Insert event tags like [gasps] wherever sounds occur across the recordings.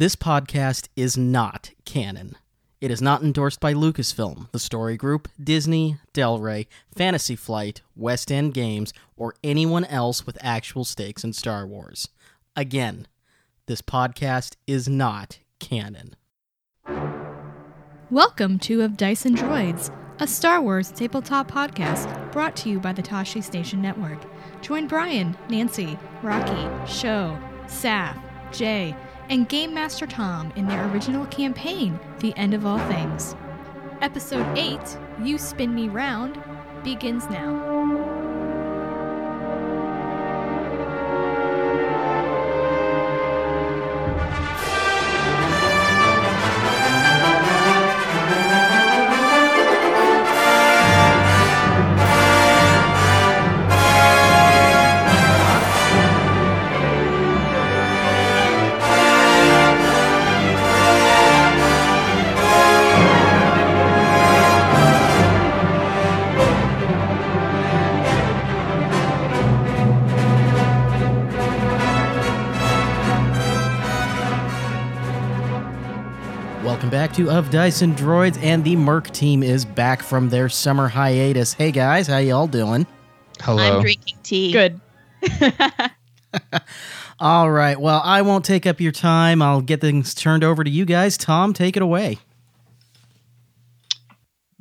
This podcast is not canon. It is not endorsed by Lucasfilm, the Story Group, Disney, Del Rey, Fantasy Flight, West End Games, or anyone else with actual stakes in Star Wars. Again, this podcast is not canon. Welcome to Of Dice and Droids, a Star Wars tabletop podcast brought to you by the Tashi Station Network. Join Brian, Nancy, Rocky, Show, Saf, Jay, and Game Master Tom in their original campaign, The End of All Things. Episode 8, You Spin Me Round, begins now. Welcome back to Of Dice and Droids, and the Merc team is back from their summer hiatus. Hey guys, how y'all doing? Hello. I'm drinking tea. Good. [laughs] All right, well, I won't take up your time. I'll get things turned over to you guys. Tom, take it away.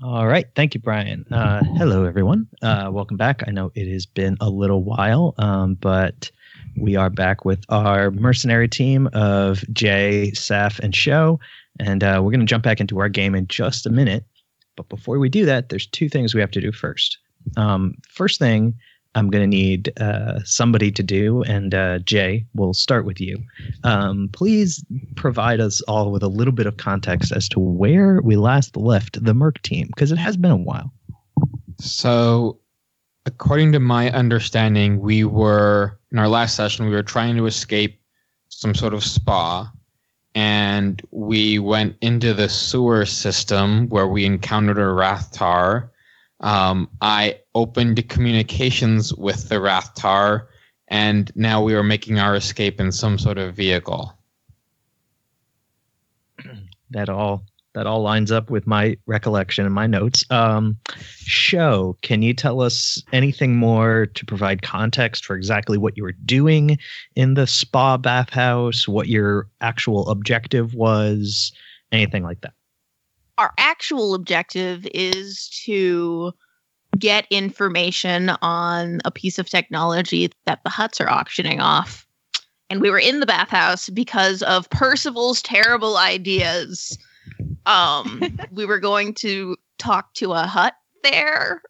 All right. Thank you, Brian. Uh, hello, everyone. Uh, welcome back. I know it has been a little while, um, but we are back with our mercenary team of Jay, Saf, and Show. And uh, we're going to jump back into our game in just a minute. But before we do that, there's two things we have to do first. Um, first thing, I'm going to need uh, somebody to do, and uh, Jay, we'll start with you. Um, please provide us all with a little bit of context as to where we last left the Merc team, because it has been a while. So, according to my understanding, we were in our last session. We were trying to escape some sort of spa, and we went into the sewer system where we encountered a Rathtar. Um, I opened communications with the Rathtar, and now we are making our escape in some sort of vehicle. That all that all lines up with my recollection and my notes. Um, show, can you tell us anything more to provide context for exactly what you were doing in the spa bathhouse, what your actual objective was, anything like that? Our actual objective is to get information on a piece of technology that the Hutts are auctioning off. And we were in the bathhouse because of Percival's terrible ideas. Um, we were going to talk to a Hutt there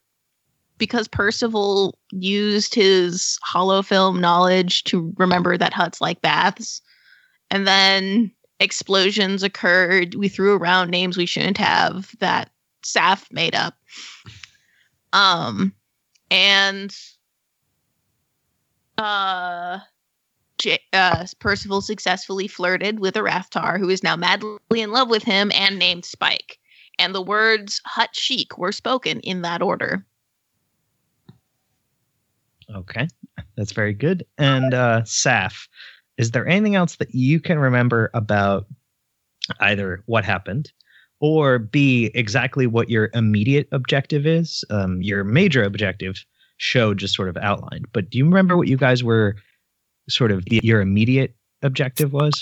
because Percival used his holofilm knowledge to remember that Hutts like baths. And then explosions occurred. We threw around names we shouldn't have that Saf made up. Um, and uh, uh, Percival successfully flirted with a Rathtar who is now madly in love with him and named Spike. And the words "Hutt chic" were spoken in that order. Okay, that's very good. And uh, Saf, is there anything else that you can remember about either what happened or B, exactly what your immediate objective is? Um, your major objective show just sort of outlined, but do you remember what you guys were sort of your immediate objective was?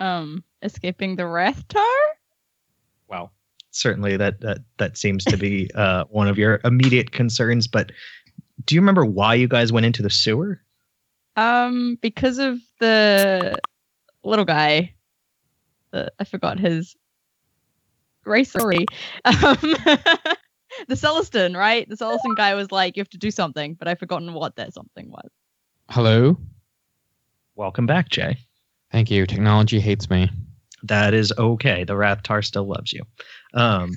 Um, escaping the Rathtar? Well, certainly that that that seems to be [laughs] uh, one of your immediate concerns. But do you remember why you guys went into the sewer? Um, because of the little guy. The, I forgot his race. Sorry. Um, [laughs] the Sullustan, right? The Sullustan guy was like, "You have to do something," but I've forgotten what that something was. Hello. Welcome back, Jay. Thank you. Technology hates me. That is okay. The Rathtar still loves you. Um,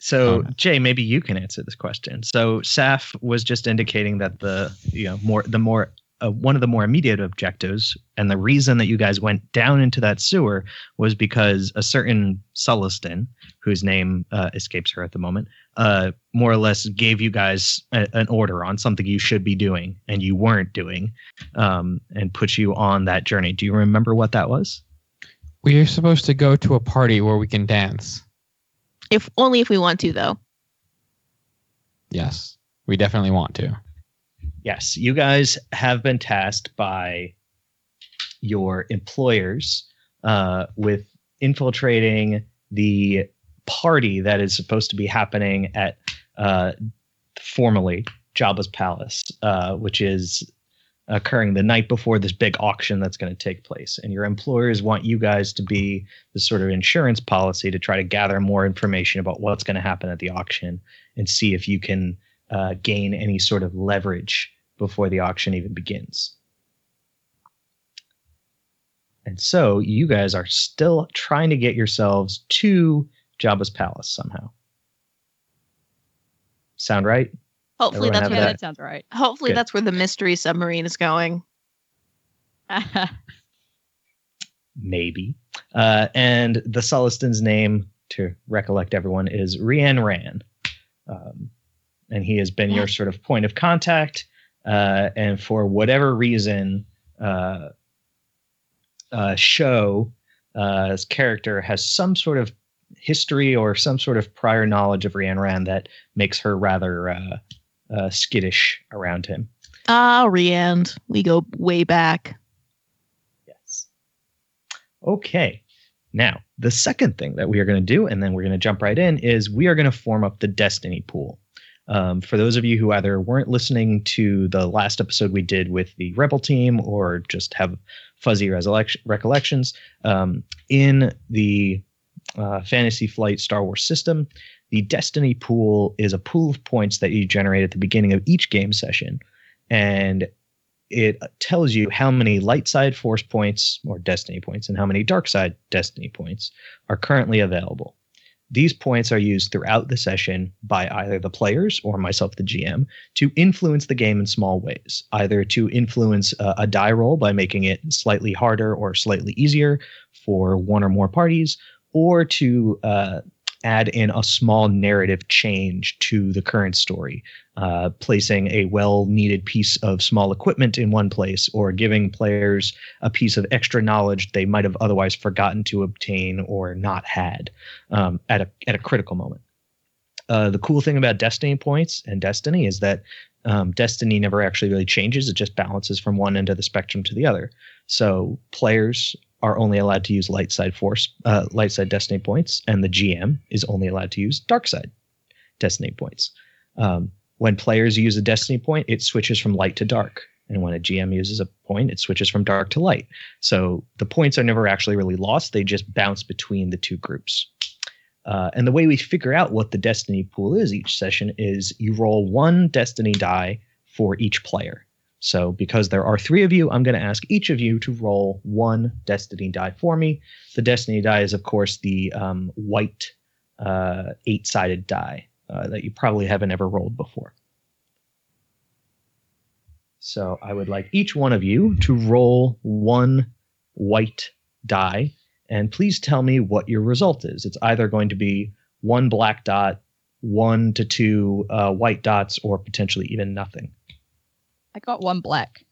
so, Oh. Jay, maybe you can answer this question. So, Saf was just indicating that the you know more the more uh, one of the more immediate objectives, and the reason that you guys went down into that sewer was because a certain Sullustan, whose name uh, escapes her at the moment, uh, more or less gave you guys a, an order on something you should be doing and you weren't doing, um, and put you on that journey. Do you remember what that was? We are supposed to go to a party where we can dance. If only if we want to, though. Yes, we definitely want to. Yes, you guys have been tasked by your employers uh, with infiltrating the party that is supposed to be happening at uh, formally Jabba's palace, uh, which is occurring the night before this big auction that's going to take place. And your employers want you guys to be the sort of insurance policy to try to gather more information about what's going to happen at the auction and see if you can uh, gain any sort of leverage before the auction even begins. And so you guys are still trying to get yourselves to Jabba's palace somehow. Sound right? Hopefully Everyone that's where that? that sounds right. the, hopefully Good. that's where the mystery submarine is going. [laughs] Maybe. Uh, and the Sullustan's name, to recollect everyone, is Rian Ran. Um, and he has been your sort of point of contact. Uh, and for whatever reason, uh, uh, show uh, character has some sort of history or some sort of prior knowledge of Rian Ran that makes her rather uh, uh, skittish around him. Ah, Riand. We go way back. Yes. Okay. Now, the second thing that we are going to do, and then we're going to jump right in, is we are going to form up the Destiny pool. Um, for those of you who either weren't listening to the last episode we did with the Rebel team or just have fuzzy recollection- recollections, um, in the uh, Fantasy Flight Star Wars system, the Destiny pool is a pool of points that you generate at the beginning of each game session. And it tells you how many light side force points or destiny points and how many dark side destiny points are currently available. These points are used throughout the session by either the players or myself, the GM, to influence the game in small ways, either to influence uh, a die roll by making it slightly harder or slightly easier for one or more parties, or to uh, add in a small narrative change to the current story uh, placing a well needed piece of small equipment in one place or giving players a piece of extra knowledge they might have otherwise forgotten to obtain or not had um, at, a, at a critical moment. Uh, the cool thing about Destiny points and Destiny is that um, Destiny never actually really changes. It just balances from one end of the spectrum to the other. So players are only allowed to use light side force, uh, light side Destiny points, and the GM is only allowed to use dark side Destiny points. Um, when players use a destiny point, it switches from light to dark. And when a GM uses a point, it switches from dark to light. So the points are never actually really lost. They just bounce between the two groups. Uh, and the way we figure out what the destiny pool is each session is you roll one destiny die for each player. So because there are three of you, I'm going to ask each of you to roll one destiny die for me. The destiny die is, of course, the um, white uh, eight sided die uh, that you probably haven't ever rolled before. So I would like each one of you to roll one white die, and please tell me what your result is. It's either going to be one black dot, one to two uh, white dots, or potentially even nothing. I got one black.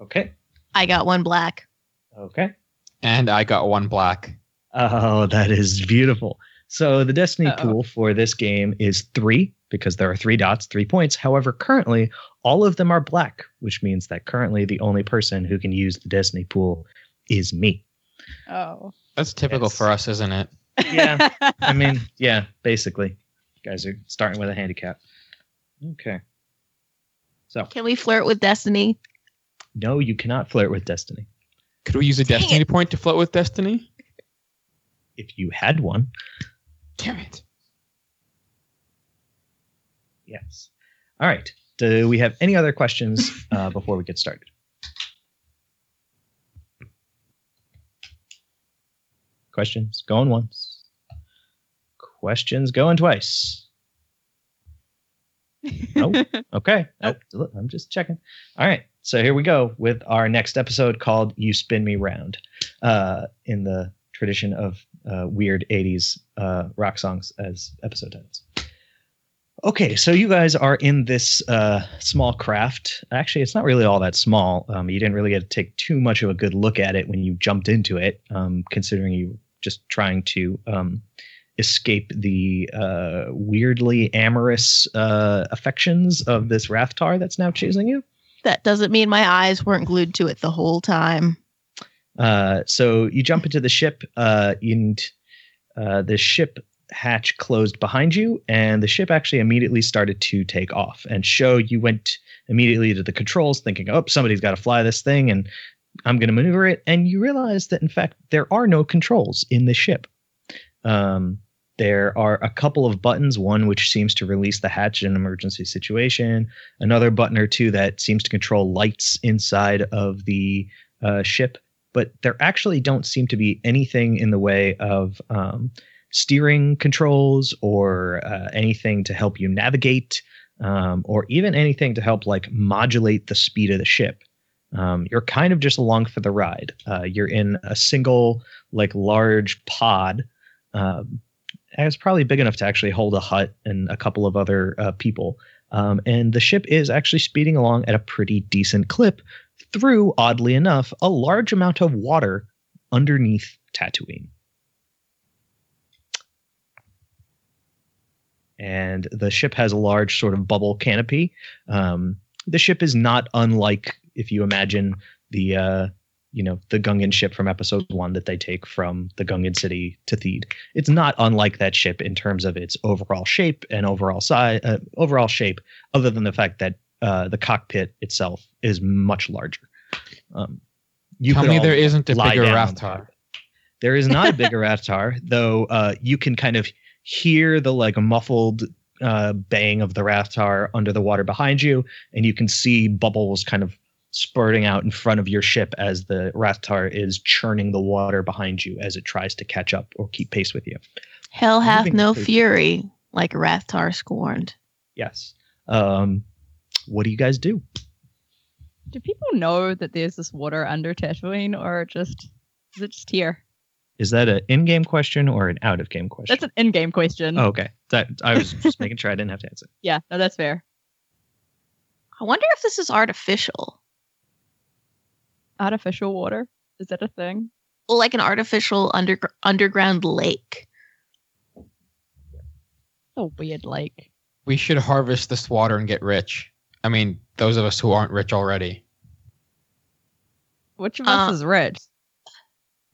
Okay. I got one black. Okay. And I got one black. Oh, that is beautiful. So the destiny Uh-oh. pool for this game is three because there are three dots, three points. However, currently all of them are black, which means that currently the only person who can use the destiny pool is me. Oh. That's typical Yes. for us, isn't it? Yeah. [laughs] I mean, yeah, basically. You guys are starting with a handicap. Okay. So, Can we flirt with Destiny? no, you cannot flirt with destiny. Could we use a Dang destiny point to flirt with destiny? If you had one, Damn it. yes. All right. Do we have any other questions [laughs] uh, before we get started? Questions going once. Questions going twice. No? [laughs] Okay. Uh, I'm just checking. All right. So here we go with our next episode called "You Spin Me Round," uh, in the tradition of uh, weird '80s uh, rock songs as episode titles. Okay, so you guys are in this uh, small craft. Actually, it's not really all that small. Um, you didn't really get to take too much of a good look at it when you jumped into it, um, considering you just trying to um, escape the uh, weirdly amorous uh, affections of this Rathtar that's now chasing you. That doesn't mean my eyes weren't glued to it the whole time. Uh, so you jump into the ship, uh, and uh, the ship hatch closed behind you, and the ship actually immediately started to take off. And show you went immediately to the controls, thinking, "Oh, somebody's got to fly this thing," and I'm going to maneuver it. And you realize that in fact there are no controls in the ship. Um, there are a couple of buttons, one which seems to release the hatch in an emergency situation, another button or two that seems to control lights inside of the uh, ship, but there actually don't seem to be anything in the way of um, steering controls or uh, anything to help you navigate, um, or even anything to help like modulate the speed of the ship. Um, you're kind of just along for the ride. Uh, you're in a single, like, large pod. Um, and it's probably big enough to actually hold a Hutt and a couple of other uh, people. Um, and the ship is actually speeding along at a pretty decent clip through, oddly enough, a large amount of water underneath Tatooine. And the ship has a large sort of bubble canopy. Um, the ship is not unlike if you imagine the uh, you know the Gungan ship from episode one that they take from the Gungan city to Theed. It's not unlike that ship in terms of its overall shape and overall size, uh, overall shape, other than the fact that uh, the cockpit itself is much larger. Um, you Tell me there isn't a bigger down on the Rathtar. There is not a bigger Rathtar, [laughs] though. Uh, you can kind of hear the like muffled uh, bang of the Rathtar under the water behind you, and you can see bubbles kind of spurting out in front of your ship as the Rathtar is churning the water behind you as it tries to catch up or keep pace with you. Hell hath Moving no fury like Rathtar scorned. Yes. Um, what do you guys do? Do people know that there's this water under Tatooine, or just is it just here? Is that an in-game question or an out-of-game question? That's an in-game question. oh, okay. That I was just making sure I didn't have to answer. [laughs] Yeah, no, that's fair. I wonder if this is artificial. Artificial water is that a thing? Well, like an artificial under- underground lake. A weird lake. We should harvest this water and get rich. I mean, those of us who aren't rich already. Which of us Uh, is rich?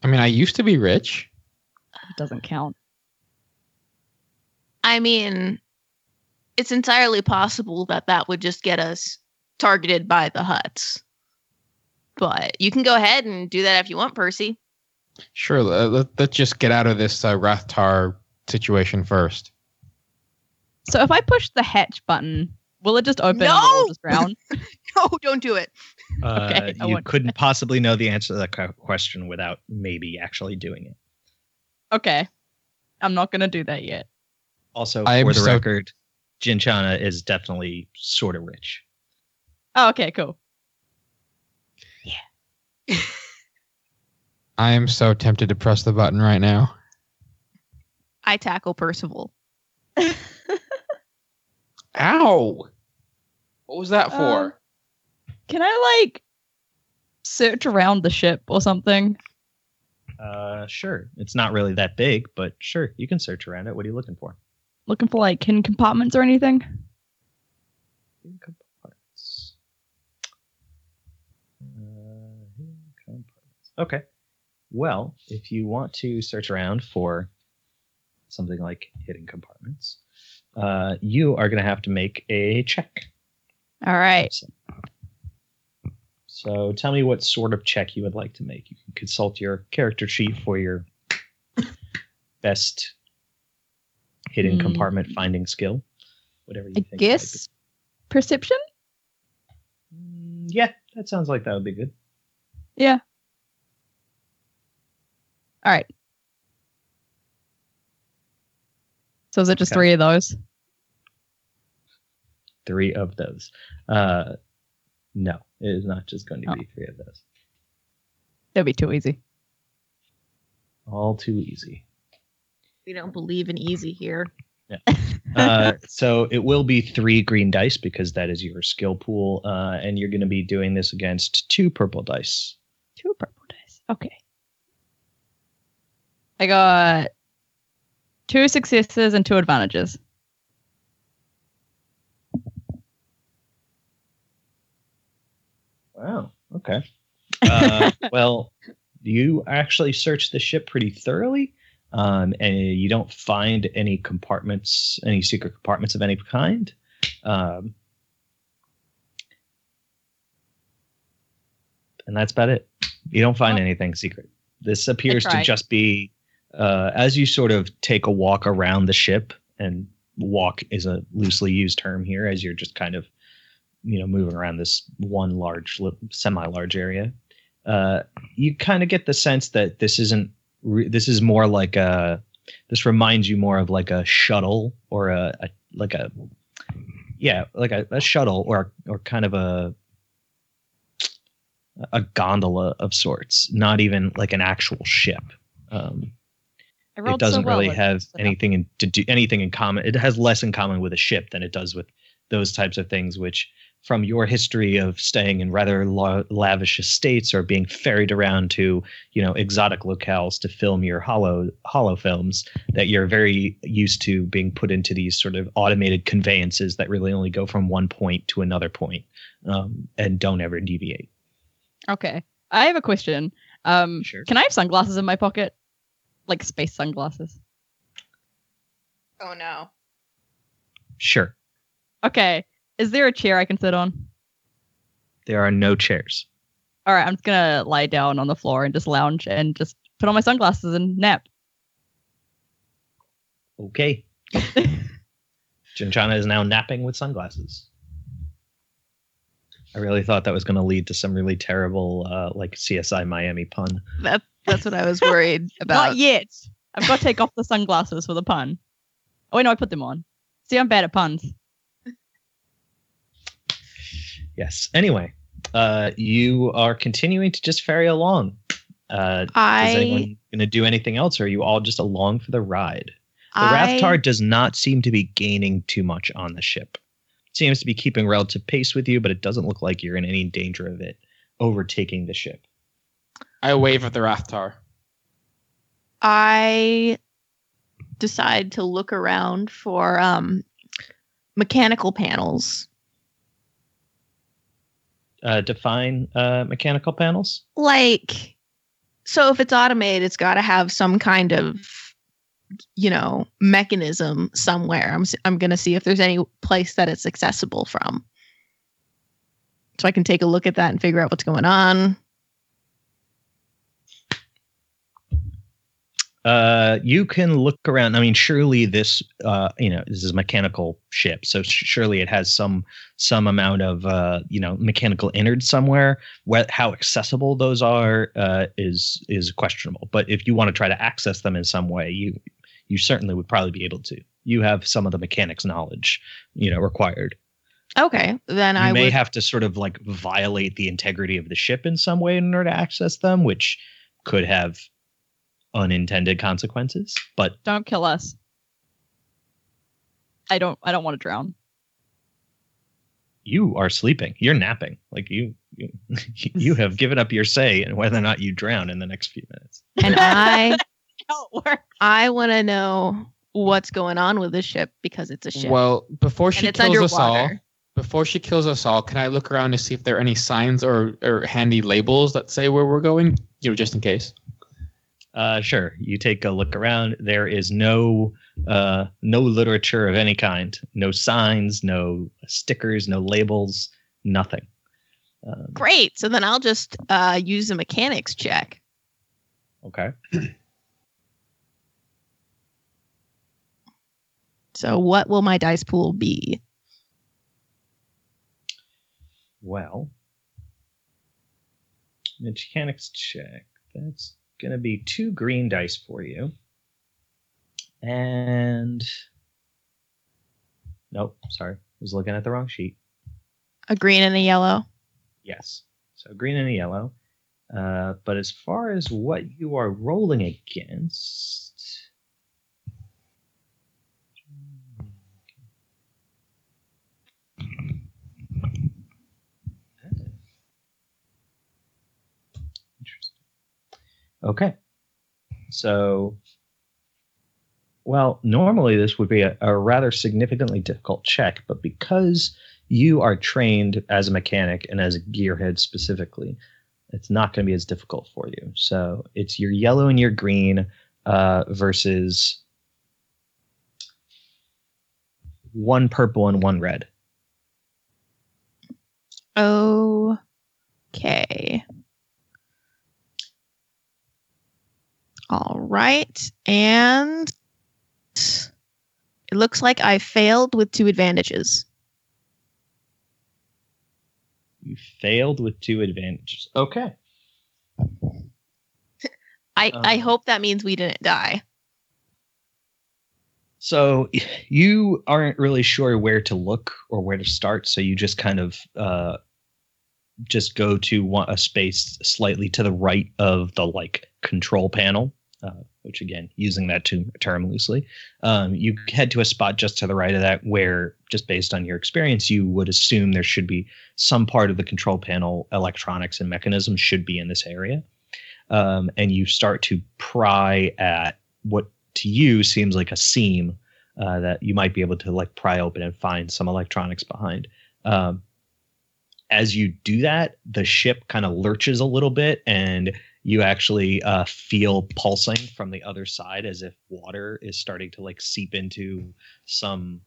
I mean, I used to be rich. It doesn't count. I mean, it's entirely possible that that would just get us targeted by the Hutts. But you can go ahead and do that if you want, Percy. Sure, let, let, us just get out of this uh, Rathtar situation first. So if I push the hatch button, will it just open and No! we'll just drown? [laughs] No, don't do it. Uh, [laughs] Okay, I you won't do couldn't possibly know the answer to that question without maybe actually doing it. okay. I'm not gonna do that yet. Also, I am for the so- record, Jinchana is definitely sort of rich. Oh, okay, cool. I am so tempted to press the button right now. I tackle Percival. [laughs] Ow! What was that for? Um, Can I like search around the ship or something? Uh, sure. It's not really that big, but sure, you can search around it. What are you looking for? Looking for like hidden compartments or anything? Okay. Well, if you want to search around for something like hidden compartments, uh, you are going to have to make a check. All right. So, so tell me what sort of check you would like to make. You can consult your character sheet for your best hidden Hmm. compartment finding skill. Whatever you I think. guess perception? Mm, yeah, that sounds like that would be good. Yeah. All right. So is it just Okay. three of those? Three of those. Uh, No, it is not just going to Oh. be three of those. That'd be too easy. All too easy. We don't believe in easy here. uh, [laughs] so it will be three green dice because that is your skill pool, uh, and you're going to be doing this against two purple dice. Two purple dice. Okay. I got two successes and two advantages. Wow. Okay. Uh, [laughs] well, you actually search the ship pretty thoroughly, um, and you don't find any compartments, any secret compartments of any kind. Um, and that's about it. You don't find Oh. anything secret. This appears to just be uh, as you sort of take a walk around the ship, and walk is a loosely used term here, as you're just kind of you know moving around this one large semi-large area uh you kind of get the sense that this isn't re- this is more like a this reminds you more of like a shuttle or a, a like a yeah like a, a shuttle or or kind of a a gondola of sorts not even like an actual ship. Um it rolled so doesn't well really have anything in, to do anything in common. It has less in common with a ship than it does with those types of things. Which, from your history of staying in rather la- lavish estates or being ferried around to you know exotic locales to film your holo holo films, that you're very used to being put into these sort of automated conveyances that really only go from one point to another point, um, and don't ever deviate. Okay. I have a question. Um, Sure. Can I have sunglasses in my pocket? Like space sunglasses. Oh no. Sure, Okay. Is there a chair I can sit on? there are no chairs. All right. I'm just going to lie down on the floor and just lounge and just put on my sunglasses and nap. Okay. [laughs] Jinchana is now napping with sunglasses. I really thought that was going to lead to some really terrible, uh, like CSI Miami pun. That that's what I was worried [laughs] about. Not yet. I've got to take off the sunglasses for the pun. Oh, wait, no, I put them on. See, I'm bad at puns. Yes. Anyway, uh, you are continuing to just ferry along. Uh, I is anyone going to do anything else, or are you all just along for the ride? The I, Rathtar does not seem to be gaining too much on the ship. It seems to be keeping relative pace with you, but it doesn't look like you're in any danger of it overtaking the ship. I wave at the Rathtar. I decide to look around for um mechanical panels. Uh, define uh, mechanical panels. Like so if it's automated, it's got to have some kind of you know, mechanism somewhere. I'm s- I'm going to see if there's any place that it's accessible from. So I can take a look at that and figure out what's going on. Uh, you can look around. I mean, surely this, uh, you know, this is a mechanical ship, so surely it has some some amount of, uh, you know, mechanical innards somewhere. Where how accessible those are uh, is is questionable. But if you want to try to access them in some way, you you certainly would probably be able to. You have some of the mechanics knowledge, you know, required. Okay, then you I may would have to sort of like violate the integrity of the ship in some way in order to access them, which could have unintended consequences. But Don't kill us. I don't. I don't want to drown. you are sleeping. You're napping. Like you, you, [laughs] you have given up your say in whether or not you drown in the next few minutes. and I How [laughs] it works. I want to know what's going on with this ship because it's a ship. Well, before she it's kills us all, before she kills us all, can I look around to see if there are any signs or, or handy labels that say where we're going? You know, just in case. Uh, sure. You take a look around. There is no, uh, no literature of any kind. No signs. No stickers. No labels. Nothing. Um, Great. So then I'll just uh, use a mechanics check. okay. [clears throat] So what will my dice pool be? Well, mechanics check. That's going to be two green dice for you. And. Nope, sorry. I was looking at the wrong sheet. A green and a yellow. Yes. So green and a yellow. Uh, but as far as what you are rolling against, Okay. So, well, normally this would be a, a rather significantly difficult check, but because you are trained as a mechanic and as a gearhead specifically, it's not going to be as difficult for you. So it's your yellow and your green uh, versus one purple and one red. Okay. All right. And it looks like I failed with two advantages. You failed with two advantages. Okay. I, I Um. hope that means we didn't die. So you aren't really sure where to look or where to start, so you just kind of uh, just go to one, a space slightly to the right of the like control panel, uh, which again, using that term loosely, um, you head to a spot just to the right of that where, just based on your experience, you would assume there should be some part of the control panel electronics and mechanisms should be in this area, um, and you start to pry at what to you seems like a seam uh, that you might be able to like pry open and find some electronics behind. Um, as you do that, the ship kind of lurches a little bit, and you actually uh, feel pulsing from the other side as if water is starting to like seep into some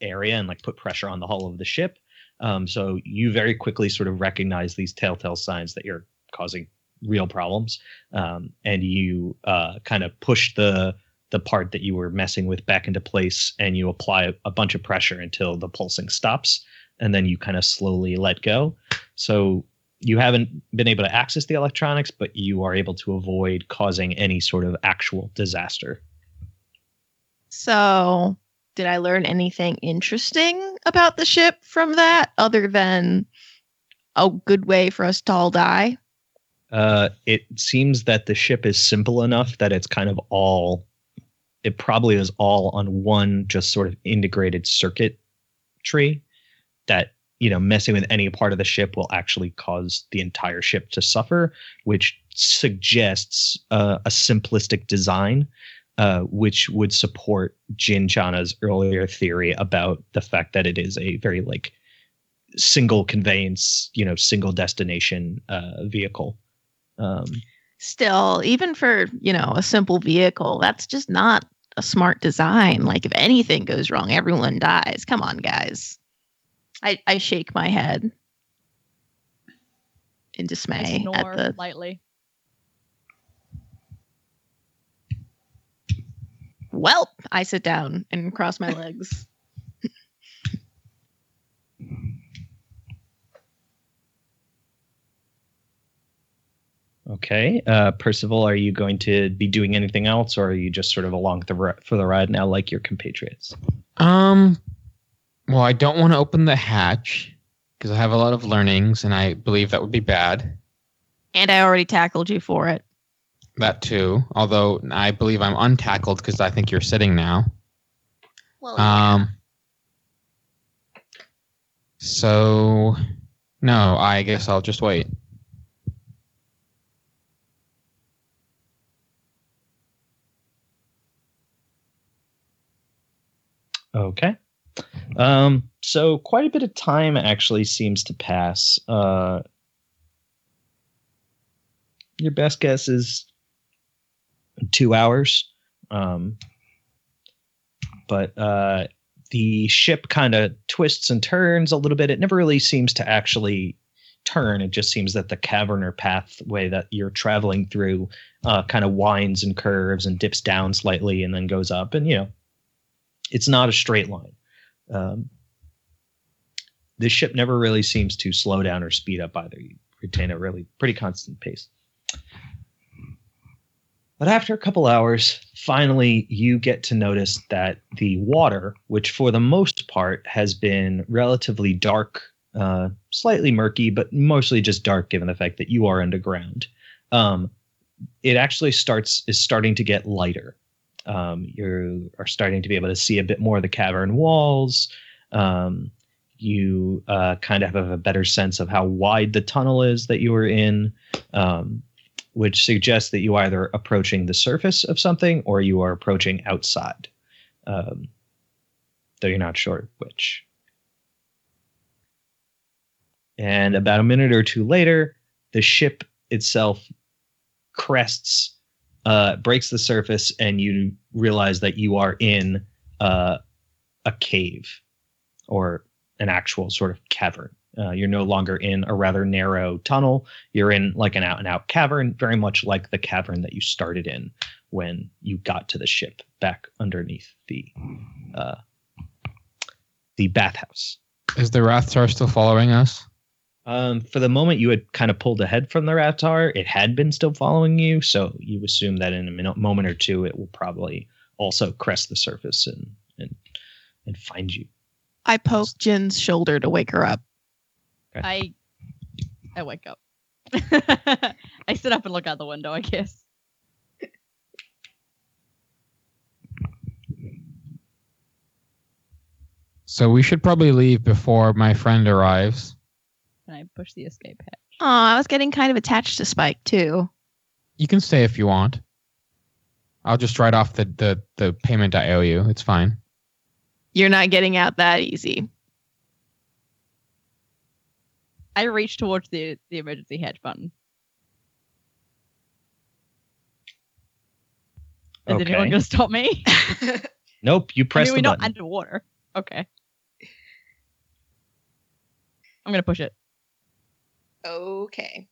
area and like put pressure on the hull of the ship. Um, so you very quickly sort of recognize these telltale signs that you're causing real problems, um, and you uh, kind of push the the part that you were messing with back into place, and you apply a, a bunch of pressure until the pulsing stops, and then you kind of slowly let go. So you haven't been able to access the electronics, but you are able to avoid causing any sort of actual disaster. So, did I learn anything interesting about the ship from that other than a good way for us to all die? Uh, it seems that the ship is simple enough that it's kind of all. It probably is all on one just sort of integrated circuit tree that you know messing with any part of the ship will actually cause the entire ship to suffer, which suggests uh, a simplistic design, uh, which would support Jin Chana's earlier theory about the fact that it is a very like single conveyance, you know, single destination uh, vehicle. Um, Still, even for, you know, a simple vehicle, that's just not a smart design. Like if anything goes wrong, everyone dies. Come on, guys. I, I shake my head in dismay snore at the lightly. Welp, I sit down and cross my legs. [laughs] Okay, uh, Percival, are you going to be doing anything else, or are you just sort of along the ri- for the ride now, like your compatriots? Um, well, I don't want to open the hatch because I have a lot of learnings, and I believe that would be bad. And I already tackled you for it. That too. Although I believe I'm untackled because I think you're sitting now. Well, Um. So, no, I guess I'll just wait. Okay. Um, so quite a bit of time actually seems to pass. Uh, your best guess is two hours. Um, but uh, the ship kind of twists and turns a little bit. It never really seems to actually turn. It just seems that the cavern or pathway that you're traveling through uh, kind of winds and curves and dips down slightly and then goes up. And, you know, it's not a straight line. Um, this ship never really seems to slow down or speed up either. You retain a really pretty constant pace. But after a couple hours, finally you get to notice that the water, which for the most part has been relatively dark uh, slightly murky, but mostly just dark, given the fact that you are underground. Um, it actually starts is starting to get lighter. Um, you are starting to be able to see a bit more of the cavern walls. Um, you uh, kind of have a better sense of how wide the tunnel is that you are in, um, which suggests that you either approaching the surface of something or you are approaching outside. Um, though you're not sure which. And about a minute or two later, the ship itself crests, uh, breaks the surface, and you realize that you are in uh, a cave or an actual sort of cavern. Uh, you're no longer in a rather narrow tunnel. You're in like an out and out cavern, very much like the cavern that you started in when you got to the ship back underneath the uh, the bathhouse. Is the Rathtar still following us? Um, for the moment, you had kind of pulled ahead from the Rathtar. It had been still following you, so you assume that in a minute, moment or two, it will probably also crest the surface and and and find you. I poke Jin's shoulder to wake her up. I I wake up. [laughs] I sit up and look out the window, I guess. So we should probably leave before my friend arrives. And I push the escape hatch. Oh, I was getting kind of attached to Spike too. You can stay if you want. I'll just write off the, the, the payment I owe you. It's fine. You're not getting out that easy. I reach towards the the emergency hatch button. Is anyone Okay. gonna stop me? [laughs] Nope, you I press mean, we're the not button. underwater. Okay. I'm gonna push it. Okay.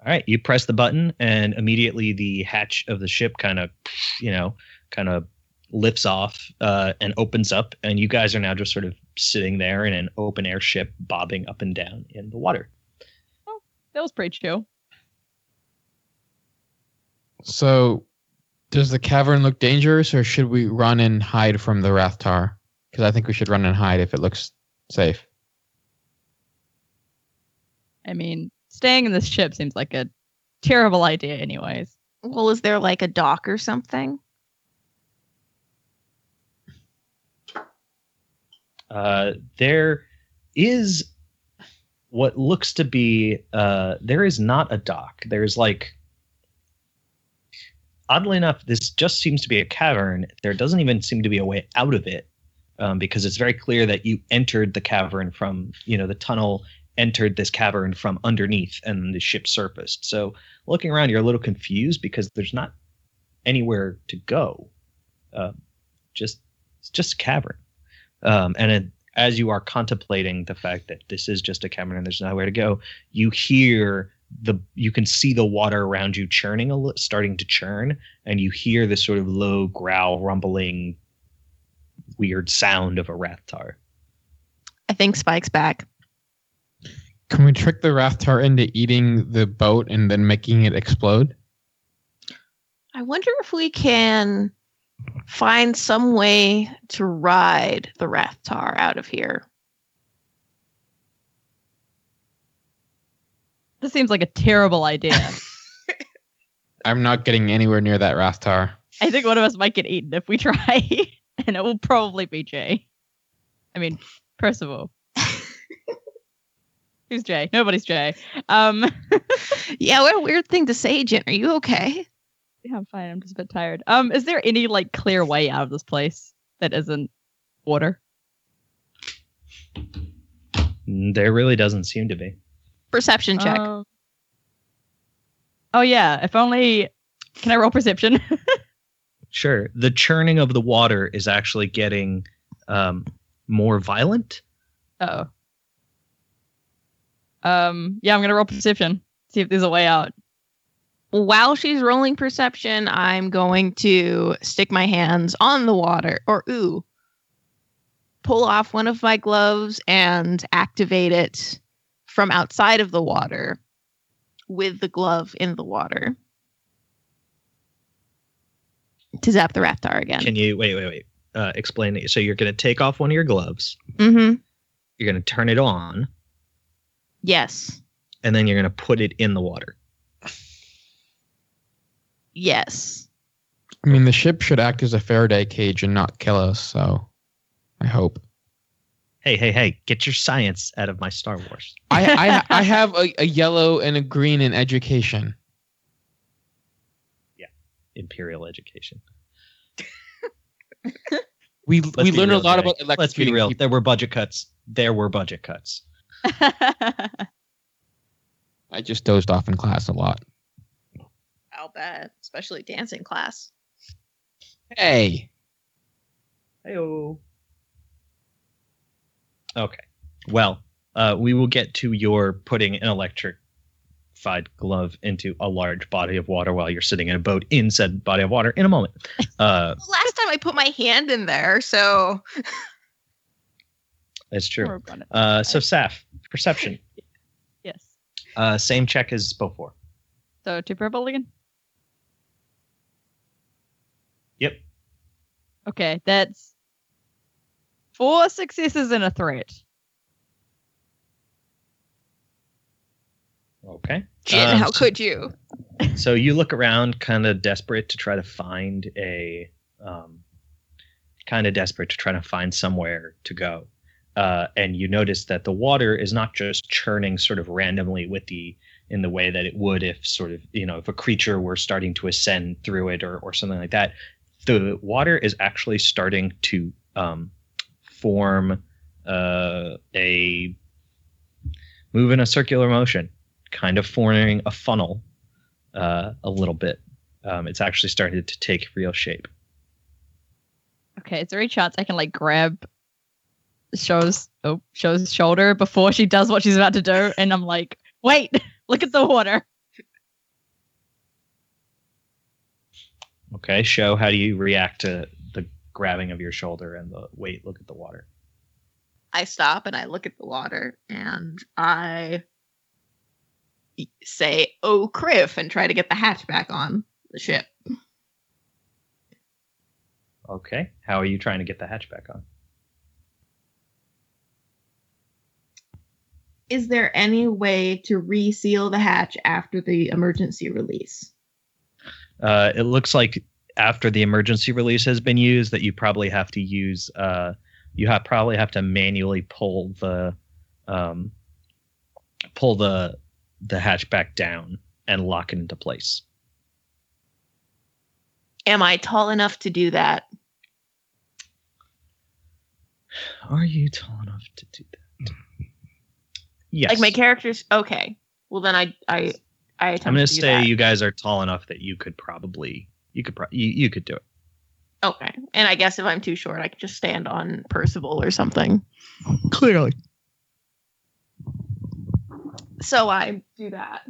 All right, you press the button, and immediately the hatch of the ship kind of, you know, kind of lifts off uh, and opens up, and you guys are now just sort of sitting there in an open air ship, bobbing up and down in the water. That was pretty chill. So, does the cavern look dangerous, or should we run and hide from the Rathtar? Because I think we should run and hide if it looks safe. I mean, staying in this ship seems like a terrible idea, anyways. Well, is there like a dock or something? Uh, there is what looks to be uh, there is not a dock. There's like oddly enough, this just seems to be a cavern. There doesn't even seem to be a way out of it um, because it's very clear that you entered the cavern from you know the tunnel entered this cavern from underneath and the ship surfaced. So looking around, you're a little confused because there's not anywhere to go. Uh, just it's just a cavern. Um, and it, as you are contemplating the fact that this is just a cavern and there's nowhere to go, you hear the you can see the water around you churning a little, starting to churn, and you hear this sort of low growl, rumbling, weird sound of a rathtar. I think Spike's back. Can we trick the Rathtar into eating the boat and then making it explode? I wonder if we can find some way to ride the Rathtar out of here. This seems like a terrible idea. [laughs] I'm not getting anywhere near that Rathtar. I think one of us might get eaten if we try, [laughs] and it will probably be Jay. I mean, Percival. Who's Jay? Nobody's Jay. Um, [laughs] Yeah, what a weird thing to say, Jen. Are you okay? yeah, I'm fine. I'm just a bit tired. Um, is there any like clear way out of this place that isn't water? Mm, There really doesn't seem to be. Perception check. Um, oh yeah, if only. Can I roll perception? [laughs] Sure, the churning of the water is actually getting um, more violent. oh. Um. Yeah, I'm gonna roll perception. See if there's a way out. While she's rolling perception, I'm going to stick my hands on the water, or ooh, pull off one of my gloves and activate it from outside of the water with the glove in the water to zap the Raptor again. Can you wait, wait, wait? Uh, explain it. So you're going to take off one of your gloves. mm-hmm. You're going to turn it on, Yes. and then you're going to put it in the water. Yes. I mean, the ship should act as a Faraday cage and not kill us. So, I hope. Hey, hey, hey! Get your science out of my Star Wars. I I, [laughs] I have a, a yellow and a green in education. Yeah, imperial education. We Let's we be learned a lot Jay. about Let's be real. people. There were budget cuts. There were budget cuts. [laughs] I just dozed off in class a lot. I'll bet. Especially dancing class. Hey, Heyo. Okay. Well, uh, we will get to your putting an electrified glove into a large body of water while you're sitting in a boat in said body of water in a moment. [laughs] Uh, last time I put my hand in there, so That's true. Work on it. Uh, so, Saf, perception. [laughs] yes. Uh, same check as before. So two purple again. Yep. Okay, that's four successes and a threat. Okay. Jin, Um, how so- could you? [laughs] so you look around kind of desperate to try to find a um, kind of desperate to try to find somewhere to go uh, and you notice that the water is not just churning sort of randomly with the in the way that it would if sort of you know if a creature were starting to ascend through it or, or something like that the water is actually starting to um, form uh, a move in a circular motion kind of forming a funnel uh, a little bit. Um, it's actually started to take real shape. Okay, is there any chance I can like grab Show's oh Show's shoulder before she does what she's about to do, and I'm like, wait, [laughs] look at the water. Okay, show how do you react to the grabbing of your shoulder and the wait, look at the water. I stop and I look at the water and I say, "Oh, Kriff," and try to get the hatch back on the ship. Okay, how are you trying to get the hatch back on? Is there any way to reseal the hatch after the emergency release? Uh, it looks like after the emergency release has been used, that you probably have to use. Uh, you have probably have to manually pull the um, pull the the hatch back down and lock it into place. Am I tall enough to do that? Are you tall enough to do that? Yes. Like my character's okay. Well, then I I I attempt I'm going to to say that. you guys are tall enough that you could probably you could pro- you, you could do it. Okay, and I guess if I'm too short, I could just stand on Percival or something. Clearly. So I do that.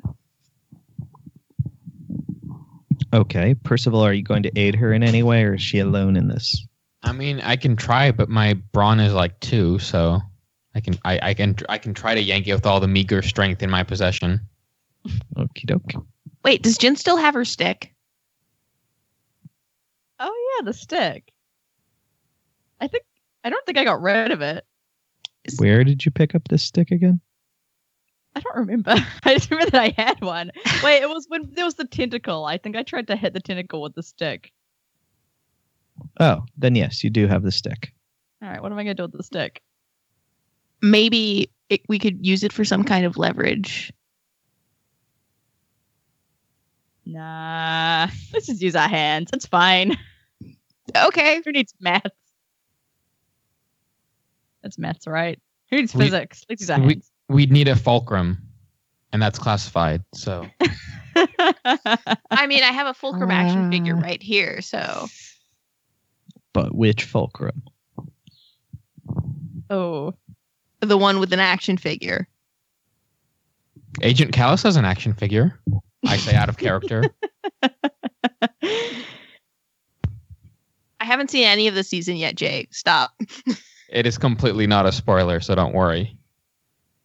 Okay, Percival, are you going to aid her in any way, or is she alone in this? I mean, I can try, but my brawn is like two, so I can I, I can I can try to yank it with all the meager strength in my possession. Okie doke. Wait, does Jin still have her stick? Oh yeah, the stick. I think I don't think I got rid of it. Where did you pick up this stick again? I don't remember. [laughs] I just remember that I had one. [laughs] Wait, it was when there was the tentacle. I think I tried to hit the tentacle with the stick. Oh, then yes, you do have the stick. All right, what am I gonna do with the stick? Maybe it, we could use it for some kind of leverage. Nah, let's just use our hands. That's fine. Okay. Who needs math? That's maths, right? Who needs We- physics? Let's use our we- hands. We'd need a fulcrum, and that's classified. So [laughs] I mean, I have a fulcrum action figure Uh. right here, so But which fulcrum? oh, the one with an action figure. Agent Kallus has an action figure. I say out of character. [laughs] I haven't seen any of the season yet, Jay. Stop. [laughs] It is completely not a spoiler, so don't worry.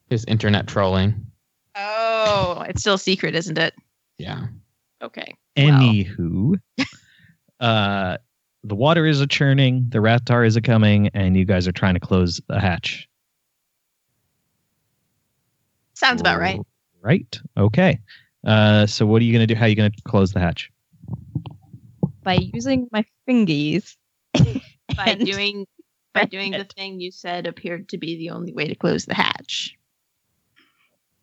His internet trolling. Oh, it's still secret, isn't it? Yeah. Okay. Anywho, uh, the water is a churning, the Rathtar is a coming, and you guys are trying to close the hatch. Sounds about right. Right. Okay. Uh, so what are you going to do? How are you going to close the hatch? By using my fingies. [laughs] By doing by doing the thing you said appeared to be the only way to close the hatch.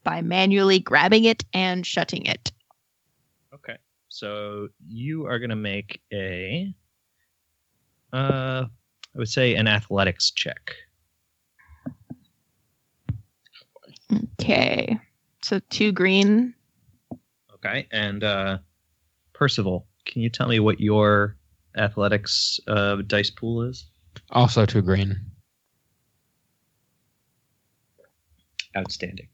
By manually grabbing it and shutting it. Okay. So you are going to make a, uh, I would say an athletics check. Okay. So two green. Okay. And uh, Percival, can you tell me what your athletics uh, dice pool is? Also two green. Outstanding.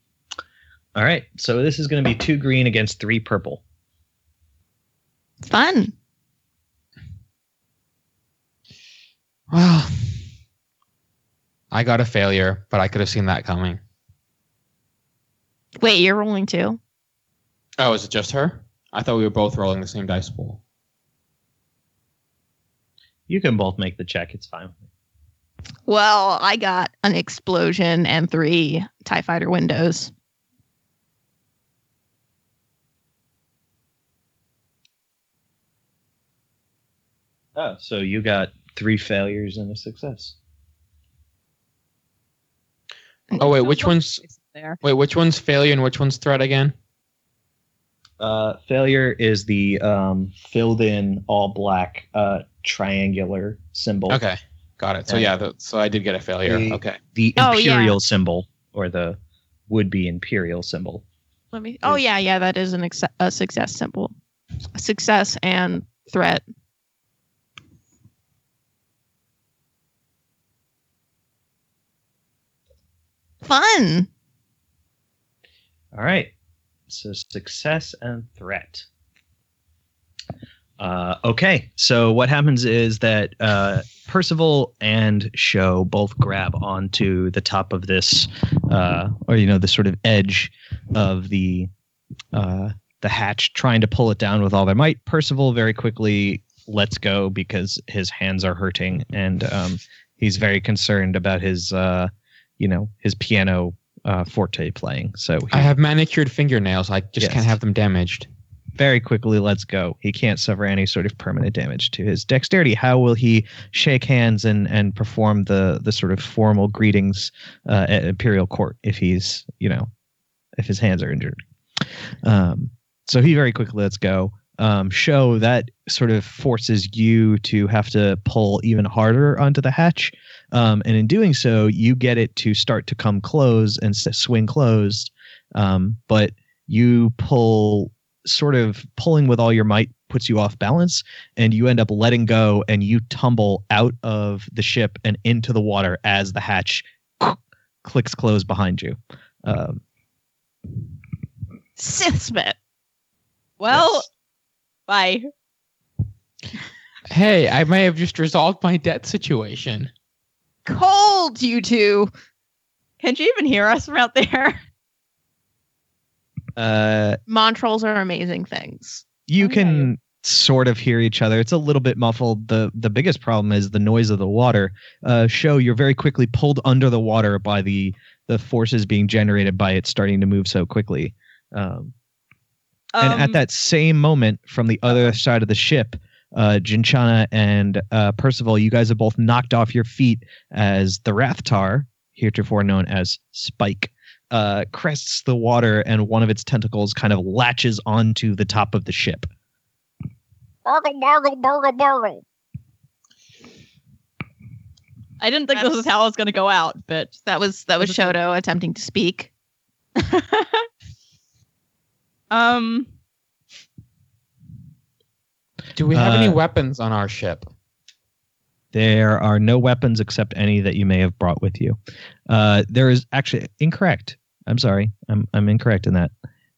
All right. So this is going to be two green against three purple. Fun. Well, I got a failure, but I could have seen that coming. Wait, you're rolling two? Oh, is it just her? I thought we were both rolling the same dice pool. You can both make the check. It's fine. Well, I got an explosion and three TIE fighter windows. Oh, so you got three failures and a success. Oh wait, which one's there? wait, which one's failure and which one's threat again? Uh, failure is the um, filled in all black uh, triangular symbol. Okay, got it. So Yeah. yeah, the, so I did get a failure. The- Okay. The Oh, yeah. imperial symbol, or the would be imperial symbol. Let me. Oh yeah, yeah, that is an ex- a success symbol. Success and threat. Fun. All right. So success and threat. Uh, okay. So what happens is that uh, Percival and Show both grab onto the top of this, uh, or you know, the sort of edge of the uh, the hatch, trying to pull it down with all their might. Percival very quickly lets go because his hands are hurting, and um, he's very concerned about his, uh, you know, his piano uh, forte playing. So he I have manicured fingernails. I just Yes. can't have them damaged. very quickly lets go. He can't suffer any sort of permanent damage to his dexterity. How will he shake hands and and perform the the sort of formal greetings uh, at imperial court if he's you know if his hands are injured? Um, so he very quickly lets go. Um, show that sort of forces you to have to pull even harder onto the hatch, um, and in doing so, you get it to start to come close and s- swing closed. Um, but you pull sort of pulling with all your might puts you off balance and you end up letting go and you tumble out of the ship and into the water as the hatch [clears throat] clicks close behind you um, Sith spit. Well, yes. bye. Hey, I may have just resolved my debt situation. Cold, you two. Can you even hear us from out there? [laughs] uh, Montrals are amazing things. you Okay. can sort of hear each other it's a little bit muffled the the biggest problem is the noise of the water uh, show you're very quickly pulled under the water by the the forces being generated by it starting to move so quickly um, and at Um, that same moment, from the other side of the ship, uh, Jinchana and uh, Percival, you guys are both knocked off your feet as the Rathtar, heretofore known as Spike, uh, crests the water and one of its tentacles kind of latches onto the top of the ship. Bargle, bargle, bargle, bargle. I didn't think this was how I was going to go out, but That was that was Was Shoto attempting to speak. [laughs] um, Do we have any Uh, weapons on our ship? There are no weapons except any that you may have brought with you. Uh, there is actually incorrect. I'm sorry. I'm I'm incorrect in that.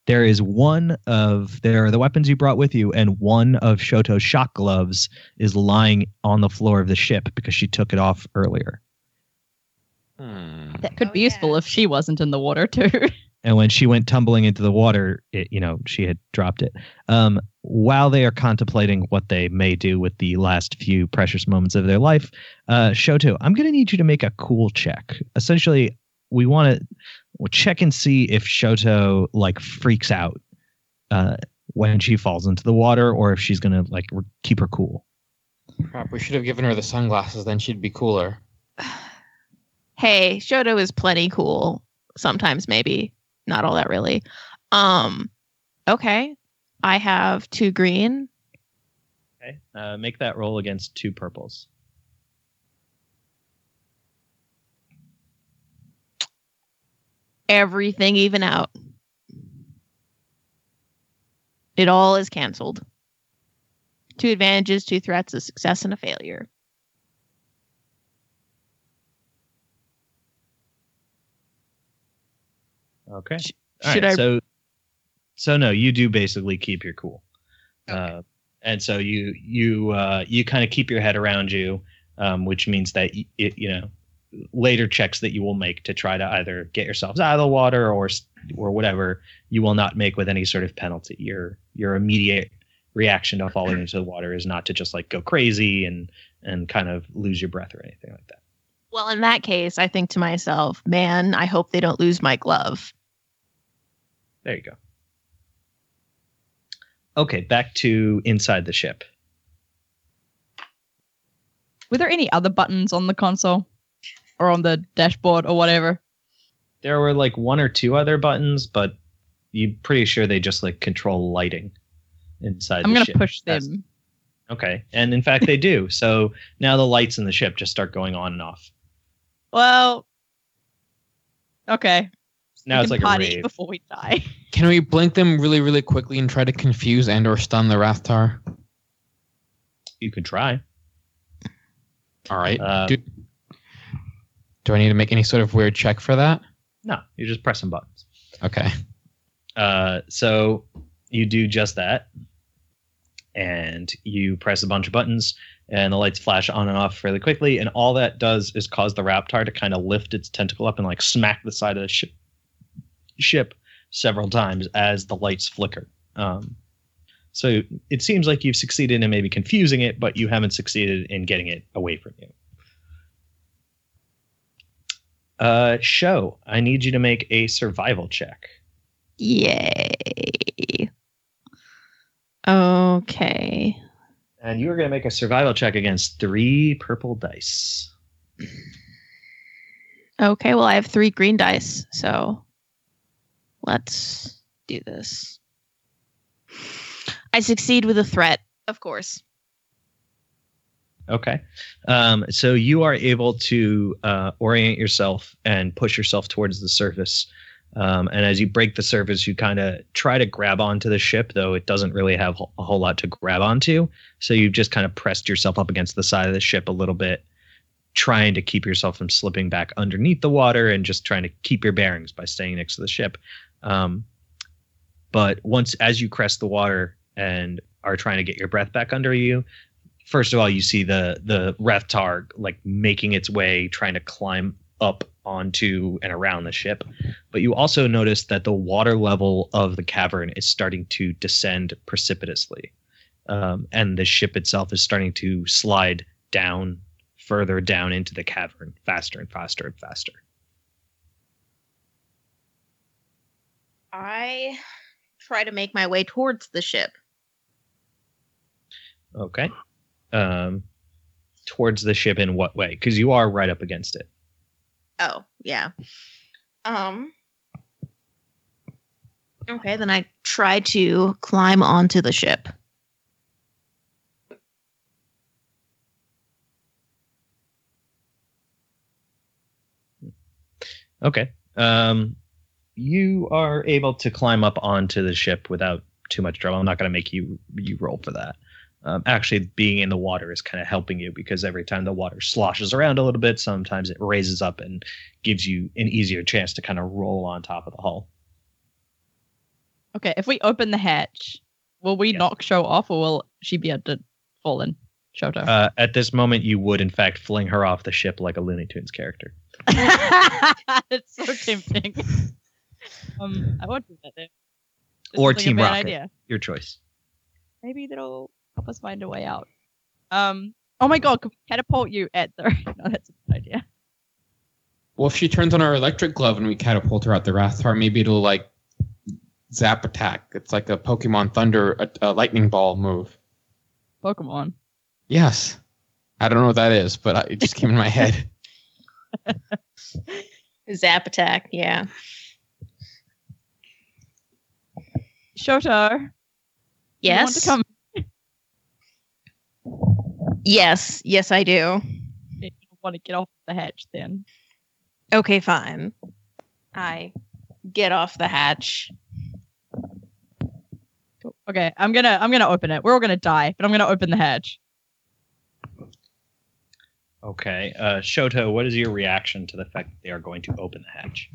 There is one of there are the weapons you brought with you, and one of Shoto's shock gloves is lying on the floor of the ship because she took it off earlier. Hmm. that could Oh, be useful yeah. if she wasn't in the water too. [laughs] And when she went tumbling into the water, it you know she had dropped it. Um, while they are contemplating what they may do with the last few precious moments of their life, uh, Shoto, I'm going to need you to make a cool check. Essentially, we want to we'll check and see if Shoto like freaks out uh, when she falls into the water, or if she's gonna like re- keep her cool. Crap, we should have given her the sunglasses, then she'd be cooler. [sighs] hey, Shoto is plenty cool. Sometimes maybe. Not all that really. Um okay. I have two green. Okay, uh, make that roll against two purples. Everything even out. It all is canceled. Two advantages, two threats, a success, and a failure. Okay. All should right, I- So, so no, you do basically keep your cool, uh, and so you you uh, you kind of keep your head around you, um, which means that y- it, you know later checks that you will make to try to either get yourselves out of the water or or whatever you will not make with any sort of penalty. Your your immediate reaction to falling into the water is not to just like go crazy and and kind of lose your breath or anything like that. Well, in that case, I think to myself, man, I hope they don't lose my glove. There you go. Okay, back to inside the ship. Were there any other buttons on the console or on the dashboard or whatever? There were like one or two other buttons, but you're pretty sure they just like control lighting inside I'm gonna ship. push That's- them. Okay, and in fact they do. So now the lights in the ship just start going on and off. Well, okay. Now We it's can like a party rave. before we die. [laughs] Can we blink them really, really quickly and try to confuse and or stun the Rathtar? You could try. All right. Uh, do, do I need to make any sort of weird check for that? No, you're just pressing buttons. Okay. Uh, so you do just that, and you press a bunch of buttons, and the lights flash on and off fairly quickly. And all that does is cause the Rathtar to kind of lift its tentacle up and like smack the side of the ship ship several times as the lights flicker. Um, so it seems like you've succeeded in maybe confusing it, but you haven't succeeded in getting it away from you. Uh, show. I need you to make a survival check. Yay. Okay. And you are going to make a survival check against three purple dice. Okay, well, I have three green dice, so let's do this. I succeed with a threat, of course. Okay. Um, so you are able to uh, orient yourself and push yourself towards the surface. Um, and as you break the surface, you kind of try to grab onto the ship, though it doesn't really have a whole lot to grab onto. So you've just kind of pressed yourself up against the side of the ship a little bit, trying to keep yourself from slipping back underneath the water and just trying to keep your bearings by staying next to the ship. Um, but once, as you crest the water and are trying to get your breath back under you, first of all, you see the the Rathtar like making its way, trying to climb up onto and around the ship. But you also notice that the water level of the cavern is starting to descend precipitously, um, and the ship itself is starting to slide down further down into the cavern, faster and faster and faster. I try to make my way towards the ship. Okay. Um, towards the ship in what way? Because you are right up against it. Oh, yeah. Um Okay, then I try to climb onto the ship. Okay. Um, you are able to climb up onto the ship without too much trouble. I'm not going to make you you roll for that. Um, actually, being in the water is kind of helping you because every time the water sloshes around a little bit, sometimes it raises up and gives you an easier chance to kind of roll on top of the hull. Okay, if we open the hatch, will we Yes. knock Show off or will she be able to fall in? Shoto. Uh, at this moment, you would in fact fling her off the ship like a Looney Tunes character. [laughs] it's so tempting. [laughs] um, I won't do that then. This Or is like Team Rocket. Idea. Your choice. Maybe that'll help us find a way out. Um. Oh my god, could we catapult you at the? [laughs] No, that's a good idea. Well, if she turns on our electric glove and we catapult her out the Rathtar, maybe it'll like zap attack. It's like a Pokemon Thunder, a, a lightning ball move. Pokemon. Yes. I don't know what that is, but I- it just came in my head. [laughs] Zap attack. Yeah. Shoto. You want to Yes. come? Yes. Yes, I do. You want to get off the hatch then? Okay, fine. I get off the hatch. Cool. Okay, I'm gonna I'm gonna open it. We're all gonna die, but I'm gonna open the hatch. Okay. Uh, Shoto, what is your reaction to the fact that they are going to open the hatch?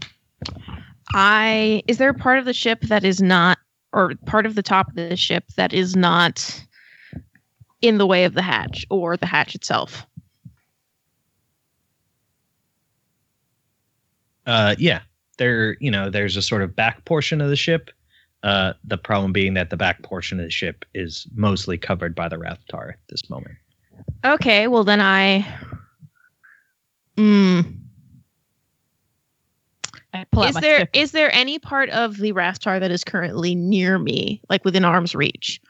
I is there a part of the ship that is not or part of the top of the ship that is not in the way of the hatch or the hatch itself? Uh, yeah, there. You know, there's a sort of back portion of the ship. Uh, the problem being that the back portion of the ship is mostly covered by the Rathtar at this moment. Okay, well then I mm, I pull out is my there stick. is there any part of the Rathtar that is currently near me, like within arm's reach?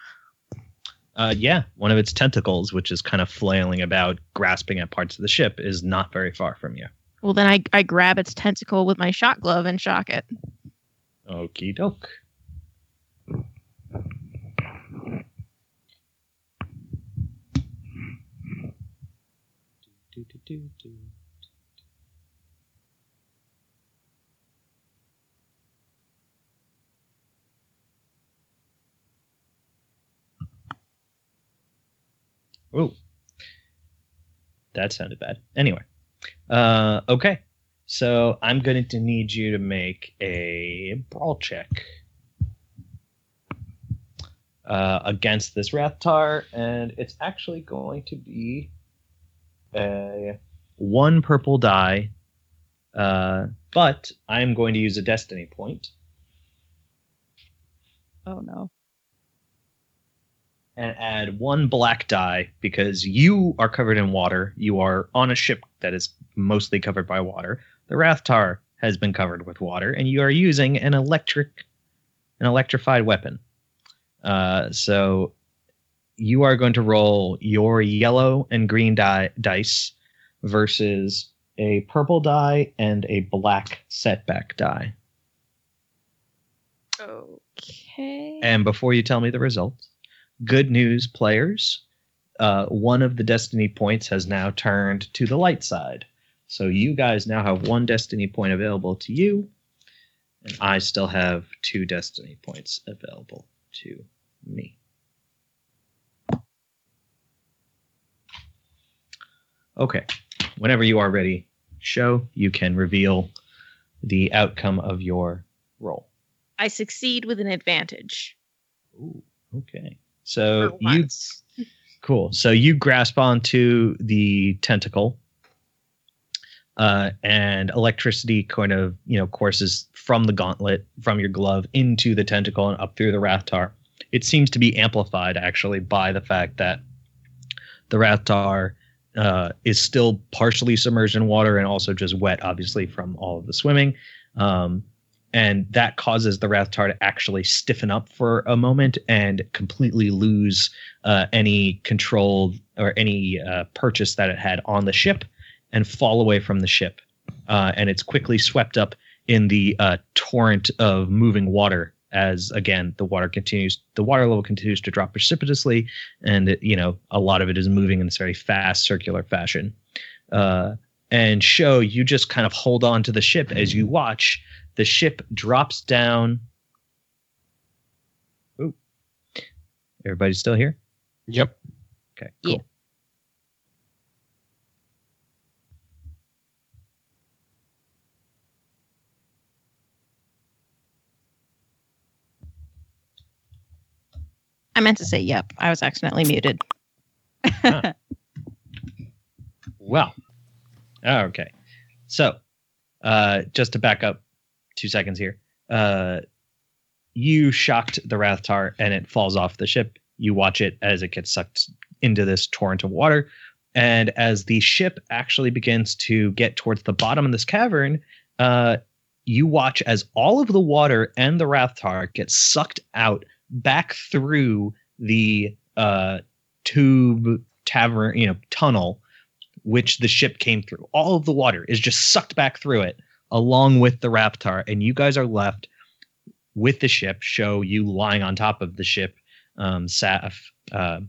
Uh, yeah, one of its tentacles, which is kind of flailing about, grasping at parts of the ship, is not very far from you. Well then I I grab its tentacle with my shot glove and shock it. Okie doke. Oh, that sounded bad. Anyway, uh, okay. So I'm going to need you to make a brawl check uh, against this Rathtar, and it's actually going to be a one purple die. Uh, but I'm going to use a destiny point Oh no. And add one black die because you are covered in water. You are on a ship that is mostly covered by water. The Rathtar has been covered with water, and you are using an electric, an electrified weapon. Uh, so you are going to roll your yellow and green die dice versus a purple die and a black setback die. Okay. And before you tell me the results, good news, players. Uh, one of the destiny points has now turned to the light side. So you guys now have one destiny point available to you, and I still have two destiny points available to me. Okay. Whenever you are ready, show you can reveal the outcome of your roll. I succeed with an advantage. Ooh, okay. So you cool. So you grasp onto the tentacle, uh, and electricity kind of you know courses from the gauntlet from your glove into the tentacle and up through the Rathtar. It seems to be amplified actually by the fact that the Rathtar uh, is still partially submerged in water and also just wet, obviously from all of the swimming. Um, and that causes the Rathtar to actually stiffen up for a moment and completely lose uh, any control or any uh, purchase that it had on the ship and fall away from the ship. Uh, and it's quickly swept up in the uh, torrent of moving water as again the water continues the water level continues to drop precipitously and it, you know a lot of it is moving in this very fast circular fashion uh, and show you just kind of hold on to the ship as you watch the ship drops down. Ooh. Everybody still here? Yep. Okay. Yeah. Cool. I meant to say yep. I was accidentally muted. [laughs] Well. Oh, okay. So, uh, just to back up two seconds here, uh, you shocked the Rathtar and it falls off the ship. You watch it as it gets sucked into this torrent of water, And as the ship actually begins to get towards the bottom of this cavern, uh, you watch as all of the water and the Rathtar get sucked out back through the uh, tube tavern, you know, tunnel, which the ship came through. All of the water is just sucked back through it, along with the Rathtar, and you guys are left with the ship. Show you lying on top of the ship. Um, Saf, uh,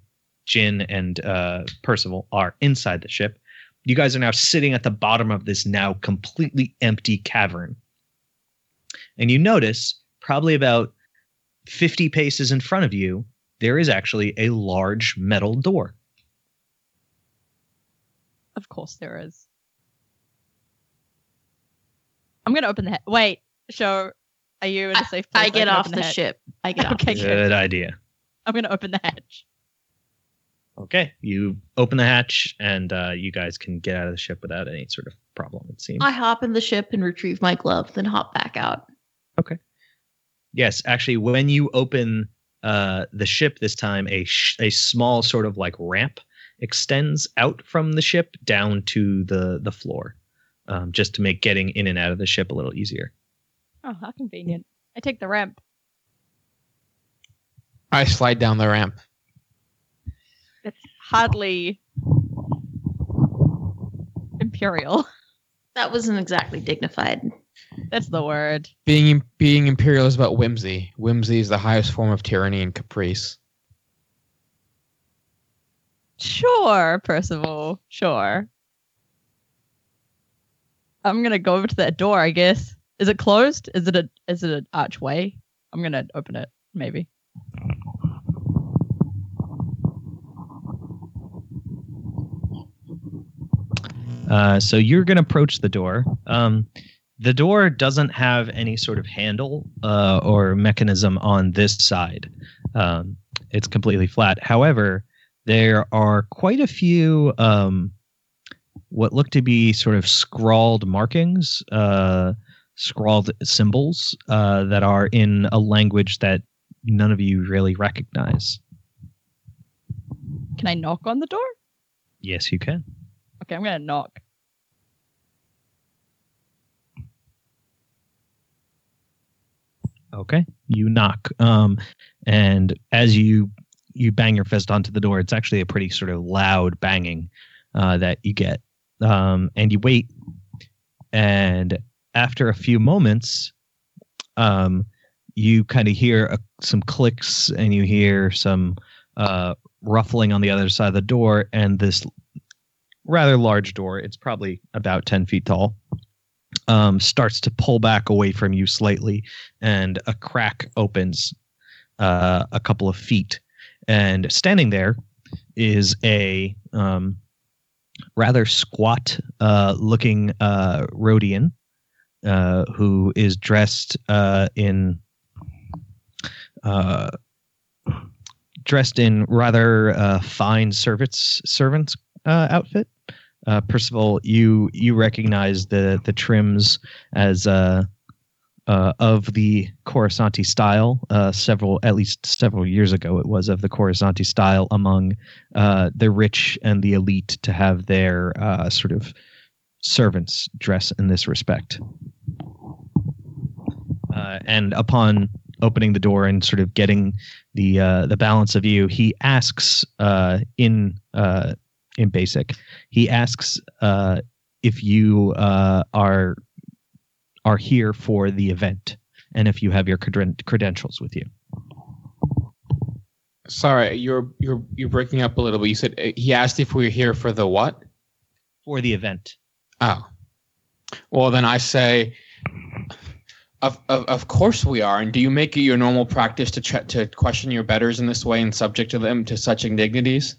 Jin, and uh, Percival are inside the ship. You guys are now sitting at the bottom of this now completely empty cavern. And you notice, probably about 50 paces in front of you, there is actually a large metal door. Of course there is. I'm gonna open the he- wait. Show, are you in a safe place? I so get off open the ship. I get [laughs] off. Okay, the good. ship. Good idea. I'm gonna open the hatch. Okay, you open the hatch, and uh, you guys can get out of the ship without any sort of problem. It seems. I hop in the ship and retrieve my glove, then hop back out. Okay. Yes, actually, when you open uh, the ship this time, a sh- a small sort of like ramp extends out from the ship down to the the floor, um, just to make getting in and out of the ship a little easier. Oh, how convenient. I take the ramp. I slide down the ramp. It's hardly imperial. That wasn't exactly dignified. That's the word. Being being imperial is about whimsy. Whimsy is the highest form of tyranny and caprice. Sure, Percival. Sure. I'm gonna go over to that door. I guess. Is it closed? Is it a is it an archway? I'm gonna open it. Maybe. Uh, so you're going to approach the door. Um, the door doesn't have any sort of handle uh, or mechanism on this side. Um, it's completely flat. However, there are quite a few um, what look to be sort of scrawled markings, uh, scrawled symbols uh, that are in a language that none of you really recognize. Can I knock on the door? Yes, you can. Okay, I'm gonna knock. Okay. You knock. Um, and as you you bang your fist onto the door, it's actually a pretty sort of loud banging uh, that you get. Um, and you wait, and after a few moments, um, you kind of hear a, some clicks, and you hear some uh, ruffling on the other side of the door, and this rather large door. It's probably about ten feet tall. Um, starts to pull back away from you slightly, and a crack opens uh, a couple of feet. And standing there is a um, rather squat uh, looking uh, Rodian uh, who is dressed uh, in uh, dressed in rather uh, fine servants servants outfit. Percival, you you recognize the the trims as uh, uh, of the Coruscanti style. Uh, several, at least several years ago, it was of the Coruscanti style among uh, the rich and the elite to have their uh, sort of servants dress in this respect. Uh, and upon opening the door and sort of getting the uh, the balance of you, he asks uh, in uh, in basic, he asks if you are are here for the event and if you have your creden- credentials with you. Sorry, you're you're you're breaking up a little bit. You said uh, he asked if we were here for the what? For the event. Oh, well then I say, of of of course we are. And do you make it your normal practice to ch- to question your betters in this way and subject to them to such indignities?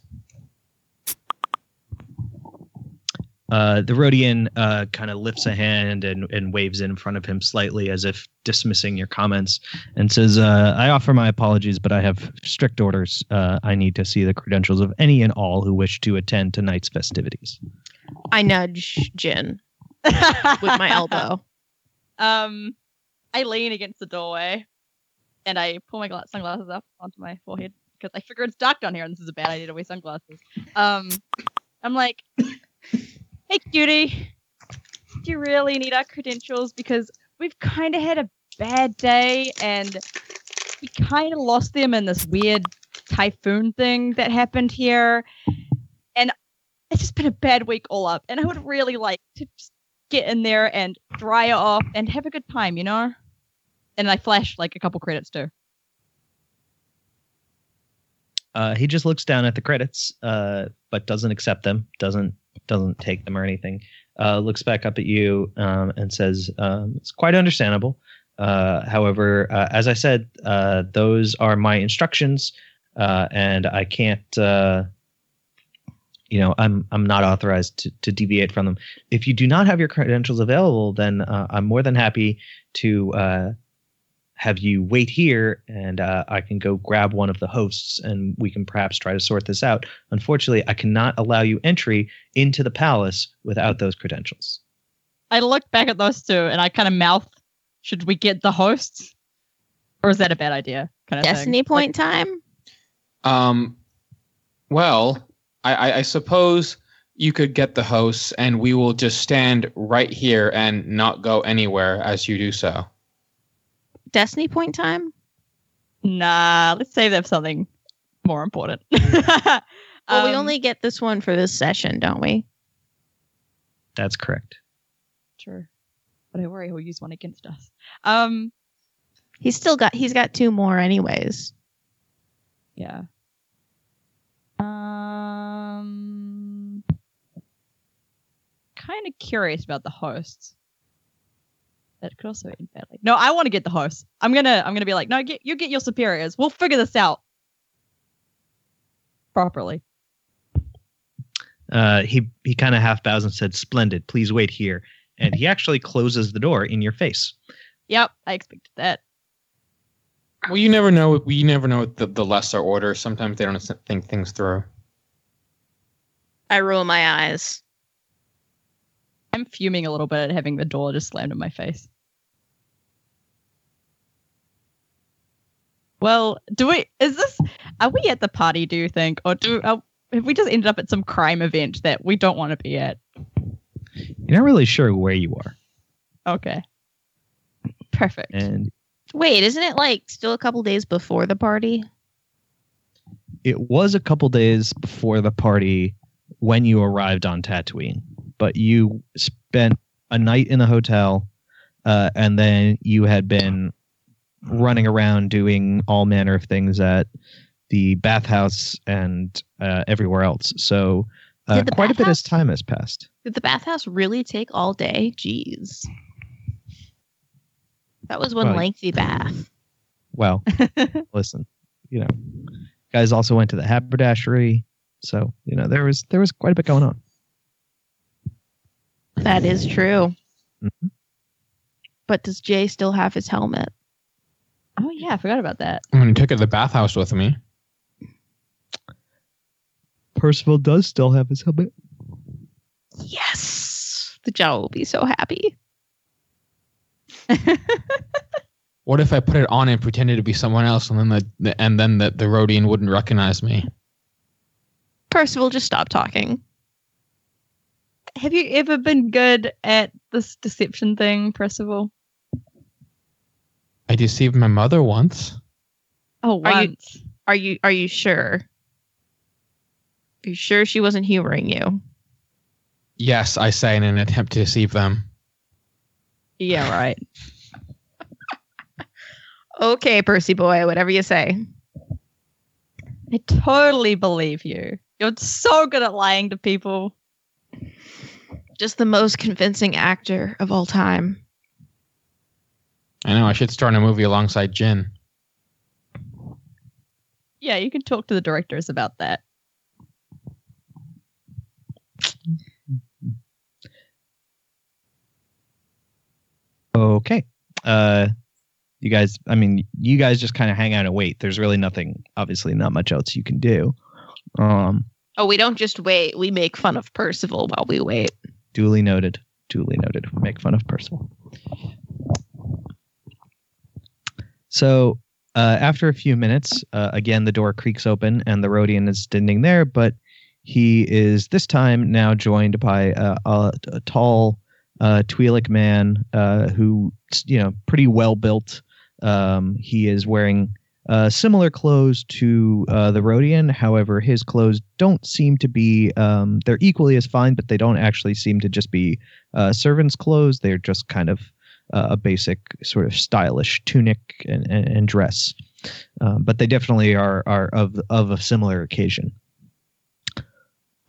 Uh, the Rodian uh, kind of lifts a hand and, and waves in front of him slightly as if dismissing your comments and says, uh, I offer my apologies, but I have strict orders. Uh, I need to see the credentials of any and all who wish to attend tonight's festivities. I nudge Jin [laughs] with my elbow. Um, I lean against the doorway, and I pull my gla- sunglasses up onto my forehead because I figure it's dark down here, and this is a bad idea to wear sunglasses. Um, I'm like, hey, cutie, do you really need our credentials? Because we've kind of had a bad day and we kind of lost them in this weird typhoon thing that happened here. And it's just been a bad week all up. And I would really like to get in there and dry it off and have a good time, you know? And I flash like a couple credits too. Uh, he just looks down at the credits, uh, but doesn't accept them. Doesn't doesn't take them or anything. Uh, looks back up at you um, and says, um, "It's quite understandable. Uh, however, uh, as I said, uh, those are my instructions, uh, and I can't. You know, I'm I'm not authorized to, to deviate from them. If you do not have your credentials available, then I'm more than happy to have you wait here, and uh, I can go grab one of the hosts, and we can perhaps try to sort this out. Unfortunately, I cannot allow you entry into the palace without those credentials. I looked back at those two and I kind of mouth, should we get the hosts? Or is that a bad idea? Kind of Destiny point time. Um, well, I, I, I suppose you could get the hosts, and we will just stand right here and not go anywhere as you do so. Destiny point time. Nah, let's save them something more important. [laughs] Well, we Um, only get this one for this session, don't we? That's correct. True. But I worry he'll use one against us. Um, He's still got. He's got two more, anyways. yeah. Um, kind of curious about the hosts. That could also end badly. No, I want to get the horse. I'm gonna, I'm gonna be like, no, get you get your superiors. We'll figure this out properly. Uh, he he kind of half bows and said, "Splendid. Please wait here." And he actually closes the door in your face. Yep, I expected that. Well, you never know. We never know the, the lesser order. Sometimes they don't think things through. I roll my eyes. I'm fuming a little bit at having the door just slammed in my face. Well, do we? Is this? Are we at the party? Do you think, or do uh, have we just ended up at some crime event that we don't want to be at? You're not really sure where you are, Okay, perfect. and Wait, isn't it like still a couple days before the party? it was a couple days before the party when you arrived on Tatooine, but you spent a night in the hotel, uh, and then you had been running around doing all manner of things at the bathhouse and uh, everywhere else. So uh, quite a bit of time has passed. Did the bathhouse really take all day? Jeez. That was one Well, lengthy bath. Well, [laughs] listen, you know, guys also went to the haberdashery, so you know there was there was quite a bit going on. That is true. Mhm. But does Jay still have his helmet? oh yeah, I forgot about that. I'm going to take it to the bathhouse with me. Percival does still have his helmet. Yes. The Jawa will be so happy. [laughs] What if I put it on and pretended to be someone else, and then the, the and then the, the Rodian wouldn't recognize me? Percival, just stop talking. Have you ever been good at this deception thing, Percival? I deceived my mother once. Oh, Are you- once. Are you are you sure? Are you sure she wasn't humoring you? Yes, I say in an attempt to deceive them. Yeah, right. Okay, Percy boy, whatever you say. I totally believe you. You're so good at lying to people. Just the most convincing actor of all time. I know I should star in a movie alongside Jin. Yeah, you can talk to the directors about that. Okay. Uh you guys I mean you guys just kind of hang out and wait. There's really nothing obviously not much else you can do. Um Oh, we don't just wait. We make fun of Percival while we wait. Duly noted. Duly noted. Make fun of Percival. So uh, after a few minutes, uh, again the door creaks open and the Rodian is standing there, but he is this time now joined by uh, a, a tall uh, Twi'lek man uh, who, you know, pretty well built. Um, he is wearing uh, similar clothes to uh, the Rodian. However, his clothes don't seem to be, um, they're equally as fine, but they don't actually seem to just be uh, servants' clothes. They're just kind of uh, a basic sort of stylish tunic and, and, and dress. Um, but they definitely are, are of, of a similar occasion.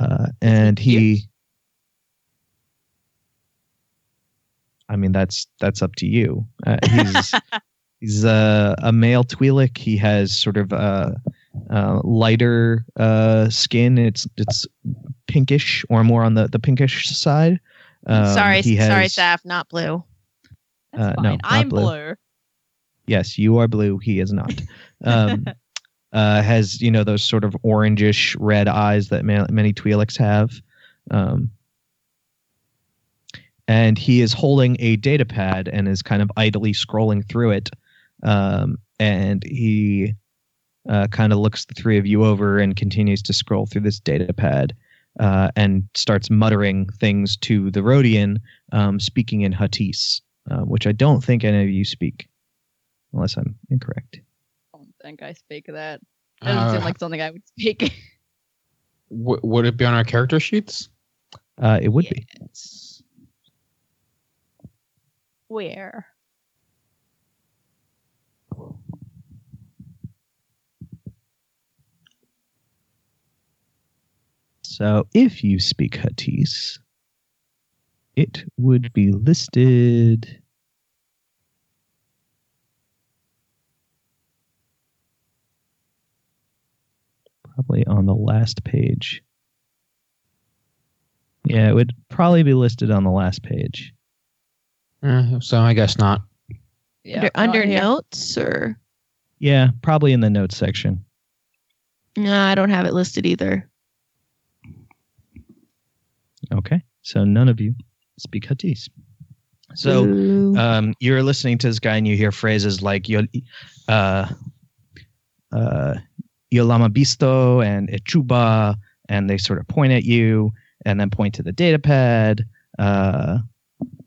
Uh, and he. I mean, that's that's up to you. Uh, he's [laughs] He's uh, a male Twi'lek. He has sort of a uh, lighter uh, skin. It's it's pinkish or more on the, the pinkish side. Um, sorry, he sorry, has- Saf, not blue. That's Uh, fine. no, I'm blue. blue. Yes, you are blue. He is not. Um, [laughs] uh, has you know those sort of orangish red eyes that ma- many Twi'leks have. Um, and he is holding a data pad and is kind of idly scrolling through it. Um, and he uh, kind of looks the three of you over and continues to scroll through this data pad uh, and starts muttering things to the Rodian, um, speaking in Huttese, uh, which I don't think any of you speak, unless I'm incorrect. I don't think I speak that. Doesn't seem Uh, like something I would speak. [laughs] w- would it be on our character sheets? Uh, it would be. Yes. Where? So if you speak Huttese, it would be listed. Probably on the last page. Yeah, it would probably be listed on the last page. Eh, so I guess not. Yeah, under under here. notes or Yeah, probably in the notes section. no, I don't have it listed either. Okay, so none of you speak Huttese. So um, you're listening to this guy and you hear phrases like "Yo- uh, uh, Yolama Bisto and Echuba, and they sort of point at you and then point to the data pad. Uh,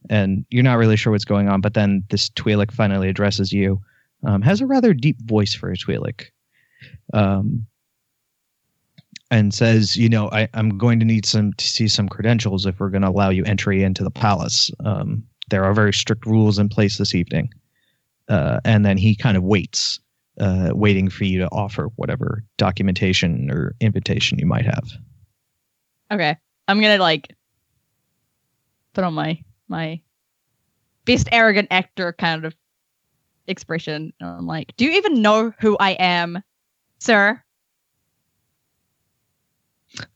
and you're not really sure what's going on, but then this Twi'lek finally addresses you. Um, has a rather deep voice for a Twi'lek. Um, and says, you know, I, I'm going to need some to see some credentials if we're going to allow you entry into the palace. Um, there are very strict rules in place this evening. Uh, and then he kind of waits, uh, waiting for you to offer whatever documentation or invitation you might have. Okay. I'm gonna like put on my my best arrogant actor kind of expression. I'm like, do you even know who I am, sir?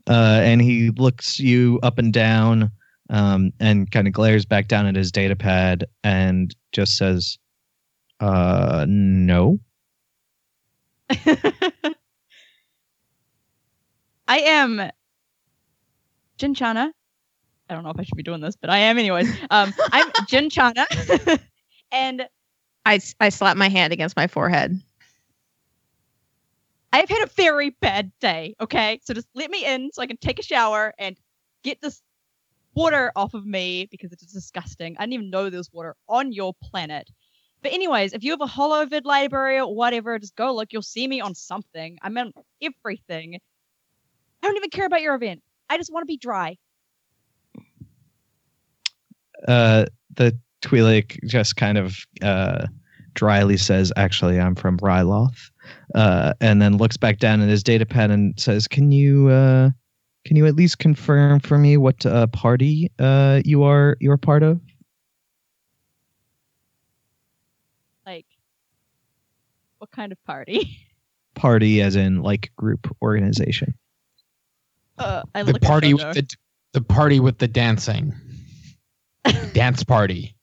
Uh, and he looks you up and down um, and kind of glares back down at his data pad and just says, uh, no. [laughs] I am Jinchana. I don't know if I should be doing this, but I am anyways. Um, I'm [laughs] Jinchana, [laughs] and I, I slap my hand against my forehead. I've had a very bad day. Okay, so just let me in so I can take a shower and get this water off of me because it's disgusting. I didn't even know there was water on your planet. But anyways, if you have a holo vid library or whatever, just go look. You'll see me on something. I'm on everything. I don't even care about your event. I just want to be dry. Uh, the Twi'lek just kind of uh, dryly says, "Actually, I'm from Ryloth," uh, and then looks back down at his data pad and says, "Can you uh, can you at least confirm for me what uh, party uh, you are you are part of?" Like, what kind of party? Party, as in like group organization. Uh, I The look party with the the party with the dancing. [laughs] Dance party.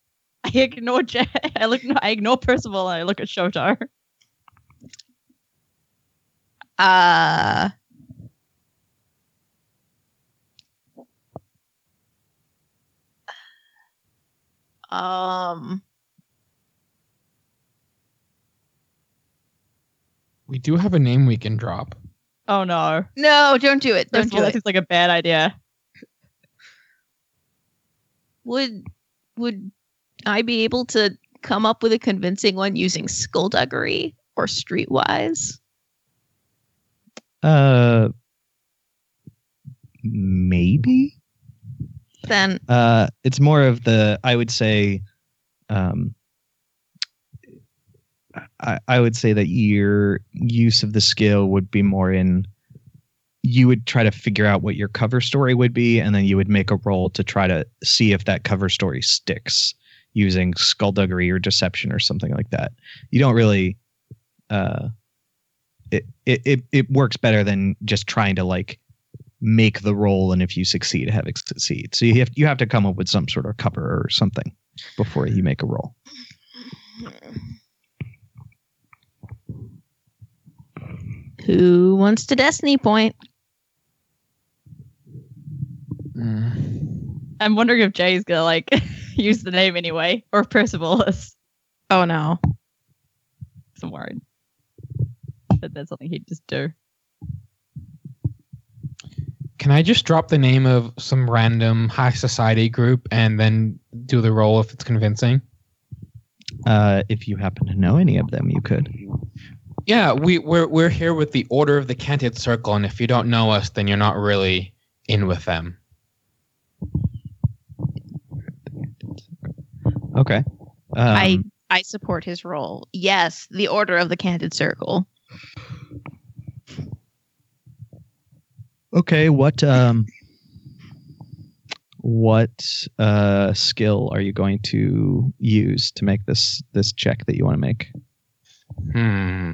I ignore J- I look. I ignore Percival and I look at Shotar. Uh um We do have a name we can drop. Oh no. No, don't do it. Don't First of all, do that it. seems like a bad idea. Would would I be able to come up with a convincing one using skullduggery or streetwise? Uh, maybe. Then Uh, it's more of the I would say, um, I, I would say that your use of the skill would be more in. You would try to figure out what your cover story would be, and then you would make a roll to try to see if that cover story sticks using skullduggery or deception or something like that. You don't really. Uh, it, it it it works better than just trying to like make the roll and if you succeed have it succeed so you have you have to come up with some sort of cover or something before you make a roll who wants to destiny point? Mm. I'm wondering if Jay's gonna like [laughs] use the name anyway, or if Percival is. Oh no. I'm worried that that's something he'd just do. Can I just drop the name of some random high society group and then do the role if it's convincing? uh, if you happen to know any of them you could Yeah, we, we're we're here with the Order of the Canted Circle, and if you don't know us, then you're not really in with them. okay um, I I support his role. Yes, the Order of the Candid Circle. Okay what um what uh skill are you going to use to make this this check that you want to make Hmm.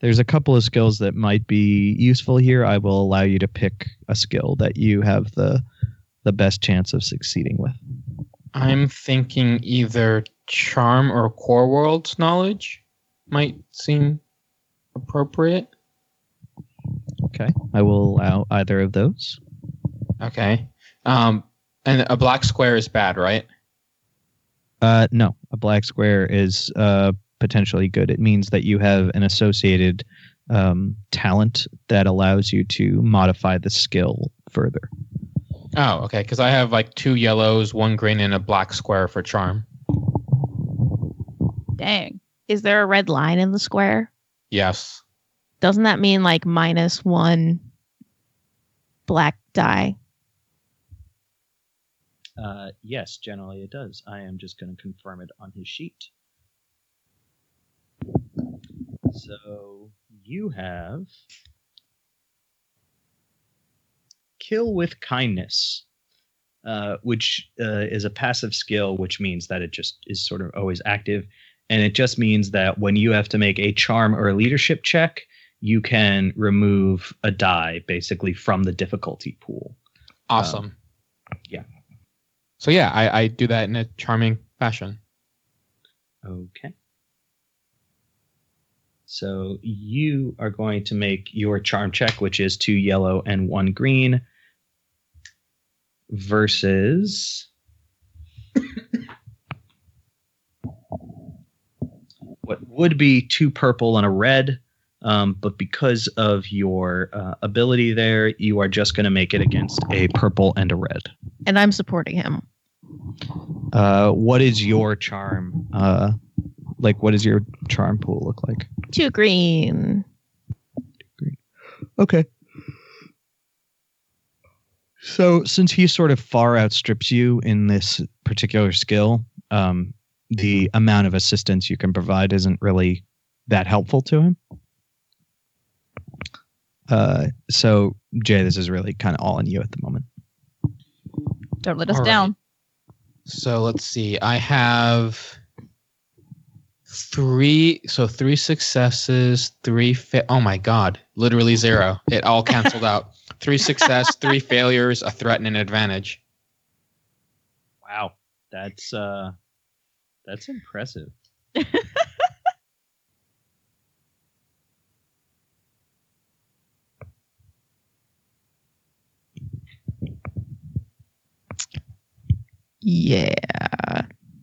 there's a couple of skills that might be useful here i will allow you to pick a skill that you have the the best chance of succeeding with I'm thinking either charm or core worlds knowledge might seem appropriate. Okay. I will allow either of those. Okay. Um, and a black square is bad, right? Uh, no, a black square is uh, potentially good. It means that you have an associated um, talent that allows you to modify the skill further. Oh, okay. Because I have like two yellows, one green, and a black square for charm. Dang. Is there a red line in the square? Yes. Doesn't that mean like minus one black die? Uh, yes, generally it does. I am just going to confirm it on his sheet. So you have kill with kindness, uh, which uh, is a passive skill, which means that it just is sort of always active, and it just means that when you have to make a charm or a leadership check, you can remove a die basically from the difficulty pool. Awesome. Um, yeah. So yeah, I, I do that in a charming fashion. Okay. So you are going to make your charm check, which is two yellow and one green, versus. [coughs] what would be two purple and a red. Um, but because of your uh, ability there, you are just going to make it against a purple and a red. And I'm supporting him. Uh, what is your charm? Uh, like, what does your charm pool look like? Two green. Okay. So, since he sort of far outstrips you in this particular skill, um, the amount of assistance you can provide isn't really that helpful to him. Uh, so, Jay, this is really kind of all on you at the moment. Don't let us All right. down. So let's see. I have three. So three successes, three. Fa- oh my god! Literally zero. It all canceled out. [laughs] Three success, three failures, a threat, and an advantage. Wow, that's uh, that's impressive. [laughs] Yeah.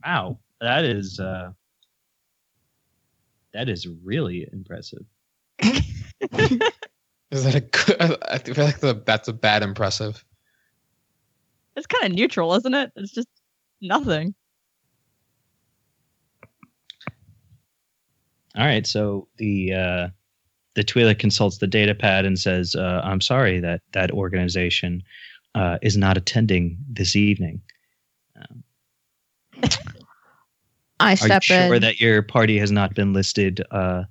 Wow, that is uh, that is really impressive. [laughs] Is that a good? I feel like the, that's a bad impressive. It's kind of neutral, isn't it? It's just nothing. All right, so the uh, the Twi'lek consults the data pad and says, uh, "I'm sorry that that organization uh, is not attending this evening. I are you step sure that your party has not been listed uh,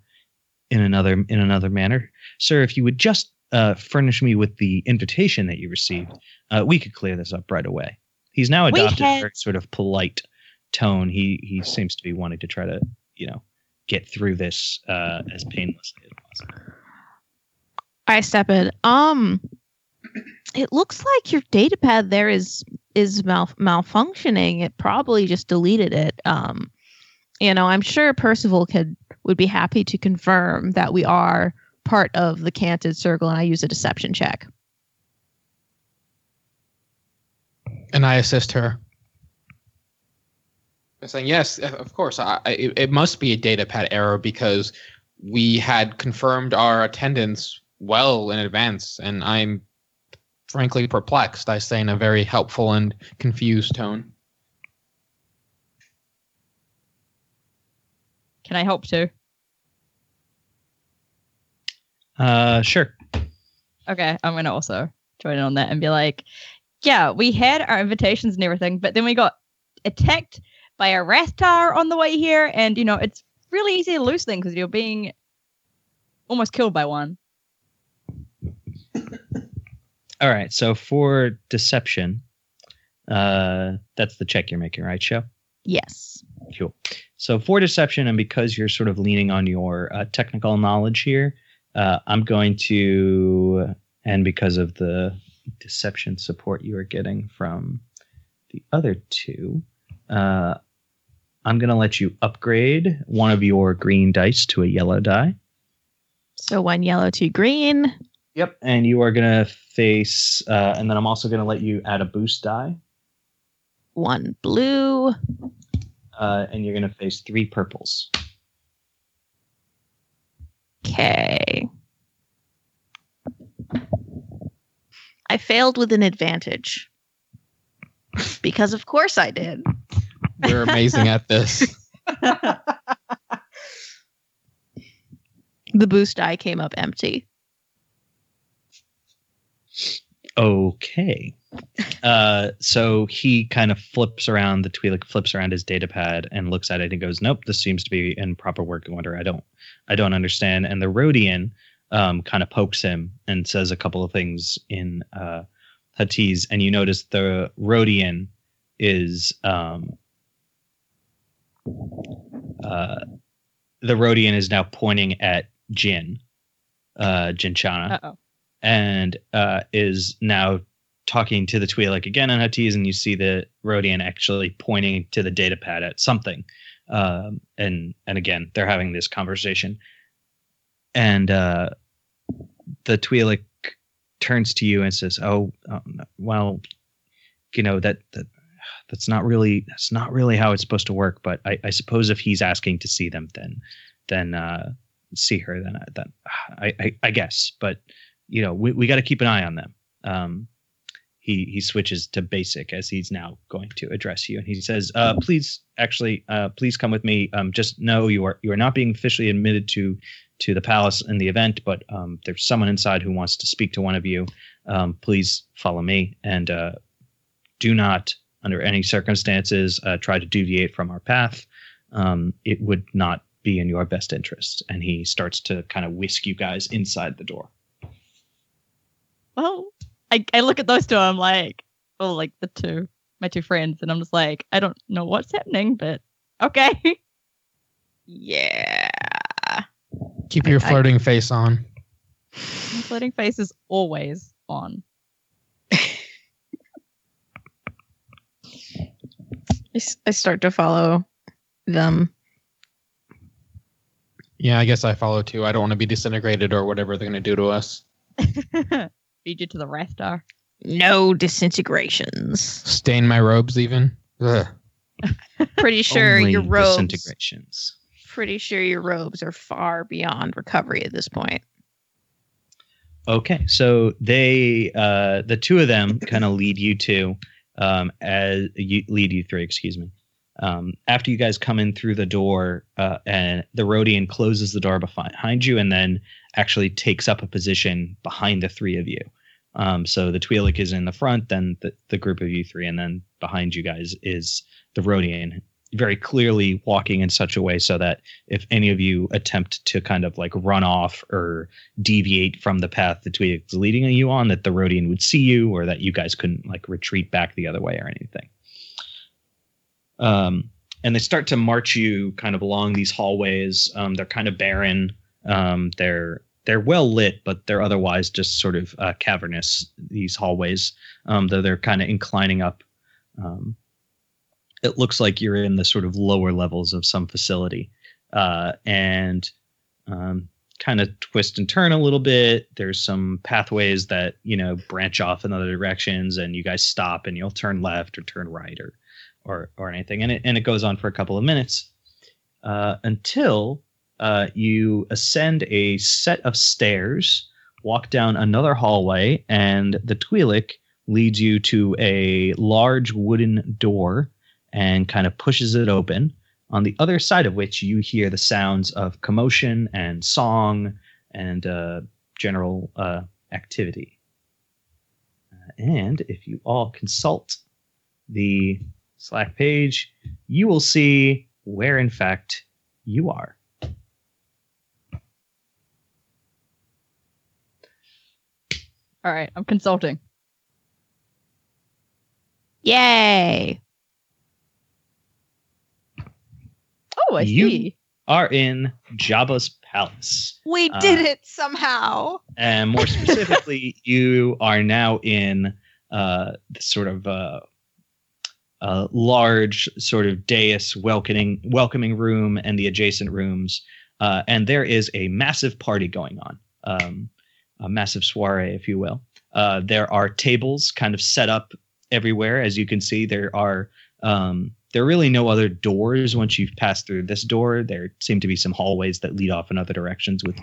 in another in another manner, sir? If you would just uh, furnish me with the invitation that you received, uh, we could clear this up right away." He's now adopted a had- very sort of polite tone. He he seems to be wanting to try to you know get through this uh, as painlessly as possible. I step in. Um, it looks like your data pad there is is mal- malfunctioning. It probably just deleted it. Um, you know, I'm sure Percival could would be happy to confirm that we are part of the canted circle, and I use a deception check. And I assist her. I'm saying, yes, of course. I, it it must be a data pad error because we had confirmed our attendance well in advance, and I'm frankly perplexed. I say in a very helpful and confused tone. Can I help too? Uh, sure. Okay, I'm gonna also join in on that and be like, yeah, we had our invitations and everything, but then we got attacked by a Rathtar on the way here, and you know it's really easy to lose things because you're being almost killed by one. All right. So for deception, uh, that's the check you're making, right, Show? Yes. Cool. So for deception, and because you're sort of leaning on your uh, technical knowledge here, uh, I'm going to, and because of the deception support you are getting from the other two, uh, I'm going to let you upgrade one of your green dice to a yellow die. So one yellow, two green. Yep. And you are going to face, uh, and then I'm also going to let you add a boost die, One blue. uh, and you're going to face three purples. Okay. I failed with an advantage. Because of course I did. You're amazing at this. [laughs] [laughs] The boost die came up empty. Okay. Uh, so he kind of flips around the Twi'lek flips around his data pad and looks at it and goes, "Nope, this seems to be in proper working order. I don't, I don't understand." And the Rodian um, kind of pokes him and says a couple of things in uh, Huttese, and you notice the Rodian is um, uh, the Rodian is now pointing at Jin, uh, Jinchana Uh oh. And uh, is now talking to the Twi'lek again on Huttese, and you see the Rodian actually pointing to the data pad at something. Um, and and again, they're having this conversation, and uh, the Twi'lek turns to you and says, "Oh, um, well, you know that that." That's not really that's not really how it's supposed to work. But I, I suppose if he's asking to see them, then then uh, see her. Then then I, I, I guess. But you know, we, we got to keep an eye on them. Um, he he switches to basic as he's now going to address you, and he says, uh, "Please, actually, uh, please come with me. Um, just know you are you are not being officially admitted to to the palace in the event, but um, there's someone inside who wants to speak to one of you. Um, please follow me, and uh, do not, under any circumstances, uh, try to deviate from our path. Um, it would not be in your best interest." And he starts to kind of whisk you guys inside the door. Well, I, I look at those two. I'm like, oh, like the two, my two friends, and I'm just like, I don't know what's happening, but okay. [laughs] Yeah. Keep your I- flirting face on. My floating face is always on. I start to follow them. Yeah, I guess I follow too. I don't want to be disintegrated or whatever they're going to do to us. [laughs] Feed you to the Rathtar. No disintegrations. Stain my robes, even. Ugh. [laughs] Pretty sure Only your robes. disintegrations. Pretty sure your robes are far beyond recovery at this point. Okay, so they, uh, the two of them, [laughs] kind of lead you to, um, as you lead you three, excuse me. Um, after you guys come in through the door, uh, and the Rodian closes the door behind you, and then actually takes up a position behind the three of you. Um, so the Twi'lek is in the front, then the, the group of you three, and then behind you guys is the Rodian, very clearly walking in such a way so that if any of you attempt to kind of like run off or deviate from the path the Twi'lek is leading you on, that the Rodian would see you, or that you guys couldn't like retreat back the other way or anything. Um, and they start to march you kind of along these hallways. Um, they're kind of barren. Um, they're they're well lit, but they're otherwise just sort of uh, cavernous. These hallways, um, though they're kind of inclining up. Um, it looks like you're in the sort of lower levels of some facility, uh, and um, kind of twist and turn a little bit. There's some pathways that you know branch off in other directions, and you guys stop and you'll turn left or turn right or or or anything, and it and it goes on for a couple of minutes uh, until uh, you ascend a set of stairs, walk down another hallway, and the Twi'lek leads you to a large wooden door and kind of pushes it open. On the other side of which you hear the sounds of commotion and song and uh, general uh, activity. Uh, and if you all consult the Slack page, you will see where, in fact, you are. All right, I'm consulting. Yay! Oh, I You- see. Are in Jabba's palace. We Uh, did it somehow. and more specifically, [laughs] you are now in uh, the sort of uh, a large sort of dais welcoming welcoming room and the adjacent rooms, uh, and there is a massive party going on, um, a massive soiree, if you will. Uh, there are tables kind of set up everywhere, as you can see. There are um, there are really no other doors once you've passed through this door. There seem to be some hallways that lead off in other directions with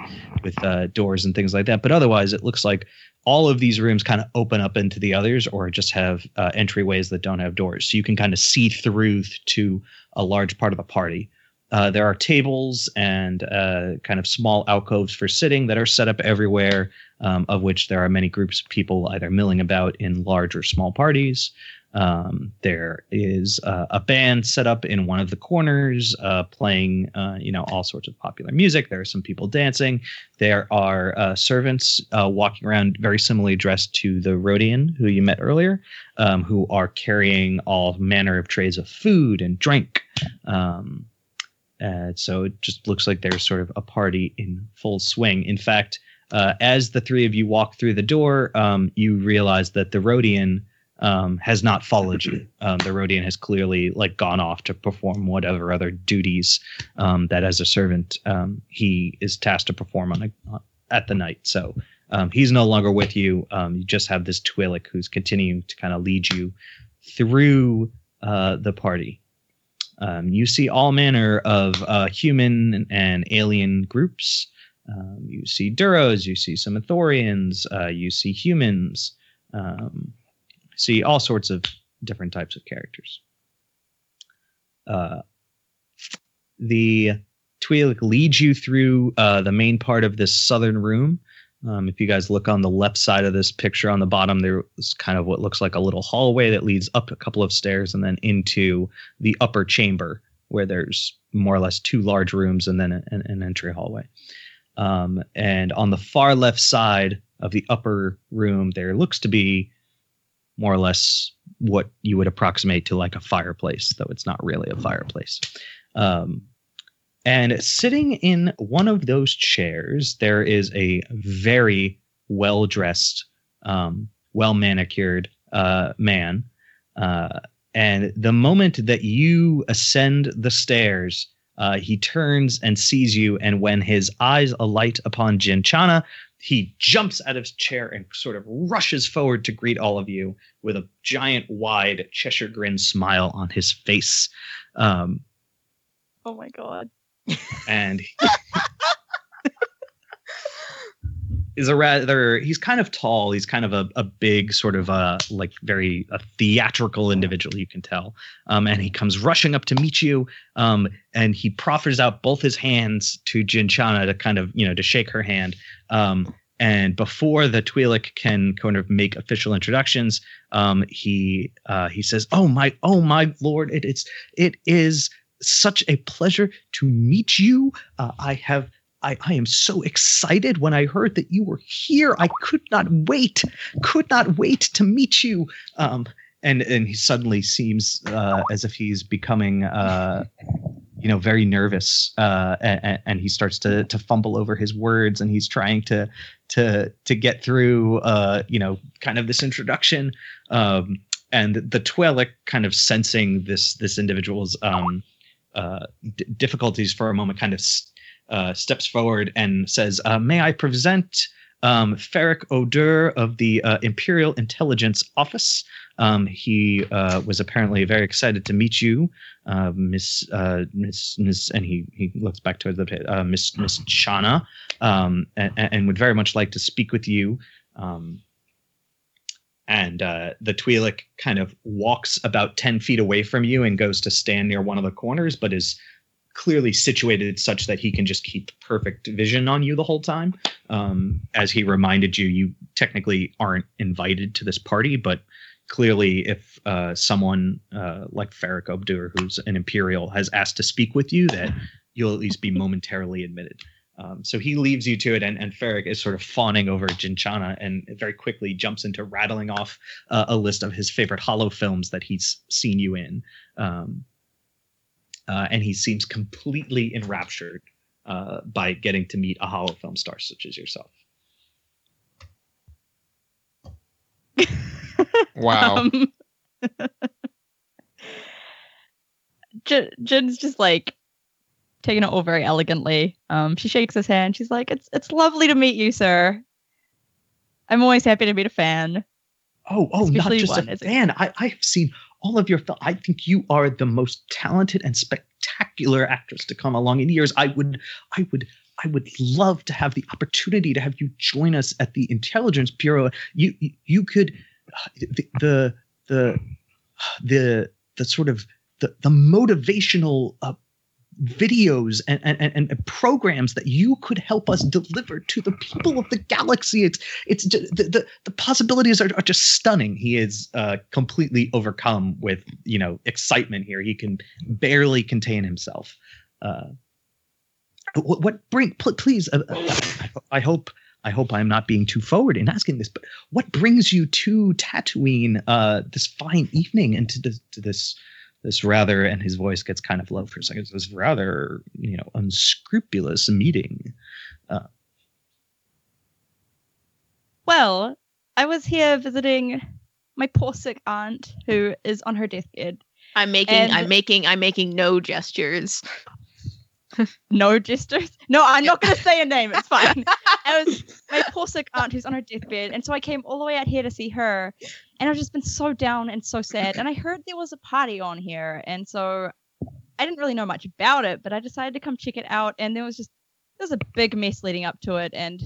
with uh, doors and things like that. But otherwise, it looks like all of these rooms kind of open up into the others, or just have uh, entryways that don't have doors, so you can kind of see through to a large part of the party. Uh, there are tables and uh, kind of small alcoves for sitting that are set up everywhere, um, of which there are many groups of people either milling about in large or small parties. Um, there is uh, a band set up in one of the corners, uh, playing, uh, you know, all sorts of popular music. There are some people dancing. There are uh, servants uh, walking around, very similarly dressed to the Rodian who you met earlier, um, who are carrying all manner of trays of food and drink. Um, uh, so it just looks like there's sort of a party in full swing. In fact, uh, as the three of you walk through the door, um, you realize that the Rodian um, has not followed you. Um, the Rodian has clearly like gone off to perform whatever other duties um, that, as a servant, um, he is tasked to perform on a, at the night. So um, he's no longer with you. You just have this Twi'lek who's continuing to kind of lead you through uh, the party. Um, you see all manner of uh, human and alien groups. Um, you see Duros, you see some Ithorians, uh, you see humans, um, see all sorts of different types of characters. Uh, the Twi'lek leads you through uh, the main part of this southern room. Um, if you guys look on the left side of this picture on the bottom, there is kind of what looks like a little hallway that leads up a couple of stairs and then into the upper chamber where there's more or less two large rooms and then an, an entry hallway. Um, and on the far left side of the upper room, there looks to be more or less what you would approximate to like a fireplace, though it's not really a fireplace. Um, and sitting in one of those chairs, there is a very well dressed, um, well manicured uh, man. Uh, and the moment that you ascend the stairs, uh, he turns and sees you. And when his eyes alight upon Jinchana, he jumps out of his chair and sort of rushes forward to greet all of you with a giant, wide Cheshire grin smile on his face. Um, Oh my god. And [laughs] is a rather he's kind of tall. He's kind of a, a big sort of a like very a theatrical individual you can tell. Um and he comes rushing up to meet you. Um and he proffers out both his hands to Jinchana to kind of you know to shake her hand. Um and before the Twi'lek can kind of make official introductions um he uh he says oh my oh my lord it, it's it is such a pleasure to meet you uh, i have I, I am so excited when I heard that you were here. I could not wait, could not wait to meet you. Um, and and he suddenly seems uh, as if he's becoming, uh, you know, very nervous. Uh, and, and he starts to to fumble over his words, and he's trying to to to get through, uh, you know, kind of this introduction. Um, and the Twi'lek kind of sensing this this individual's um, uh, d- difficulties for a moment, kind of. Uh, steps forward and says, uh, "May I present um, Ferric O'Dur of the uh, Imperial Intelligence Office? Um, he uh, was apparently very excited to meet you, uh, Miss uh, Miss Miss." And he he looks back to the Miss Miss Shana, um, and, and, would very much like to speak with you. Um, and the Twi'lek kind of walks about ten feet away from you and goes to stand near one of the corners, but is clearly situated such that he can just keep perfect vision on you the whole time. Um, as he reminded you, you technically aren't invited to this party, but clearly, if uh, someone uh, like Ferric O'Dur, who's an Imperial, has asked to speak with you, that you'll at least be momentarily admitted. Um, so he leaves you to it, and, and Ferric is sort of fawning over Jinchana and very quickly jumps into rattling off uh, a list of his favorite holo films that he's seen you in. Um, uh, and he seems completely enraptured uh, by getting to meet a holo film star such as yourself. [laughs] wow. Um, [laughs] J- Jin's just like taking it all very elegantly. Um, she shakes his hand. She's like, "It's it's lovely to meet you, sir. I'm always happy to meet a fan." Oh, oh, Especially not just one, a fan. I, I've seen all of your film. I think you are the most talented and spectacular actress to come along in years. I would, I would, I would love to have the opportunity to have you join us at the Intelligence Bureau. You, you, you could, the, the, the, the, the sort of the, the motivational uh, videos and, and, and, programs that you could help us deliver to the people of the galaxy. It's it's the the, the possibilities are, are just stunning. He is uh, completely overcome with you know excitement here. He can barely contain himself. Uh, what, what bring please? Uh, I hope. I hope I'm not being too forward in asking this, but what brings you to Tatooine uh, this fine evening and to this, to this this rather, and his voice gets kind of low for a second. This rather, you know, unscrupulous meeting. Uh, well, I was here visiting my poor sick aunt who is on her deathbed. I'm making, and I'm making, I'm making no gestures. [laughs] no gestures. No, I'm not going to say a name. It's fine. [laughs] it was my poor sick aunt who's on her deathbed, and so I came all the way out here to see her, and I've just been so down and so sad. And I heard there was a party on here, and so I didn't really know much about it, but I decided to come check it out, and there was just there was a big mess leading up to it, and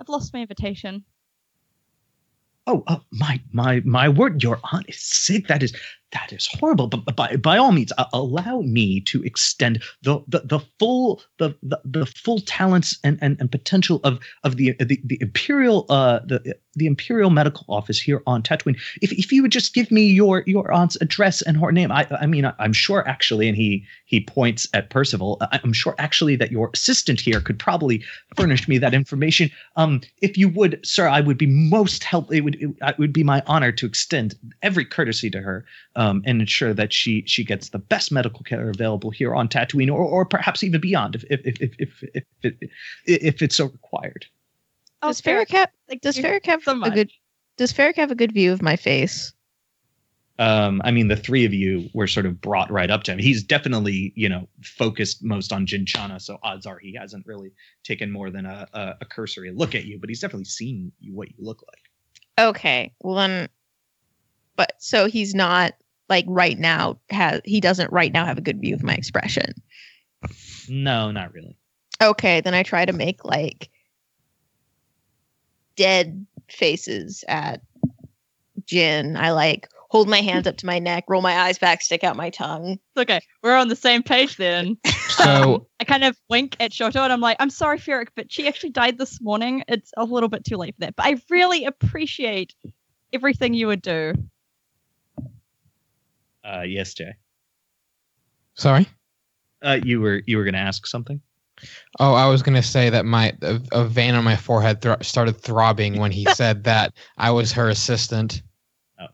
I've lost my invitation. Oh, uh, my my my word! Your aunt is sick. That is that is horrible. But by, by all means, uh, allow me to extend the, the, the full the, the, the full talents and, and, and potential of of the the, the imperial uh the the imperial medical office here on Tatooine. If, if you would just give me your your aunt's address and her name, I I mean I, am sure actually, and he he points at Percival. I'm sure actually that your assistant here could probably furnish me that information. Um, if you would, sir, I would be most help. It would it, it would be my honor to extend every courtesy to her um, and ensure that she she gets the best medical care available here on Tatooine, or, or perhaps even beyond, if if if if if, if, it, if it's so required. Does Ferric have like does Ferric have so a good does Ferric have a good view of my face? Um, I mean, the three of you were sort of brought right up to him. He's definitely, you know, focused most on Jinchana, so odds are he hasn't really taken more than a, a, a cursory look at you, but he's definitely seen you, what you look like. Okay, well then, but so he's not like right now has he doesn't right now have a good view of my expression. No, not really. Okay, then I try to make like dead faces at Jin. I like hold my hands up to my neck, roll my eyes back, stick out my tongue. Okay. We're on the same page then. So [laughs] I kind of wink at Shoto and I'm like, I'm sorry, Ferric, but she actually died this morning. It's a little bit too late for that. But I really appreciate everything you would do. Uh, yes, Jay. sorry. Uh, you were you were going to ask something. Oh, I was gonna say that my a, a vein on my forehead thro- started throbbing when he [laughs] said that I was her assistant. Oh.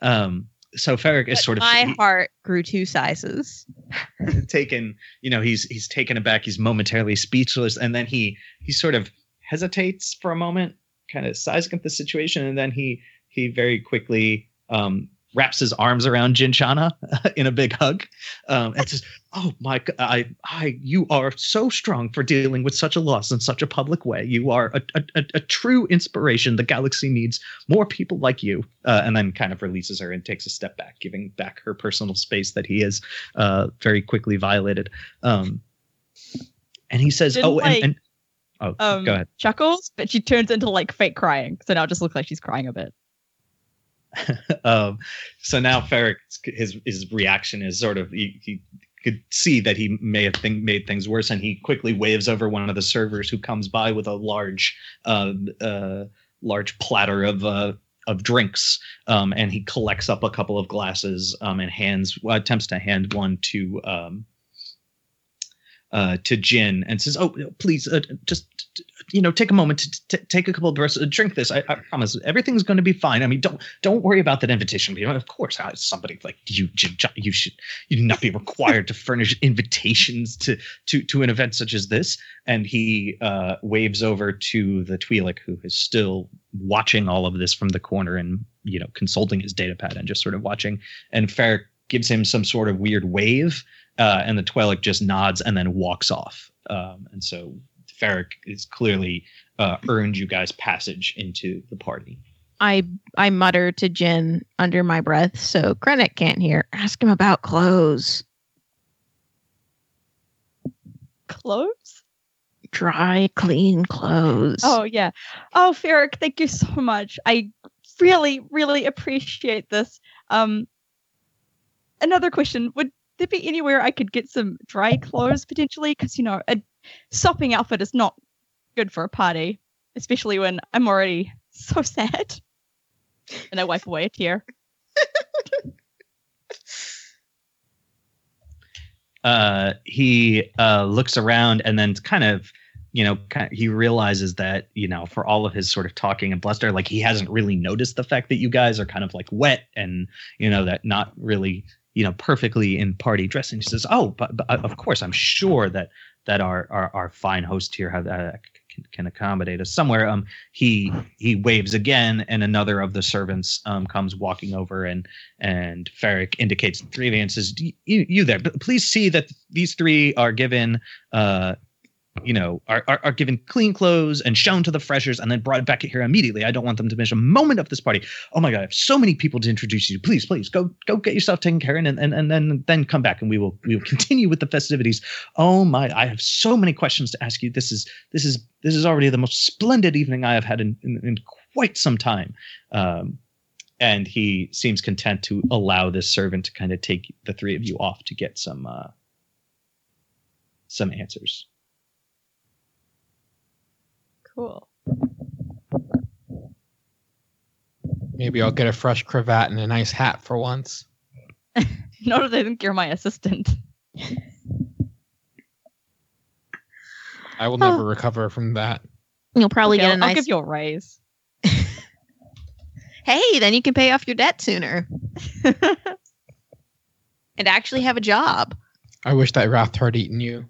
Um, so Ferric is But sort of my he- heart grew two sizes. [laughs] taken. You know, he's he's taken aback. He's momentarily speechless, and then he he sort of hesitates for a moment, kind of sizing up the situation, and then he he very quickly um, wraps his arms around Jinchana [laughs] in a big hug, um, and says, "Oh my, I, I, you are so strong for dealing with such a loss in such a public way. You are a, a, a, true inspiration. The galaxy needs more people like you." Uh, and then kind of releases her and takes a step back, giving back her personal space that he has uh, very quickly violated. Um, and he says, "Oh, and, and oh, Um, go ahead." Chuckles, but she turns into like fake crying. So now it just looks like she's crying a bit. [laughs] um, so now Ferric, his his reaction is sort of he, he could see that he may have think, made things worse, and he quickly waves over one of the servers who comes by with a large uh, uh, large platter of uh, of drinks, um, and he collects up a couple of glasses um, and hands attempts to hand one to. Um, uh, to Jin and says, "Oh, please, uh, just you know, take a moment to t- take a couple of breaths, uh, drink this. I, I promise, everything's going to be fine. I mean, don't don't worry about that invitation. You know, of course, somebody like you, you should you not be required to furnish [laughs] invitations to to to an event such as this." And he uh, waves over to the Twi'lek, who is still watching all of this from the corner and you know consulting his data pad and just sort of watching. And Ferric gives him some sort of weird wave, uh, and the Twi'lek just nods and then walks off. Um, and so Ferric is clearly uh, earned you guys passage into the party. I I mutter to Jin under my breath so Krennic can't hear. Ask him about clothes. Clothes? Dry, clean clothes. Oh yeah. Oh, Ferric, thank you so much. I really, really appreciate this. Um, another question: Would there be anywhere I could get some dry clothes potentially? Because you know, a sopping outfit is not good for a party, especially when I'm already [laughs] so sad. And I wipe away a tear. [laughs] Uh, he uh, looks around and then kind of, you know, kind he realizes that you know, for all of his sort of talking and bluster, like he hasn't really noticed the fact that you guys are kind of like wet and you know that not really you know perfectly in party dressing. He says, "Oh, but, but of course, I'm sure that that our our, our fine host here have, uh, can, can accommodate us somewhere." Um, he he waves again, and another of the servants um comes walking over, and and Ferric indicates three and says, "You you there? Please see that these three are given uh." You know, are, are are given clean clothes and shown to the freshers, and then brought back here immediately. I don't want them to miss a moment of this party oh my god, I have so many people to introduce you. Please, please go go get yourself taken care of and and, and then then come back and we will we will continue with the festivities. Oh my, I have so many questions to ask you. This is this is this is already the most splendid evening I have had in, in, in quite some time. Um, and he seems content to allow this servant to kind of take the three of you off to get some uh, some answers. Cool. Maybe I'll get a fresh cravat and a nice hat for once. [laughs] Not if they think you're my assistant. I will Oh. never recover from that. You'll probably Okay, get a I'll, nice. I'll give you a raise. [laughs] hey, then you can pay off your debt sooner [laughs] and actually have a job. I wish that Wrath had eaten you.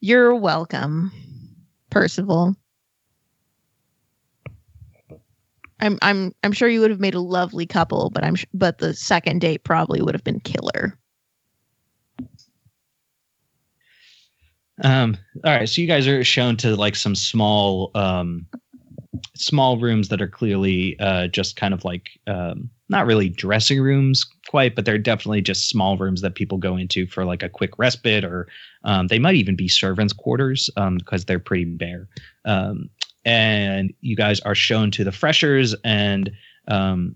You're welcome, Percival. I'm I'm I'm sure you would have made a lovely couple, but I'm sh- but the second date probably would have been killer. Um, all right, so you guys are shown to like some small um small rooms that are clearly uh, just kind of like um, not really dressing rooms quite, but they're definitely just small rooms that people go into for like a quick respite, or um, they might even be servants' quarters because um, they're pretty bare. Um, and you guys are shown to the freshers, and um,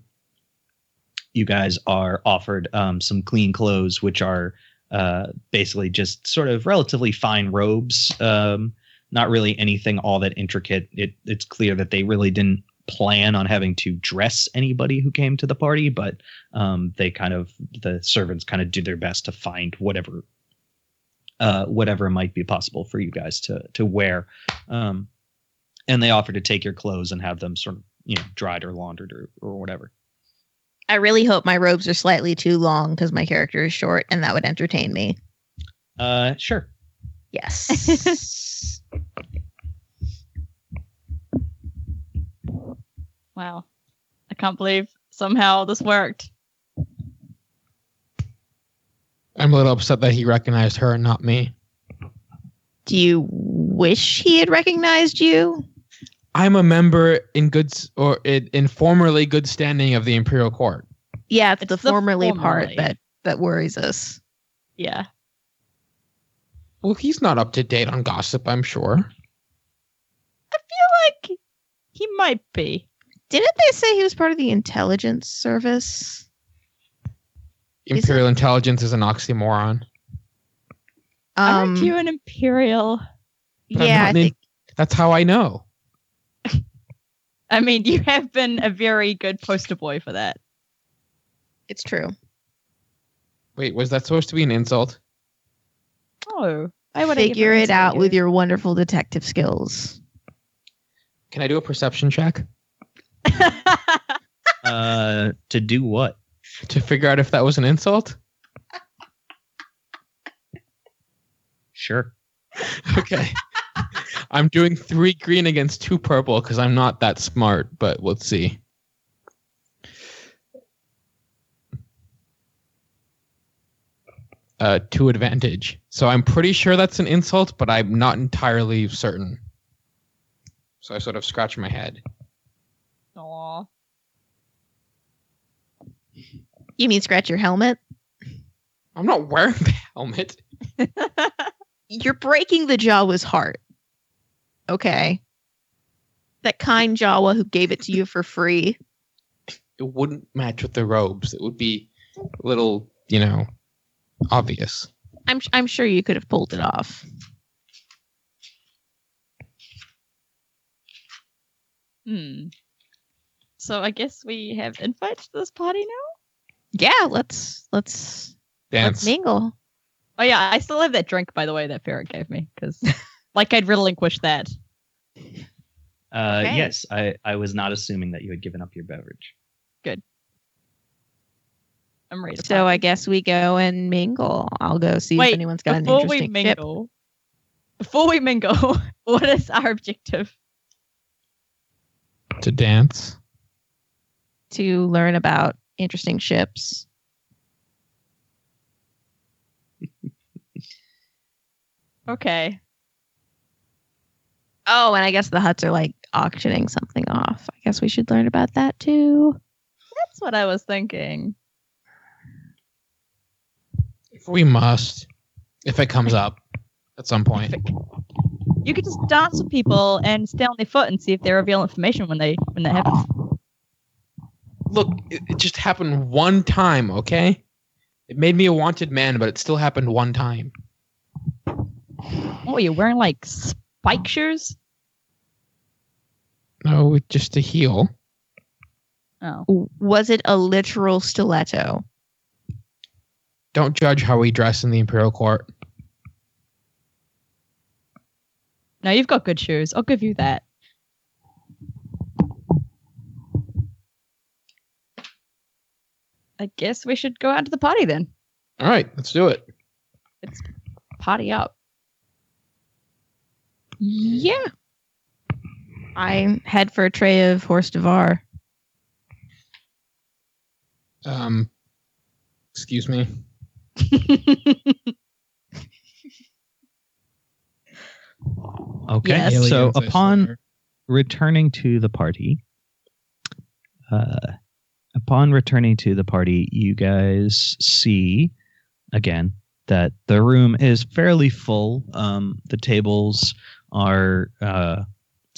you guys are offered some clean clothes, which are uh, basically just sort of relatively fine robes. Um, not really anything all that intricate. It, it's clear that they really didn't plan on having to dress anybody who came to the party, but um, they kind of the servants kind of did their best to find whatever uh, whatever might be possible for you guys to to wear. Um, and they offer to take your clothes and have them sort of you know dried or laundered or, or whatever. I really hope my robes are slightly too long because my character is short, and that would entertain me. Uh, sure. Yes. [laughs] Wow. I can't believe somehow this worked. I'm a little upset that he recognized her and not me. Do you wish he had recognized you? I'm a member in good or in, in formerly good standing of the Imperial Court. Yeah, it's, It's the, the formerly, part that that worries us. Yeah. Well, he's not up to date on gossip, I'm sure. I feel like he might be. Didn't they say he was part of the intelligence service? Is Imperial intelligence is an oxymoron. Aren't Um, you an imperial? But yeah, I an- think That's how I know. [laughs] I mean, you have been a very good poster boy for that. it's true. Wait, was that supposed to be an insult? Oh, I would Figure it out with your wonderful detective skills. Can I do a perception check [laughs] Uh, to do what? to figure out if that was an insult? Sure. [laughs] Okay. I'm doing three green against two purple because I'm not that smart, but let's see. Uh, two advantage. So I'm pretty sure that's an insult, but I'm not entirely certain. So I sort of scratch my head. Aw. You mean scratch your helmet? I'm not wearing the helmet. [laughs] You're breaking the Jawa's heart. Okay. That kind Jawa who gave it to you for free. It wouldn't match with the robes. It would be a little, you know, obvious. I'm I'm sure you could have pulled it off. Hmm. So I guess we have invites to this party now. Yeah, let's let's let's Dance. mingle. Oh yeah, I still have that drink by the way that Ferret gave me because, [laughs] like, I'd relinquish that. Uh, Okay. Yes, I, I was not assuming that you had given up your beverage. I'm ready. To So. I guess we go and mingle. I'll go see Wait, if anyone's got an before we interesting ship. mingle, before we mingle, [laughs] what is our objective? to dance. to learn about interesting ships. [laughs] Okay. Oh, and I guess the Hutts are like auctioning something off. I guess we should learn about that too. That's what I was thinking. If we must, if it comes up at some point. You could just dance with people and stay on their foot and see if they reveal information when they when that happens. Look, it, it just happened one time, okay? It made me a wanted man, but it still happened one time. Oh, you're wearing like spike shoes? No, just a heel. Oh. Was it a literal stiletto? Don't judge how we dress in the Imperial Court. No, you've got good shoes. I'll give you that. I guess we should go out to the party then. All right, let's do it. It's party up. Yeah. I head for a tray of hors d'oeuvres. Um, excuse me. [laughs] Okay. Yes. So upon returning to the party, uh, upon returning to the party, you guys see again that the room is fairly full. Um, the tables are uh,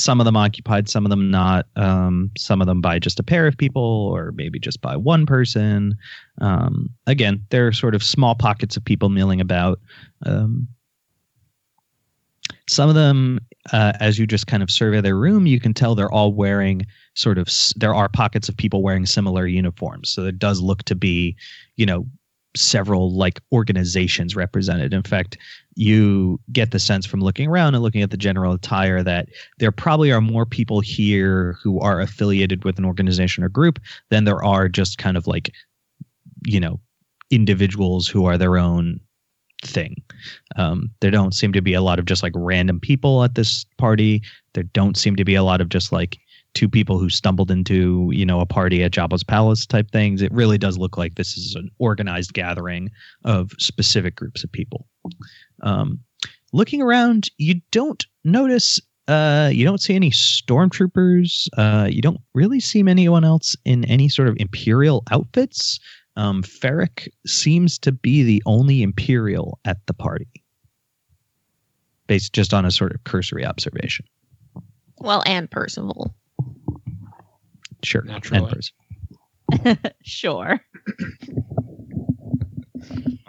some of them occupied, some of them not. Um, some of them by just a pair of people, or maybe just by one person. Um, again, there are sort of small pockets of people milling about. Um, some of them, uh, as you just kind of survey their room, you can tell they're all wearing sort of. There are pockets of people wearing similar uniforms, so it does look to be, you know, several like organizations represented. In fact, you get the sense from looking around and looking at the general attire that there probably are more people here who are affiliated with an organization or group than there are just kind of like, you know, individuals who are their own thing. Um, there don't seem to be a lot of just like random people at this party. There don't seem to be a lot of just like two people who stumbled into you know a party at Jabba's palace type things. It really does look like this is an organized gathering of specific groups of people. Um, looking around, you don't notice. Uh, you don't see any stormtroopers. Uh, you don't really see anyone else in any sort of imperial outfits. Um, Ferric seems to be the only imperial at the party, based just on a sort of cursory observation. Well, and Percival. Sure, Naturally. and person. [laughs] sure.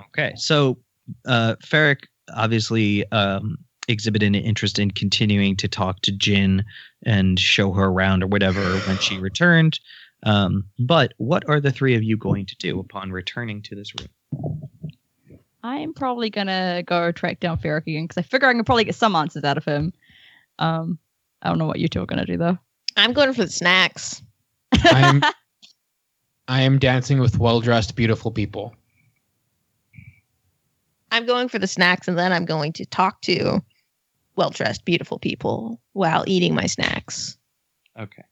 Okay, so uh, Ferric obviously um, exhibited an interest in continuing to talk to Jin and show her around or whatever when she returned. Um, but what are the three of you going to do upon returning to this room? I'm probably gonna go track down Ferric again because I figure I can probably get some answers out of him. Um, I don't know what you two are gonna do though. I'm going for the snacks. I'm [laughs] I am dancing with well dressed, beautiful people. I'm going for the snacks, and then I'm going to talk to well dressed, beautiful people while eating my snacks. Okay.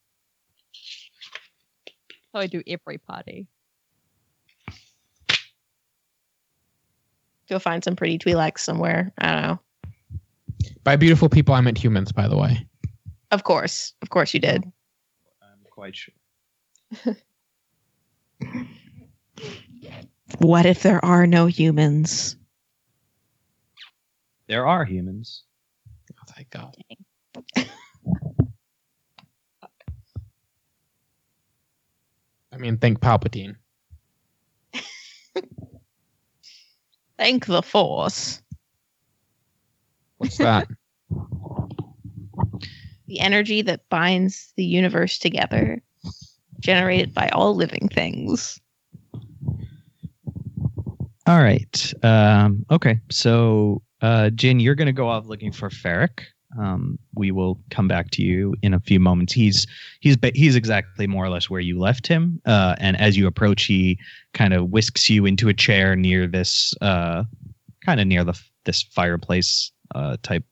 So I do every party. Go find some pretty Twi'leks somewhere. I don't know. By beautiful people, I meant humans, by the way. Of course, of course, you did. I'm quite sure. [laughs] What if there are no humans? There are humans. Oh, thank God. I mean, thank Palpatine. [laughs] Thank the Force. What's that? [laughs] The energy that binds the universe together, generated by all living things. All right. Um, okay. So, uh, Jin, you're going to go off looking for Ferric. Um, we will come back to you in a few moments. He's he's he's exactly more or less where you left him. Uh, and as you approach, he kind of whisks you into a chair near this uh, kind of near the this fireplace uh, type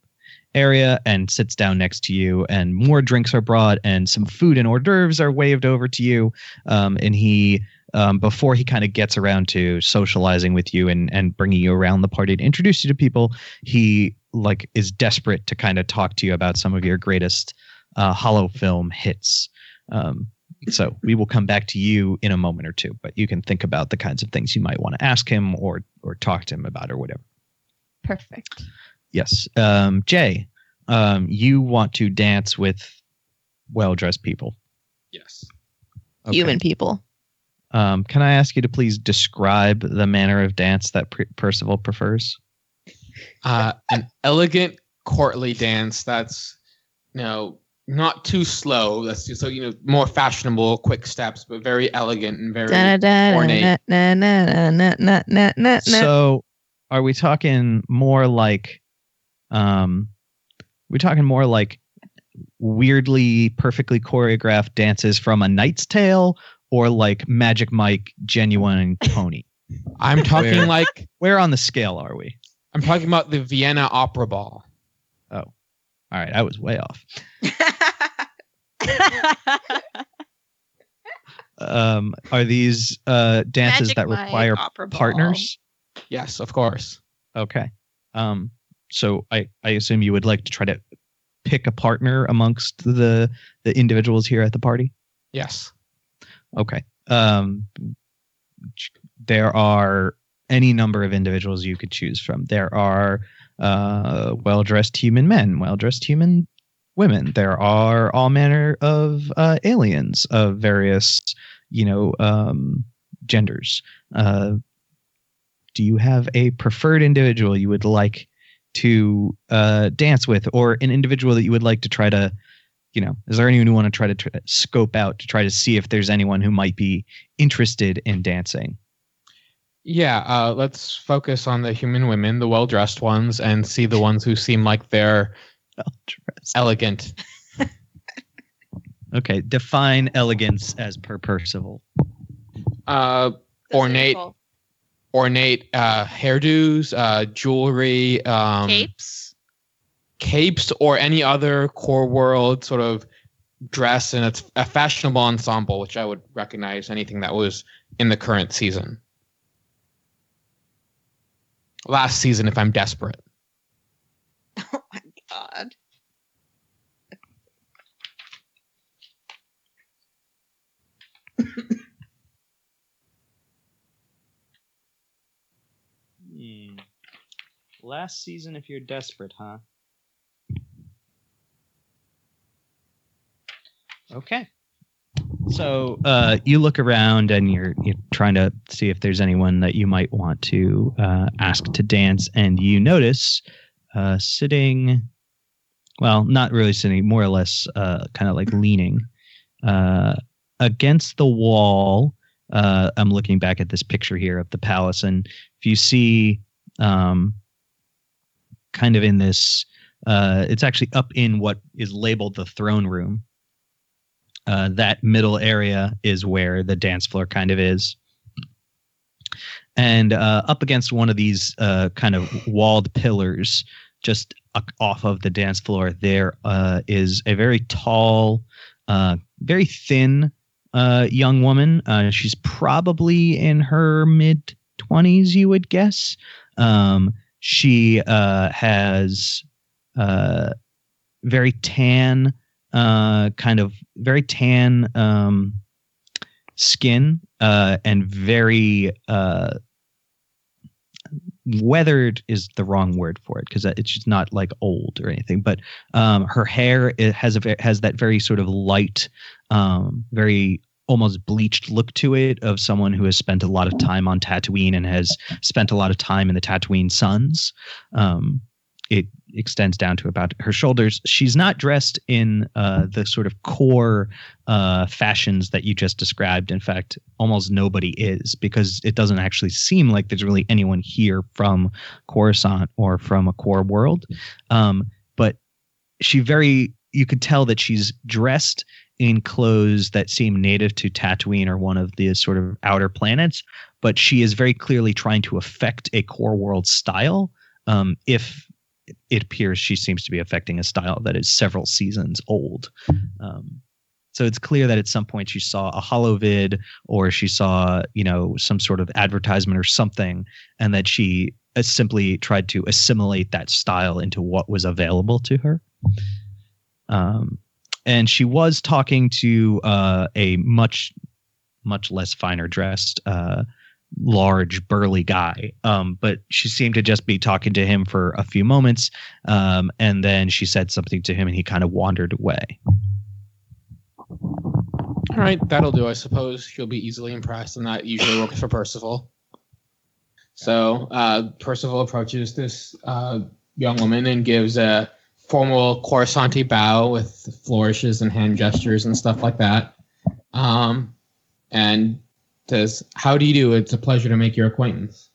area and sits down next to you. And more drinks are brought, and some food and hors d'oeuvres are waved over to you. Um, and he um, before he kind of gets around to socializing with you and and bringing you around the party to introduce you to people, he like is desperate to kind of talk to you about some of your greatest uh, holo film hits. Um, so we will come back to you in a moment or two, but you can think about the kinds of things you might want to ask him or or talk to him about or whatever. Perfect. Yes, um, Jay, um, you want to dance with well dressed people. Yes. Okay. Human people. Um, can I ask you to please describe the manner of dance that Pre- Percival prefers? Uh, an elegant, courtly dance that's, you know, not too slow. That's just so you know, more fashionable, quick steps, but very elegant and very. ornate. So, are we talking more like, um, we're talking more like weirdly, perfectly choreographed dances from A Knight's Tale, or like Magic Mike, Ginuwine Pony? [laughs] I'm talking Where- like Where on the scale are we? I'm talking about the Vienna Opera Ball. Oh, all right, I was way off. Um, are these uh, dances Magic that require partners? Yes, of course. Okay. Um, so I, I assume you would like to try to pick a partner amongst the the individuals here at the party? Yes. Okay. Um, there are any number of individuals you could choose from. There are uh, well dressed human men, well dressed human women. There are all manner of uh, aliens of various, you know, um, genders. Uh, do you have a preferred individual you would like to uh, dance with, or an individual that you would like to try to, you know, is there anyone you want to try to tr- scope out to try to see if there's anyone who might be interested in dancing? Yeah, uh, let's focus on the human women, the well dressed ones, and see the ones who seem like they're Well-dressed. elegant. [laughs] Okay, define elegance as per Percival. Uh, ornate, ornate uh, hairdos, uh, jewelry, um, Capes. capes, or any other core world sort of dress, and it's a fashionable ensemble, which I would recognize anything that was in the current season. Last season, if I'm desperate. [laughs] Oh my god. Last season, if you're desperate, huh? Okay. So uh, you look around and you're you're trying to see if there's anyone that you might want to uh, ask to dance, and you notice uh, sitting, well, not really sitting, more or less, uh, kind of like leaning uh, against the wall. Uh, I'm looking back at this picture here of the palace, and if you see, um, kind of in this, uh, it's actually up in what is labeled the throne room. Uh, that middle area is where the dance floor kind of is. And uh, up against one of these uh, kind of walled pillars, just off of the dance floor, there uh, is a very tall, uh, very thin young woman. She's probably in her mid 20s, you would guess. Um, she uh, has uh, very tan, uh, kind of very tan um, skin uh, and very uh, weathered is the wrong word for it because it's just not like old or anything. But um, her hair it has a has that very sort of light, um, very almost bleached look to it of someone who has spent a lot of time on Tatooine and has spent a lot of time in the Tatooine suns. Um, it extends down to about her shoulders. She's not dressed in uh, the sort of core uh, fashions that you just described. In fact, almost nobody is because it doesn't actually seem like there's really anyone here from Coruscant or from a core world. Um, but she very, you could tell that she's dressed in clothes that seem native to Tatooine or one of the sort of outer planets, but she is very clearly trying to affect a core world style. Um, if it appears she seems to be affecting a style that is several seasons old. Um, so it's clear that at some point she saw a holovid or she saw, you know, some sort of advertisement or something, and that she uh, simply tried to assimilate that style into what was available to her. Um, and she was talking to uh, a much, much less finer dressed, uh, large, burly guy. Um, but she seemed to just be talking to him for a few moments, um, and then she said something to him, and he kind of wandered away. All right, that'll do. I suppose she'll be easily impressed, and that usually works for Percival. So uh, Percival approaches this uh, young woman and gives a formal Coruscanti bow with flourishes and hand gestures and stuff like that, um, and says, "How do you do? It's a pleasure to make your acquaintance."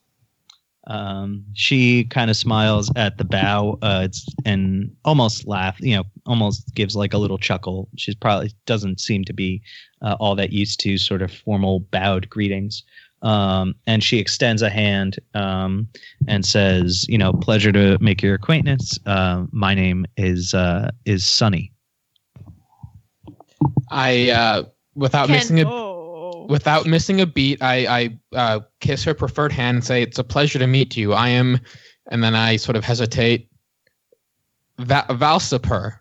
Um, she kind of smiles at the bow, uh, and almost laugh, you know, almost gives like a little chuckle. She's probably doesn't seem to be uh, all that used to sort of formal bowed greetings. Um, and she extends a hand um, and says, "You know, pleasure to make your acquaintance. Uh, my name is uh, is Sunny." I, uh, without Can- missing a Oh. without missing a beat, I, I uh, kiss her preferred hand and say, "It's a pleasure to meet you. I am," and then I sort of hesitate. Va- Valsipur,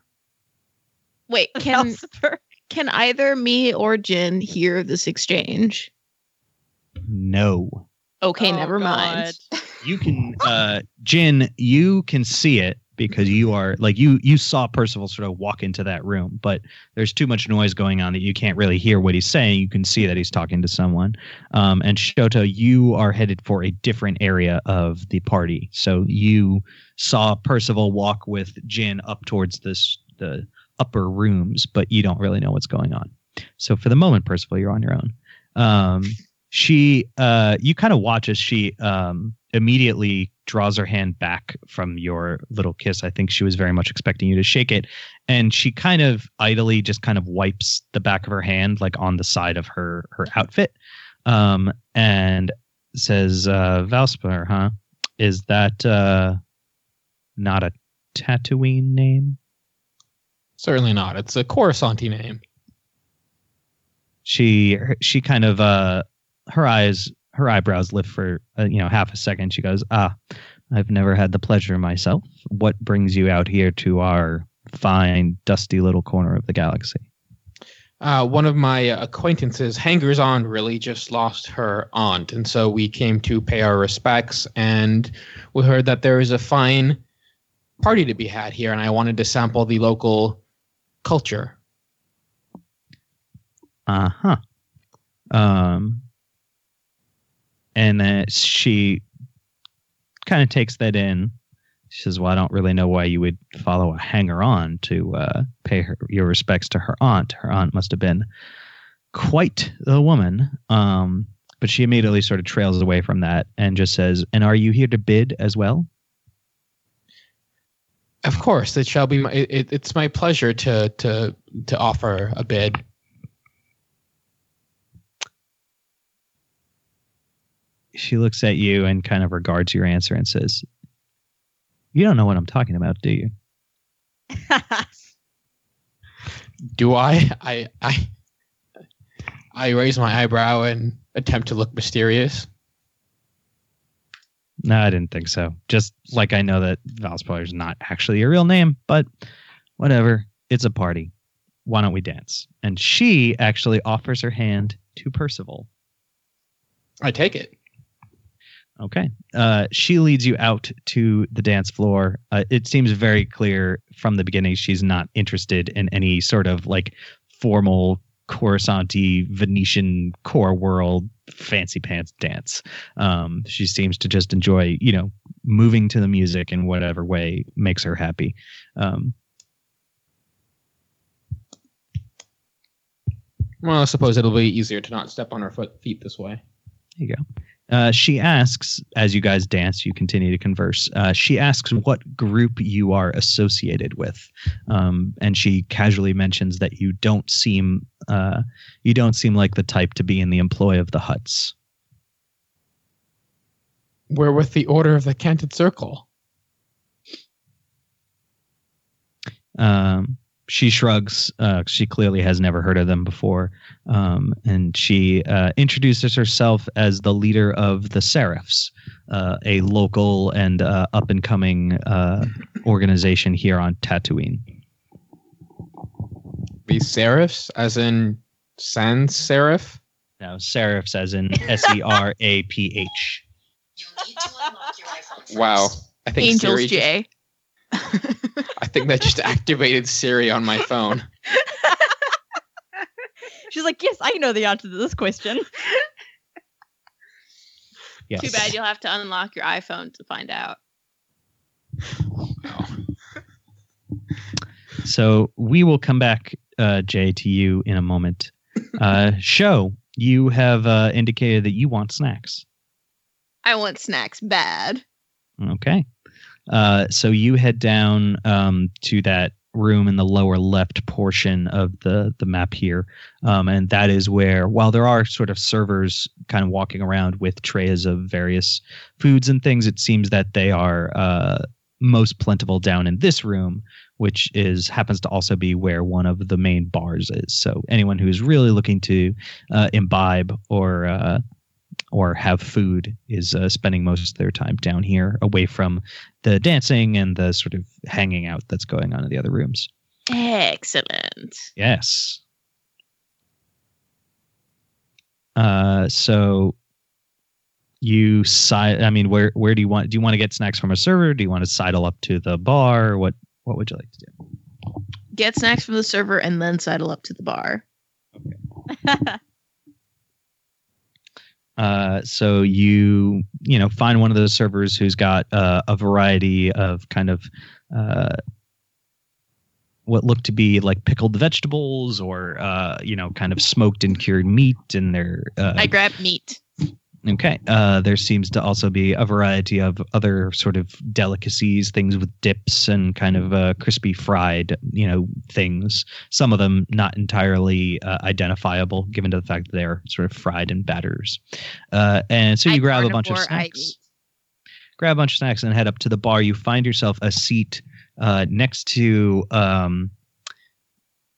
Wait, can Philosopher. can either me or Jin hear this exchange? No. Okay, Oh, never mind. [laughs] You can [laughs] uh Jin, you can see it because you are like you you saw Percival sort of walk into that room, but there's too much noise going on that you can't really hear what he's saying. You can see that he's talking to someone. Um and Shoto, you are headed for a different area of the party. So you saw Percival walk with Jin up towards this the upper rooms, but you don't really know what's going on. So for the moment, Percival, you're on your own. Um she uh you kind of watch as she um immediately draws her hand back from your little kiss i think she was very much expecting you to shake it and she kind of idly just kind of wipes the back of her hand like on the side of her her outfit um and says uh valspar huh is that uh not a tatooine name Certainly not. It's a Coruscanti name. she she kind of uh her eyes her eyebrows lift for uh, you know half a second she goes ah i've never had the pleasure myself what brings you out here to our fine dusty little corner of the galaxy Uh, one of my acquaintances, Hangers On, really just lost her aunt, and so we came to pay our respects. And we heard that there is a fine party to be had here, and I wanted to sample the local culture. uh-huh um and she kind of takes that in she says well i don't really know why you would follow a hanger on to uh, pay her your respects to her aunt her aunt must have been quite the woman um but she immediately sort of trails away from that and just says and are you here to bid as well Of course, it shall be. My, it, it's my pleasure to to to offer a bid. She looks at you and kind of regards your answer and says you don't know what i'm talking about do you [laughs] Do I? I I I raise my eyebrow and attempt to look mysterious. No, I didn't think so. Just like I know that Valspar is not actually your real name, but whatever. It's a party. Why don't we dance? And she actually offers her hand to Percival. I take it. Okay. Uh, she leads you out to the dance floor. Uh, it seems very clear from the beginning she's not interested in any sort of like formal Coruscanti Venetian core world fancy pants dance. Um, she seems to just enjoy, you know, moving to the music in whatever way makes her happy. Um, Well, I suppose it'll be easier to not step on her foot feet this way. There you go. Uh, she asks, as you guys dance, you continue to converse. Uh, she asks what group you are associated with, um, and she casually mentions that you don't seem uh, you don't seem like the type to be in the employ of the Hutts. We're with the Order of the Canted Circle. Um, she shrugs. Uh, she clearly has never heard of them before, um, and she uh, introduces herself as the leader of the Seraphs, uh, a local and uh, up and coming uh, organization here on Tatooine. The Seraphs, as in sans serif. Now, Seraphs as in S E R A P H. Wow. I think Angels Siri just- J. I think that just activated Siri on my phone. She's like, yes, I know the answer to this question. Yes. Too bad you'll have to unlock your iPhone to find out. So we will come back, uh, Jay, to you in a moment. Uh, show you have uh, indicated that you want snacks. I want snacks bad. Okay. Uh, so you head down um, to that room in the lower left portion of the the map here, um, and that is where, while there are sort of servers kind of walking around with trays of various foods and things, it seems that they are uh, most plentiful down in this room, which is happens to also be where one of the main bars is. So anyone who's really looking to uh, imbibe or uh, or have food is uh, spending most of their time down here away from the dancing and the sort of hanging out that's going on in the other rooms. Excellent. Yes. Uh, so you side. I mean, where where do you want? Do you want to get snacks from a server? Do you want to sidle up to the bar? What what would you like to do? Get snacks from the server and then sidle up to the bar. [laughs] Uh, so you you know find one of those servers who's got uh, a variety of kind of uh, what look to be like pickled vegetables or uh, you know kind of smoked and cured meat in their uh, I grab meat. Okay. Uh, there seems to also be a variety of other sort of delicacies, things with dips and kind of uh, crispy fried, you know, things. Some of them not entirely uh, identifiable, given to the fact that they're sort of fried in batters. Uh, and so you I grab a bunch of snacks. Grab a bunch of snacks and head up to the bar. You find yourself a seat uh, next to um,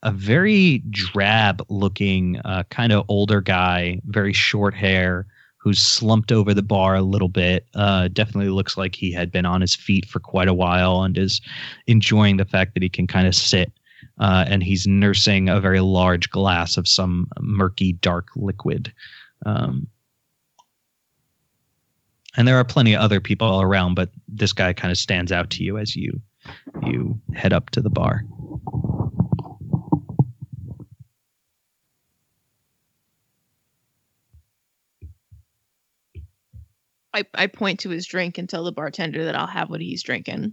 a very drab looking, uh, kind of older guy, very short hair, who's slumped over the bar a little bit. Uh, definitely looks like he had been on his feet for quite a while and is enjoying the fact that he can kind of sit. Uh, and he's nursing a very large glass of some murky, dark liquid. Um, and there are plenty of other people all around, but this guy kind of stands out to you as you you head up to the bar. I, I point to his drink and tell the bartender that I'll have what he's drinking.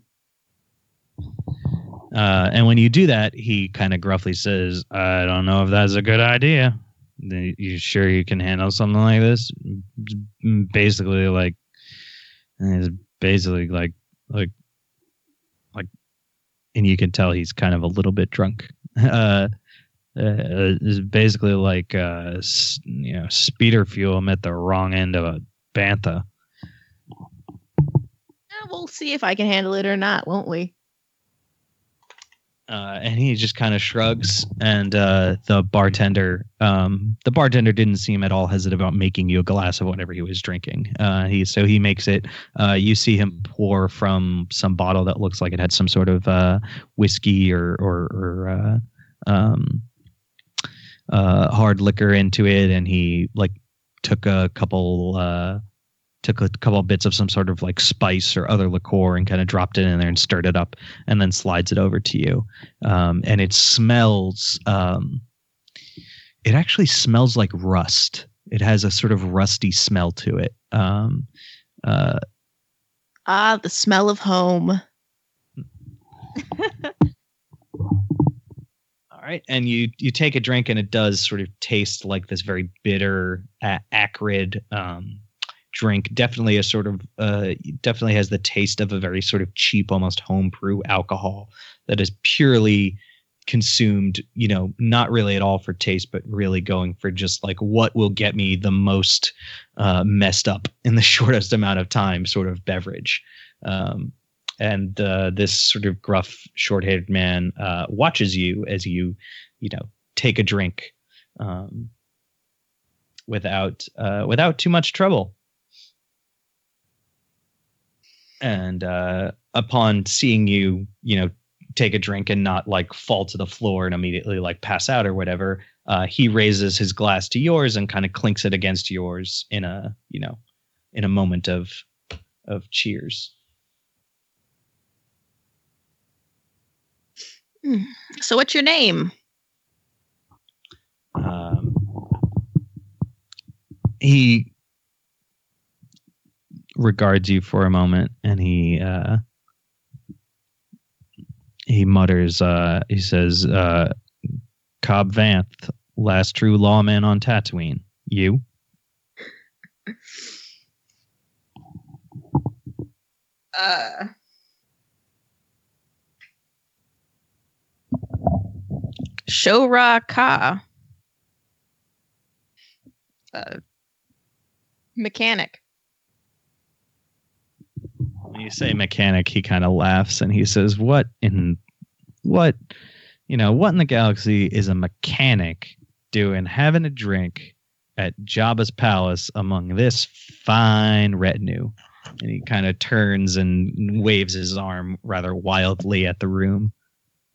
Uh, and when you do that, he kind of gruffly says, "I don't know if that's a good idea. You sure you can handle something like this?" Basically, like, it's basically like, like, like, and you can tell he's kind of a little bit drunk. [laughs] Uh, uh, it's basically like, uh, you know, speeder fuel him at the wrong end of a bantha. We'll see if I can handle it or not, won't we? uh, and he just kind of shrugs and uh, the bartender um, the bartender didn't seem at all hesitant about making you a glass of whatever he was drinking uh, he so he makes it uh, you see him pour from some bottle that looks like it had some sort of uh, whiskey or or, or uh, um, hard liquor into it and he like took a couple took a couple bits of some sort of like spice or other liqueur and kind of dropped it in there and stirred it up and then slides it over to you. Um, and it smells um, it actually smells like rust. It has a sort of rusty smell to it. Um, uh, Ah, the smell of home. [laughs] all right and you you take a drink and it does sort of taste like this very bitter a- acrid um, drink definitely a sort of uh, definitely has the taste of a very sort of cheap almost homebrew alcohol that is purely consumed you know not really at all for taste but really going for just like what will get me the most uh, messed up in the [laughs] shortest amount of time sort of beverage. Um, and uh, this sort of gruff short-haired man uh, watches you as you you know take a drink um, without uh, without too much trouble and uh, upon seeing you you know take a drink and not like fall to the floor and immediately like pass out or whatever uh, he raises his glass to yours and kind of clinks it against yours in a you know in a moment of of cheers So, what's your name? um, he regards you for a moment and he uh, he mutters uh, he says uh, cobb vanth last true lawman on tatooine you Uh, Shora Ka. Uh, mechanic. When you say mechanic he kind of laughs and he says what in what you know what in the galaxy is a mechanic doing having a drink at Jabba's palace among this fine retinue and he kind of turns and waves his arm rather wildly at the room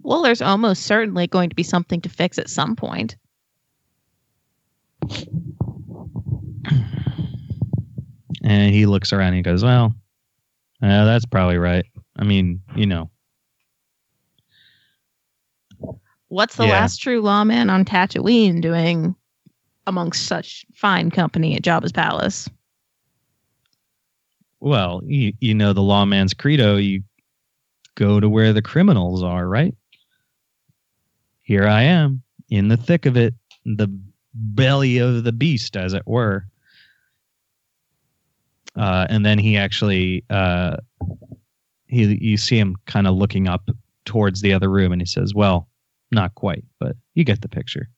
Well, there's almost certainly going to be something to fix at some point. And he looks around and he goes, Well, uh, that's probably right. I mean, you know, What's the Yeah. last true lawman on Tatooine doing amongst such fine company at Jabba's palace? well, you, you know the lawman's credo, you go to where the criminals are, right? Here I am, in the thick of it, the belly of the beast, as it were. Uh, and then he actually, uh, he you see him kind of looking up towards the other room, and he says, "Well, not quite, but you get the picture.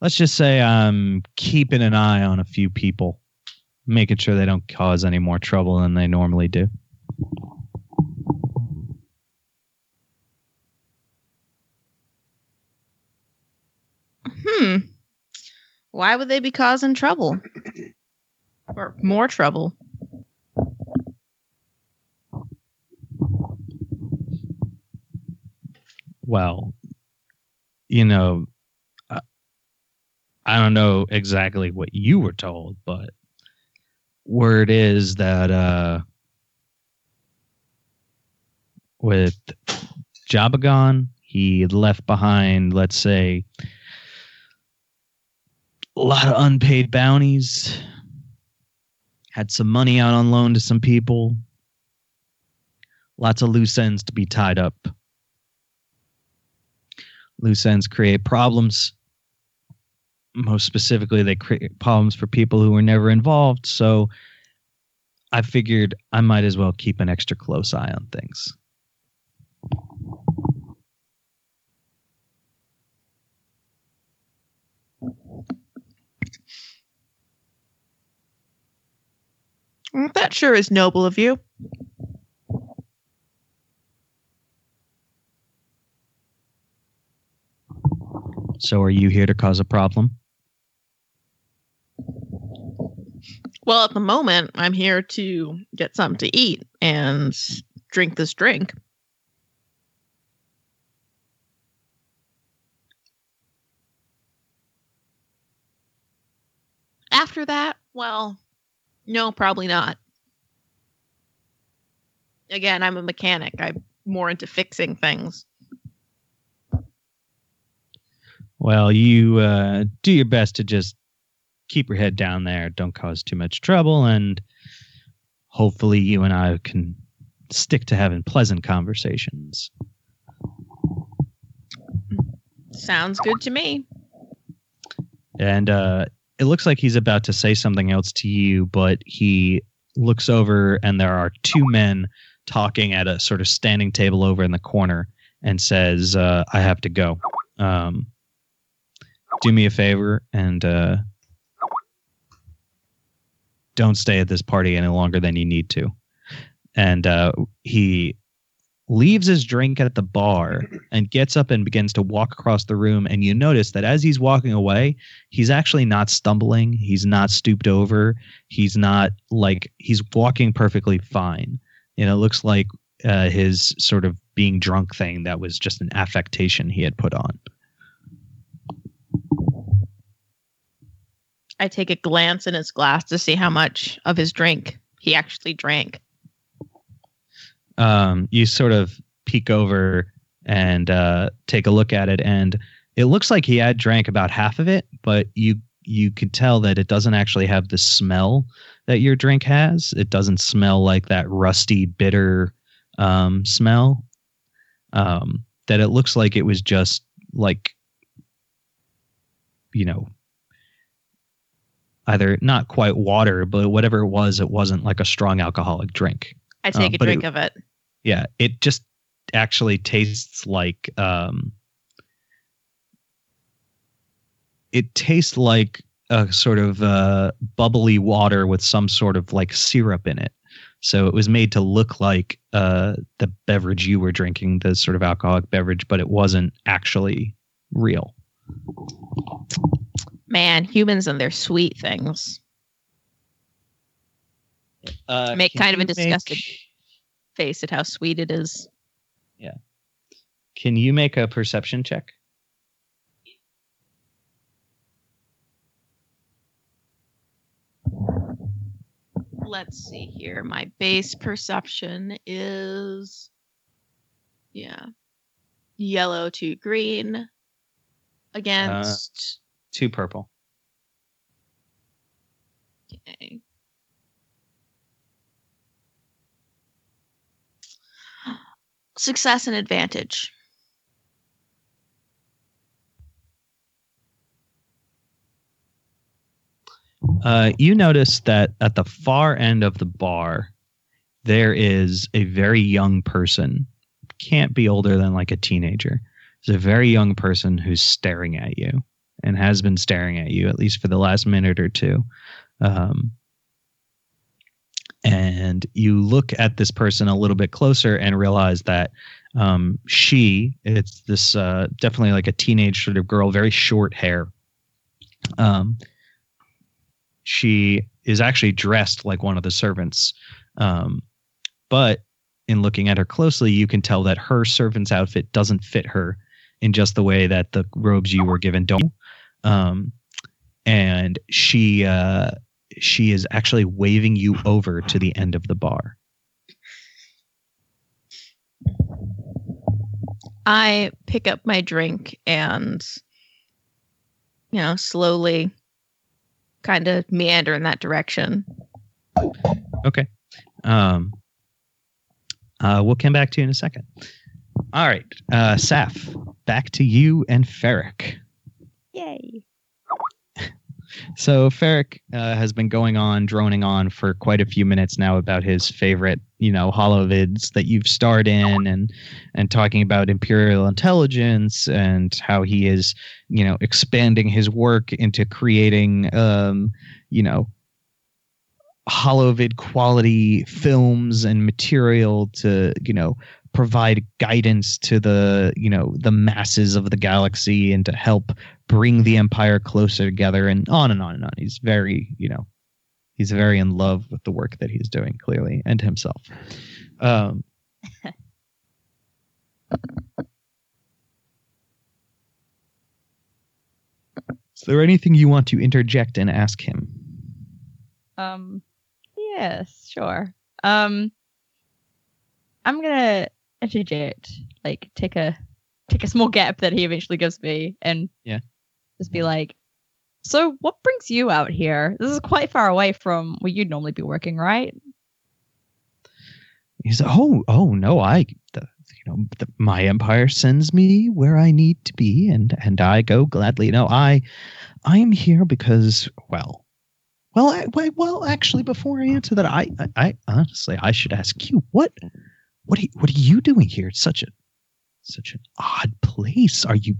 Let's just say I'm keeping an eye on a few people, making sure they don't cause any more trouble than they normally do." Hmm. Why would they be causing trouble? Or more trouble? Well, you know, I, I don't know exactly what you were told, but word is that uh, with Jabba gone, he left behind, let's say, a lot of unpaid bounties, had some money out on loan to some people, lots of loose ends to be tied up loose ends create problems. Most specifically, they create problems for people who were never involved. So I figured I might as well keep an extra close eye on things. That sure is noble of you. So are you here to cause a problem? Well, at the moment, I'm here to get something to eat and drink this drink. After that, well, no, probably not. Again, I'm a mechanic. I'm more into fixing things. Well, you uh, do your best to just keep your head down there. Don't cause too much trouble. And hopefully, you and I can stick to having pleasant conversations. Sounds good to me. and uh, it looks like he's about to say something else to you, but he looks over and there are two men talking at a sort of standing table over in the corner and says, uh, "I have to go. Um, do me a favor and uh, don't stay at this party any longer than you need to." And uh, he leaves his drink at the bar and gets up and begins to walk across the room. And you notice that as he's walking away, he's actually not stumbling. He's not stooped over. He's not like he's walking perfectly fine. And it looks like uh, his sort of being drunk thing that was just an affectation he had put on. I take a glance in his glass to see how much of his drink he actually drank. Um, you sort of peek over and uh, take a look at it, and it looks like he had drank about half of it, but you you could tell that it doesn't actually have the smell that your drink has. It doesn't smell like that rusty, bitter um, smell. Um, that it looks like it was just like, you know, either not quite water, but whatever it was, it wasn't like a strong alcoholic drink. I take Um, a drink it- of it. Yeah, it just actually tastes like um it tastes like a sort of uh bubbly water with some sort of like syrup in it. So it was made to look like uh the beverage you were drinking, the sort of alcoholic beverage, but it wasn't actually real. Man, humans and their sweet things. Uh, Make kind of a disgusted- Face at how sweet it is. Yeah. Can you make a perception check? Let's see here. My base perception is yeah. Yellow to green against Two purple. okay. Success and advantage. Uh, you notice that at the far end of the bar, there is a very young person. Can't be older than like a teenager. There's a very young person who's staring at you and has been staring at you at least for the last minute or two. Um, and you look at this person a little bit closer and realize that um, she, it's this uh, definitely like a teenage sort of girl, very short hair. Um, she is actually dressed like one of the servants. Um, but in looking at her closely, you can tell that her servant's outfit doesn't fit her in just the way that the robes you were given don't. Um, and she uh, she is actually waving you over to the end of the bar. I pick up my drink and, you know, slowly kind of meander in that direction. Okay. Um, uh, we'll come back to you in a second. All right, uh, Saf, back to you and Ferric. Yay. So Ferric uh, has been going on, droning on for quite a few minutes now about his favorite, you know, holovids that you've starred in, and and talking about imperial intelligence and how he is, you know, expanding his work into creating, um, you know, holovid quality films and material to, you know, provide guidance to the, you know, the masses of the galaxy and to help bring the empire closer together and on and on and on. He's very, you know, he's very in love with the work that he's doing clearly and himself. Um, [laughs] is there anything you want to interject and ask him? Um, yes, sure. Um, I'm gonna like take a take a small gap that he eventually gives me, and Yeah. just be like, "So, what brings you out here? This is quite far away from where you'd normally be working, right?" He's like, oh oh no I the, you know the, my empire sends me where I need to be and and I go gladly. No I I am here because well well I, well actually before I answer that I, I I honestly I should ask you what what are, what are you doing here? It's such a such an odd place. Are you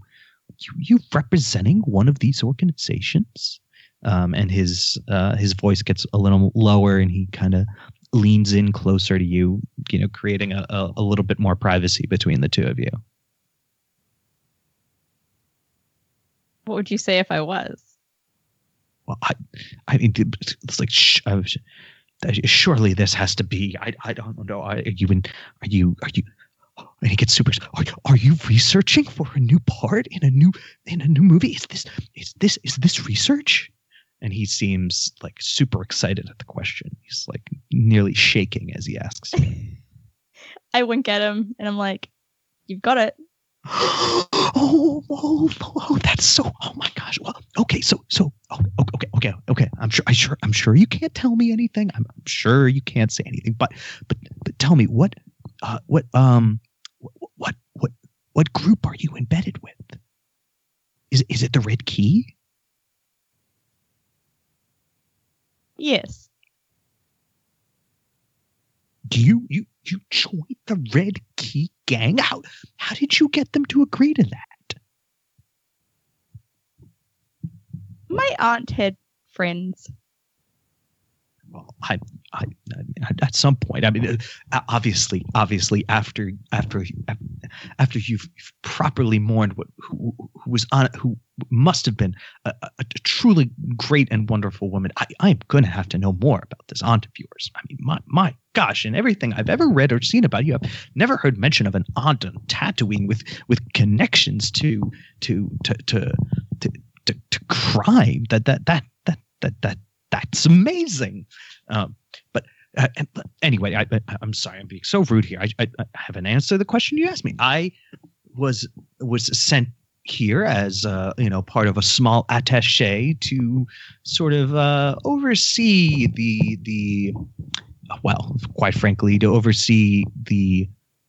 you you representing one of these organizations? Um, and his uh, his voice gets a little lower, and he kind of leans in closer to you, you know, creating a, a, a little bit more privacy between the two of you. What would you say if I was? Well, I, I mean, it's like, sh- I was, surely this has to be. I, I don't know. Are you in? Are you? Are you? And he gets super. Are, are you researching for a new part in a new in a new movie? Is this is this is this research? And he seems like super excited at the question. He's like nearly shaking as he asks. [laughs] I wink at him, and I'm like, "You've got it." [gasps] oh, oh, oh, that's so. Oh my gosh. Well, okay, so, so, oh, okay, okay, okay. I'm sure, I sure, I'm sure you can't tell me anything. I'm, I'm sure you can't say anything. But, but, but tell me what, uh, what, um, what, what, what, what group are you embedded with? Is is it the Red Key? Yes. Do you you you joined the Red Key gang? How how did you get them to agree to that? My aunt had friends. Well, I I, at some point, I mean, uh, obviously, obviously, after after after you've properly mourned what who, who was on who must have been a, a, truly great and wonderful woman, I, I'm going to have to know more about this aunt of yours. I mean, my my gosh, and everything I've ever read or seen about you, I've never heard mention of an aunt on Tatooine with with connections to to to to to, to, to crime. That that that that that that that's amazing. Um, but uh, anyway, I, am sorry, I'm being so rude here. I, I, I, haven't answered the question you asked me. I was was sent here as uh, you know part of a small attaché to sort of uh, oversee the the well, quite frankly, to oversee the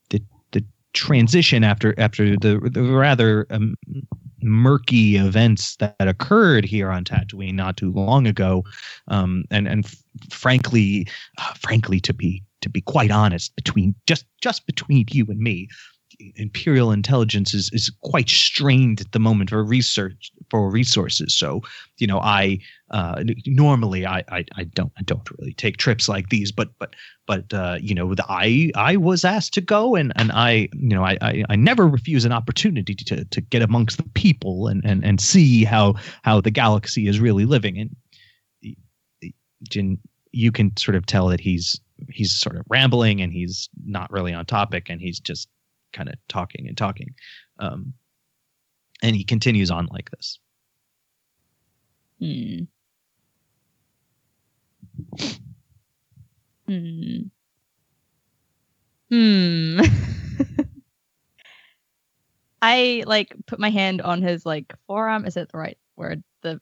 the the transition after after the the rather um, murky events that occurred here on Tatooine not too long ago, um, and and f- frankly, uh, frankly, to be to be quite honest, between just just between you and me, imperial intelligence is is quite strained at the moment for research for resources. So, you know, I uh, normally I, I, I don't I don't really take trips like these, but but but uh, you know, the, I I was asked to go, and and I you know I, I, I never refuse an opportunity to to get amongst the people and and and see how how the galaxy is really living. And Jin, you can sort of tell that he's he's sort of rambling and he's not really on topic, and he's just kind of talking and talking. Um, and he continues on like this. Hmm. Hmm. Hmm. [laughs] I like put my hand on his like forearm. Is it the right word? The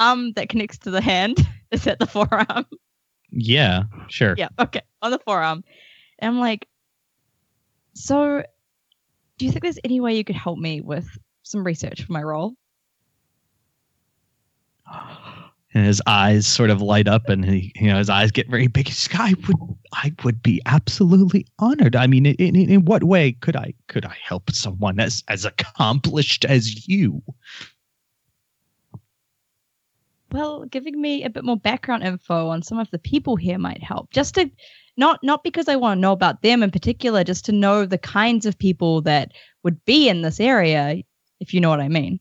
arm that connects to the hand. [laughs] Is that the forearm? Yeah, sure. Yeah, okay. On the forearm. And I'm like, so do you think there's any way you could help me with some research for my role? [gasps] [gasps] [gasps] And his eyes sort of light up, and he, you know, his eyes get very big. I would, I would be absolutely honored. I mean, in, in, in what way could I, could I help someone as as accomplished as you? Well, giving me a bit more background info on some of the people here might help. Just to not not because I want to know about them in particular, just to know the kinds of people that would be in this area, if you know what I mean.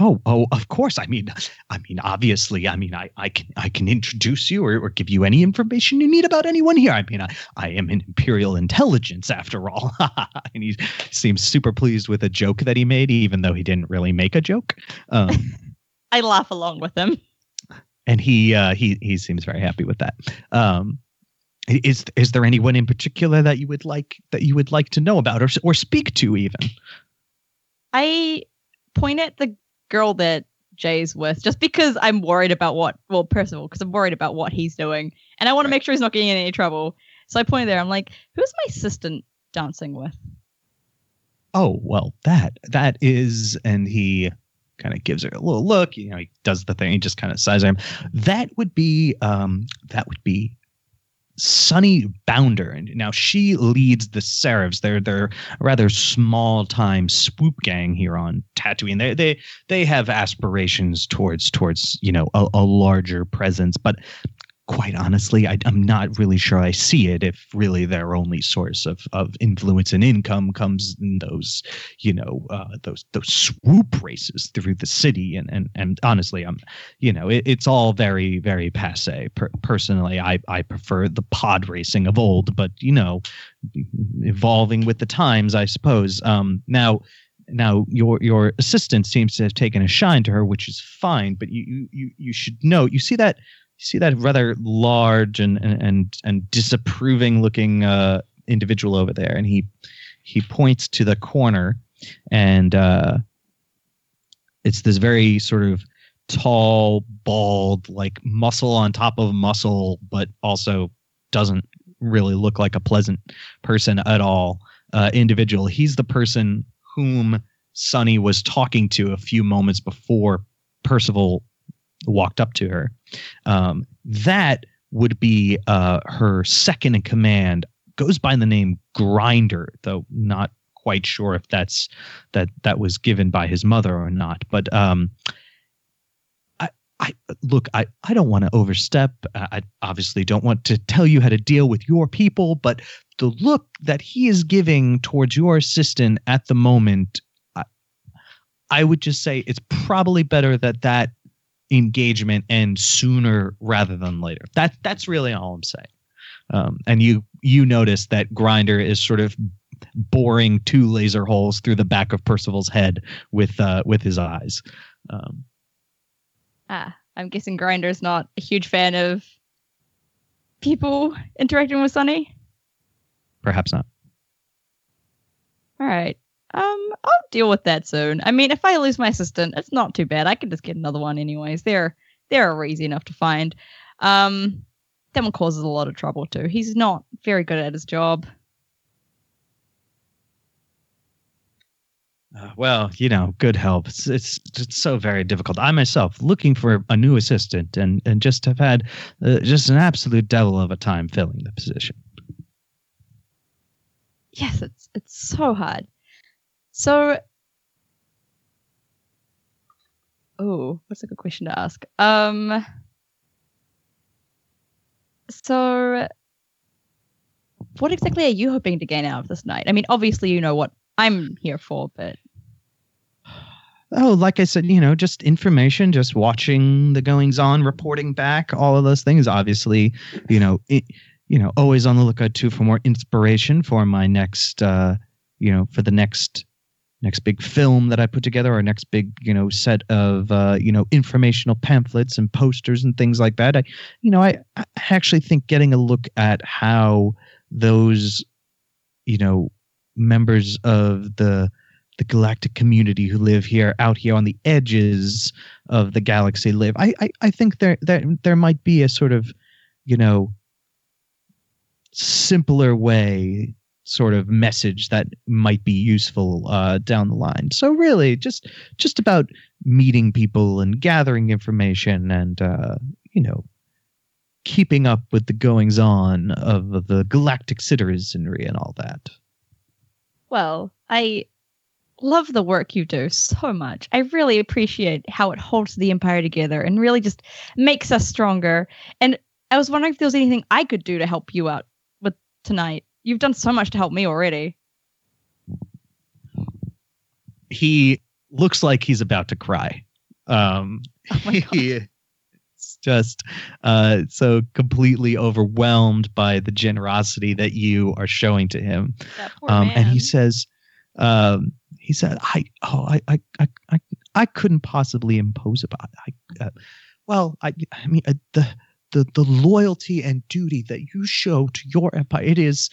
Oh, oh, of course. I mean, I mean, obviously, I mean, I, I can, I can introduce you or, or give you any information you need about anyone here. I mean, I, I am an imperial intelligence after all. [laughs] and he seems super pleased with a joke that he made, even though he didn't really make a joke. Um, [laughs] I laugh along with him, and he, uh, he, he seems very happy with that. Um, is is there anyone in particular that you would like that you would like to know about or or speak to even? I point at the girl that Jay's with just because I'm worried about what well first of all because I'm worried about what he's doing and I want right. to make sure he's not getting in any trouble. So I point there. I'm like, who's my assistant dancing with? Oh well, that that is, and he kind of gives her a little look. You know, he does the thing. He just kind of sighs at him. That would be um that would be Sunny Bounder, and now she leads the Serevs. They're they're a rather small time swoop gang here on Tatooine. They they they have aspirations towards towards you know a, a larger presence, but quite honestly, I, am not really sure I see it if really their only source of, of influence and income comes in those, you know, uh, those those swoop races through the city. And and and honestly, I'm, you know, it, it's all very very passe. Per- personally, I I prefer the pod racing of old, but you know, evolving with the times, I suppose. Um, now now your your assistant seems to have taken a shine to her, which is fine. But you you you should note you see that see that rather large and and and disapproving looking uh, individual over there, and he he points to the corner, and uh, it's this very sort of tall, bald, like muscle on top of muscle, but also doesn't really look like a pleasant person at all. Uh, individual. He's the person whom Sunny was talking to a few moments before Percival walked up to her. Um, that would be uh, her second in command. Goes by the name Grinder, though not quite sure if that's that that was given by his mother or not. But um, I, I look, I, I don't want to overstep. I, I obviously don't want to tell you how to deal with your people, but the look that he is giving towards your assistant at the moment, I, I would just say it's probably better that that engagement ends sooner rather than later. That that's really all I'm saying. Um, and you you notice that Grinder is sort of boring two laser holes through the back of Percival's head with uh, with his eyes. Um, Ah, I'm guessing Grinder's not a huge fan of people interacting with Sunny. perhaps not. All right. Um, I'll deal with that soon. I mean, if I lose my assistant, it's not too bad. I can just get another one anyways. They're they're easy enough to find. Um, that one causes a lot of trouble too. He's not very good at his job. Uh, well, you know, good help. It's, it's it's so very difficult. I myself looking for a new assistant and and just have had uh, just an absolute devil of a time filling the position. Yes, it's it's so hard. So, oh, what's a good question to ask? Um, so what exactly are you hoping to gain out of this night? I mean, obviously you know what I'm here for, but Oh, like I said, you know, just information, just watching the goings on, reporting back, all of those things. Obviously, you know, it, you know, always on the lookout too for more inspiration for my next, uh, you know, for the next next big film that I put together, our next big, you know, set of, uh, you know, informational pamphlets and posters and things like that. I, you know, I, I actually think getting a look at how those, you know, members of the the galactic community who live here out here on the edges of the galaxy live. I I, I think there there there might be a sort of, you know, simpler way sort of message that might be useful uh, down the line. So really, just just about meeting people and gathering information and uh, you know keeping up with the goings on of, the galactic citizenry and all that. well, I love the work you do so much. I really appreciate how it holds the empire together and really just makes us stronger. And I was wondering if there was anything I could do to help you out with tonight. You've done so much to help me already. he looks like he's about to cry. Um, Oh [laughs] he is just uh, so completely overwhelmed by the generosity that you are showing to him. Um, and he says, um, he said, I, oh, I, I, I, I, I couldn't possibly impose upon. I, uh, well, I, I mean, uh, the, the, the loyalty and duty that you show to your empire, it is,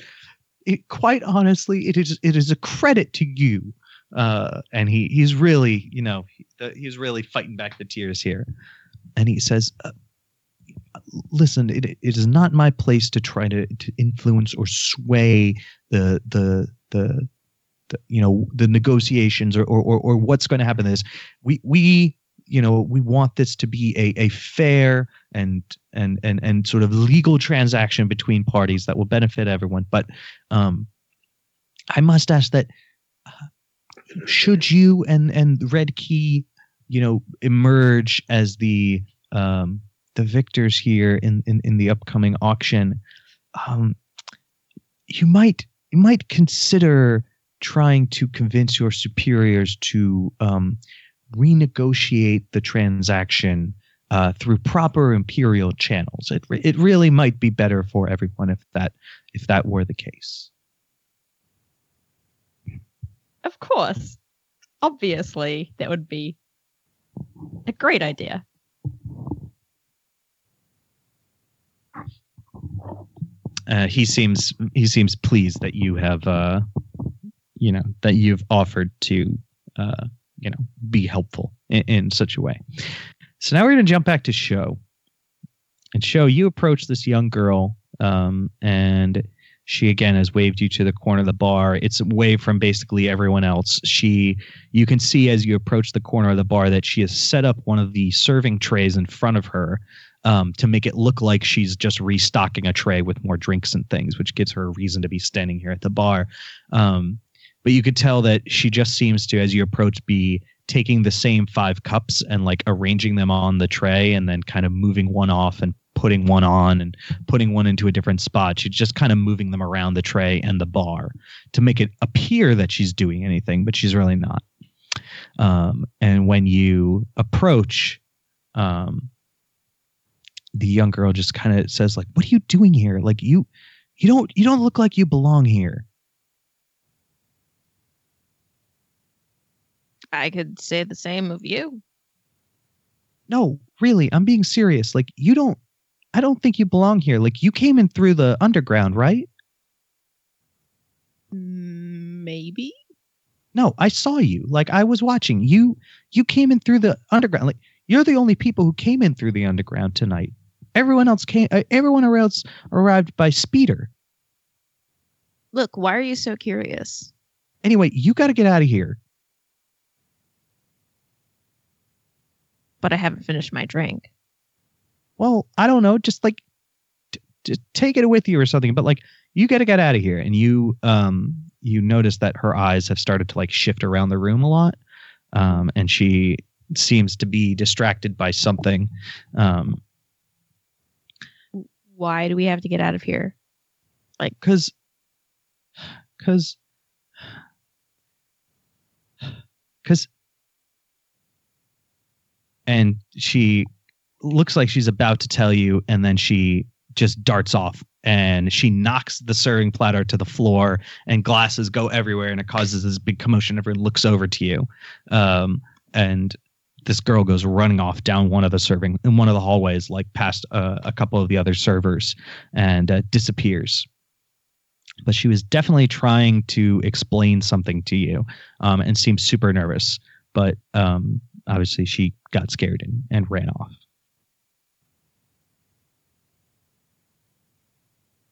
it quite honestly, it is, it is a credit to you. Uh, and he, he's really, you know, he, he's really fighting back the tears here. And he says, uh, listen, it, it is not my place to try to, to influence or sway the, the, the, the you know the negotiations or or, or, or what's going to happen to this we we you know we want this to be a, a fair and and and and sort of legal transaction between parties that will benefit everyone. But um i must ask that uh, should you and and red key you know emerge as the um the victors here in in, in the upcoming auction um you might you might consider trying to convince your superiors to um, renegotiate the transaction uh, through proper imperial channels. It re- it really might be better for everyone if that if that were the case. Of course. Obviously, that would be a great idea. Uh, he seems he seems pleased that you have uh, you know that you've offered to uh, you know be helpful in, in such a way. So now we're going to jump back to Sho. And Sho you approach this young girl, um, and she again has waved you to the corner of the bar. It's away from basically everyone else. She, you can see as you approach the corner of the bar that she has set up one of the serving trays in front of her um, to make it look like she's just restocking a tray with more drinks and things, which gives her a reason to be standing here at the bar. Um, but you could tell that she just seems to, as you approach, be taking the same five cups and like arranging them on the tray and then kind of moving one off and putting one on and putting one into a different spot. She's just kind of moving them around the tray and the bar to make it appear that she's doing anything, but she's really not. Um, and when you approach, um, the young girl just kind of says, like, "What are you doing here? Like you, you don't, you don't look like you belong here." I could say the same of you. No, really, I'm being serious. Like you don't I don't think you belong here. Like you came in through the underground, right? Maybe. No, I saw you. Like I was watching. You you came in through the underground. Like you're the only people who came in through the underground tonight. Everyone else came uh, everyone else arrived by speeder. Look, why are you so curious? Anyway, you got to get out of here. But I haven't finished my drink. well, I don't know, just like t- t- take it with you or something. But like, you got to get out of here. And you, um, you notice that her eyes have started to like shift around the room a lot, um, and she seems to be distracted by something. Um, Why do we have to get out of here? Like, because, because, [sighs] because, [sighs] and she looks like she's about to tell you, and then she just darts off and she knocks the serving platter to the floor and glasses go everywhere and it causes this big commotion. Everyone looks over to you um, and this girl goes running off down one of the serving in one of the hallways like past uh, a couple of the other servers and uh, disappears. But she was definitely trying to explain something to you um, and seemed super nervous. But um, obviously she got scared and, and ran off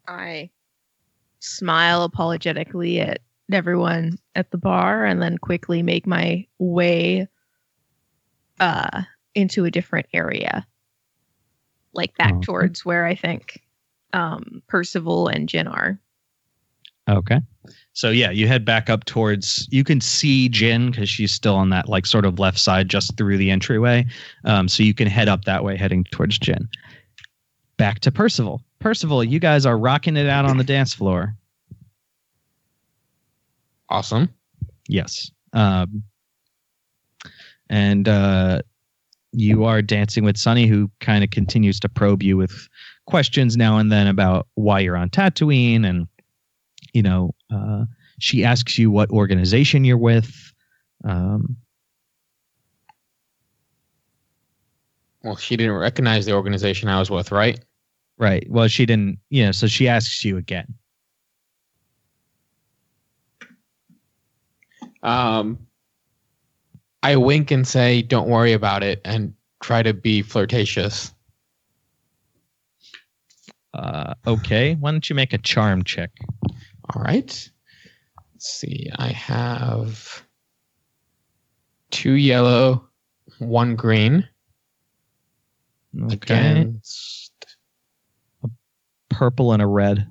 I smile apologetically at everyone at the bar and then quickly make my way uh into a different area. Like back Okay. towards where I think um Percival and Jin are. Okay. So yeah, you head back up towards. You can see Jin because she's still on that like sort of left side, just through the entryway. Um, so you can head up that way, heading towards Jin. Back to Percival. Percival, you guys are rocking it out on the dance floor. Awesome. Yes. Um, and uh, you are dancing with Sunny, who kind of continues to probe you with questions now and then about why you're on Tatooine. And, you know, uh, she asks you what organization you're with. Um, Well, she didn't recognize the organization I was with, right? right. Well, she didn't, you know, so she asks you again. Um, I wink and say, "Don't worry about it," and try to be flirtatious. Uh, okay. Why don't you make a charm check? All right. Let's see. I have two yellow, one green Okay. against. A purple and a red.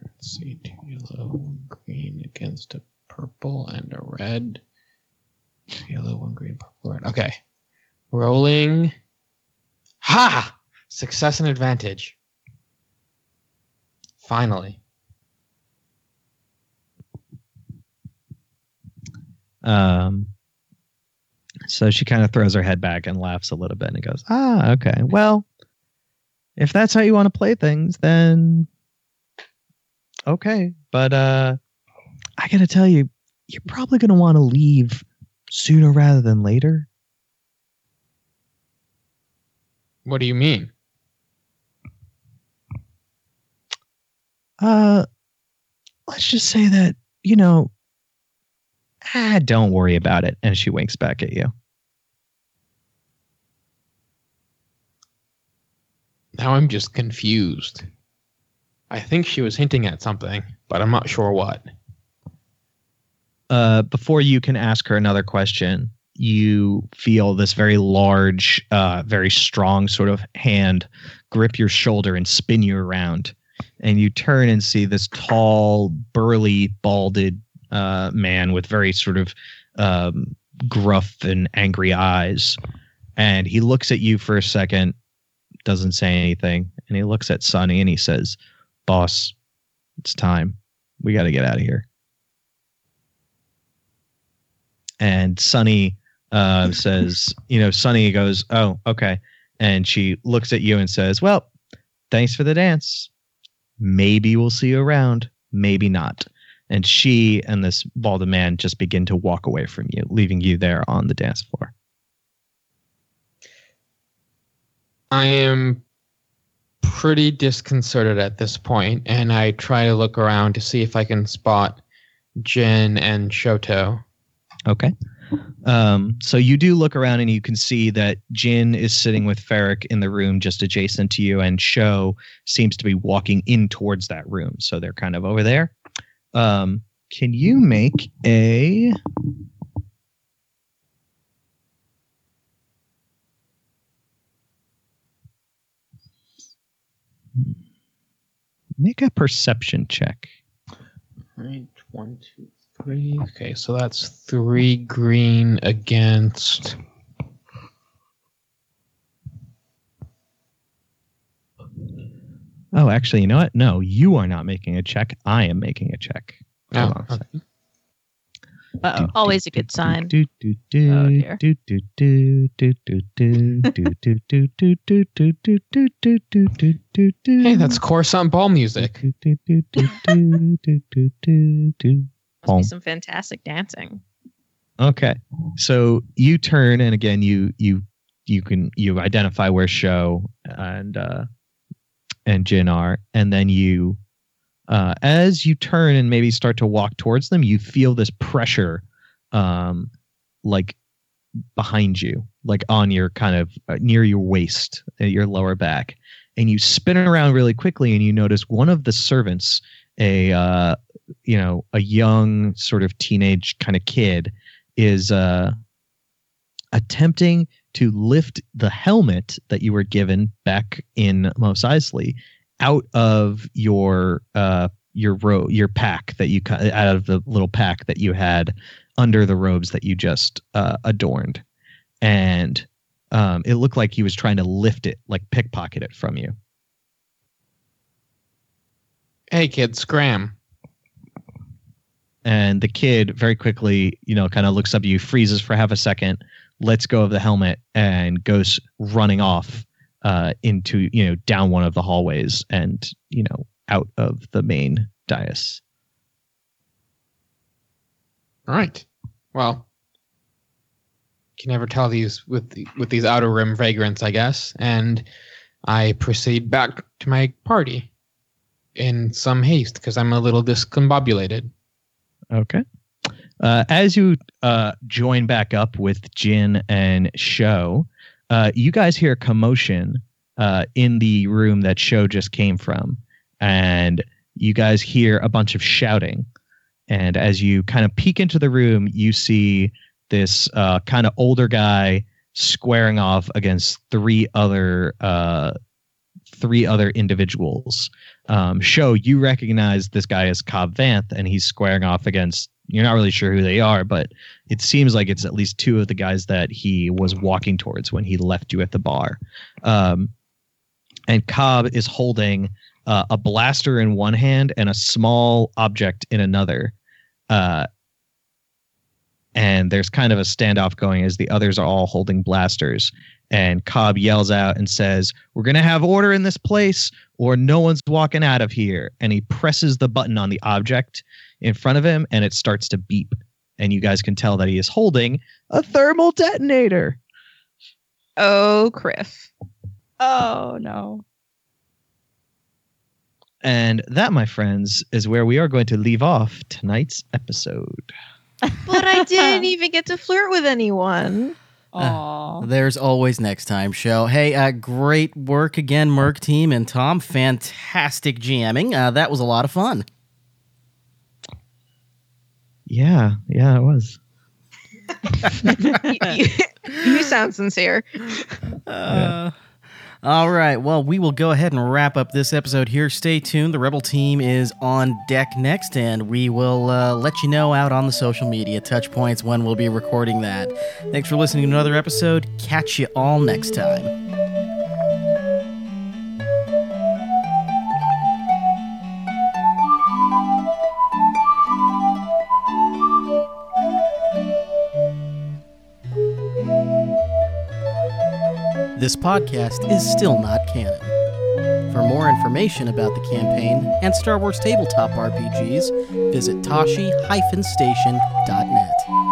Let's see. Two yellow, one green against a purple and a red. Two yellow, one green, purple, red. Okay. Rolling. Ha! Success and advantage. Finally. Um, so she kind of throws her head back and laughs a little bit and goes, Ah, okay. Well, if that's how you want to play things, then okay. But uh I gotta tell you, you're probably gonna want to leave sooner rather than later. What do you mean? Uh let's just say that, you know, ah, don't worry about it. And she winks back at you. Now I'm just confused. I think she was hinting at something, but I'm not sure what. uh, before you can ask her another question, you feel this very large, uh, very strong sort of hand grip your shoulder and spin you around. And you turn and see this tall, burly, balded uh, man with very sort of um, gruff and angry eyes. And he looks at you for a second, doesn't say anything, and he looks at Sonny and he says, "Boss, it's time. We got to get out of here." And Sonny uh, [laughs] says, "You know, Sonny goes, oh, okay." And she looks at you and says, "Well, thanks for the dance. Maybe we'll see you around. Maybe not." And she and this bald man just begin to walk away from you, leaving you there on the dance floor. I am pretty disconcerted at this point, and I try to look around to see if I can spot Jin and Shoto. Okay. Um, so you do look around and you can see that Jin is sitting with Ferric in the room just adjacent to you, and Sho seems to be walking in towards that room. So they're kind of over there. Um, can you make a make a perception check? Right, one, two, three. Okay, so that's three green against. oh, actually, you know what? No, you are not making a check. I am making a check. Oh. Uh-oh. Always a good sign. Hey, that's course on ball music. Must be some fantastic dancing. Okay, so you turn, and again, you you you can you identify where Sho and uh, and Jin are and then you uh as you turn and maybe start to walk towards them you feel this pressure um like behind you like on your kind of uh, near your waist at your lower back. And you spin around really quickly and you notice one of the servants a uh you know a young sort of teenage kind of kid is uh, attempting to lift the helmet that you were given back in Mos Eisley out of your uh, your ro- your pack that you cut out of the little pack that you had under the robes that you just uh, adorned, and um, it looked like he was trying to lift it, like pickpocket it from you. Hey, kid, scram. and the kid very quickly you know kind of looks up at you freezes for half a second lets go of the helmet and goes running off uh, into you know down one of the hallways and you know out of the main dais All right. Well, can never tell these with the, with these outer rim vagrants, I guess. And I proceed back to my party in some haste because I'm a little discombobulated. okay uh, as you uh, join back up with jin and Sho uh, you guys hear commotion uh, in the room that Sho just came from. And you guys hear a bunch of shouting. And as you kind of peek into the room you see this uh, kind of older guy squaring off against three other uh, three other individuals. Um, Sho you recognize this guy as cobb vanth and he's squaring off against you're not really sure who they are but it seems like it's at least two of the guys that he was walking towards when he left you at the bar. Um, and cobb is holding uh, a blaster in one hand and a small object in another. Uh, and there's kind of a standoff going as the others are all holding blasters. And cobb yells out and says we're going to have order in this place or no one's walking out of here. And he presses the button on the object in front of him and it starts to beep and you guys can tell that he is holding a thermal detonator Oh, Kriff. Oh no. and that my friends is where we are going to leave off tonight's episode [laughs] But I didn't even get to flirt with anyone. Aw. There's always next time Sho. Hey, uh, great work again, Merc team and Tom. Fantastic GMing. Uh, that was a lot of fun. Yeah yeah it was [laughs] you, you- you sound sincere. Uh, All right. Well, we will go ahead and wrap up this episode here. Stay tuned. The Rebel team is on deck next, and we will uh, let you know out on the social media touch points when we'll be recording that. Thanks for listening to another episode. Catch you all next time. This podcast is still not canon. For more information about the campaign and Star Wars tabletop RPGs, visit tosche-station.net.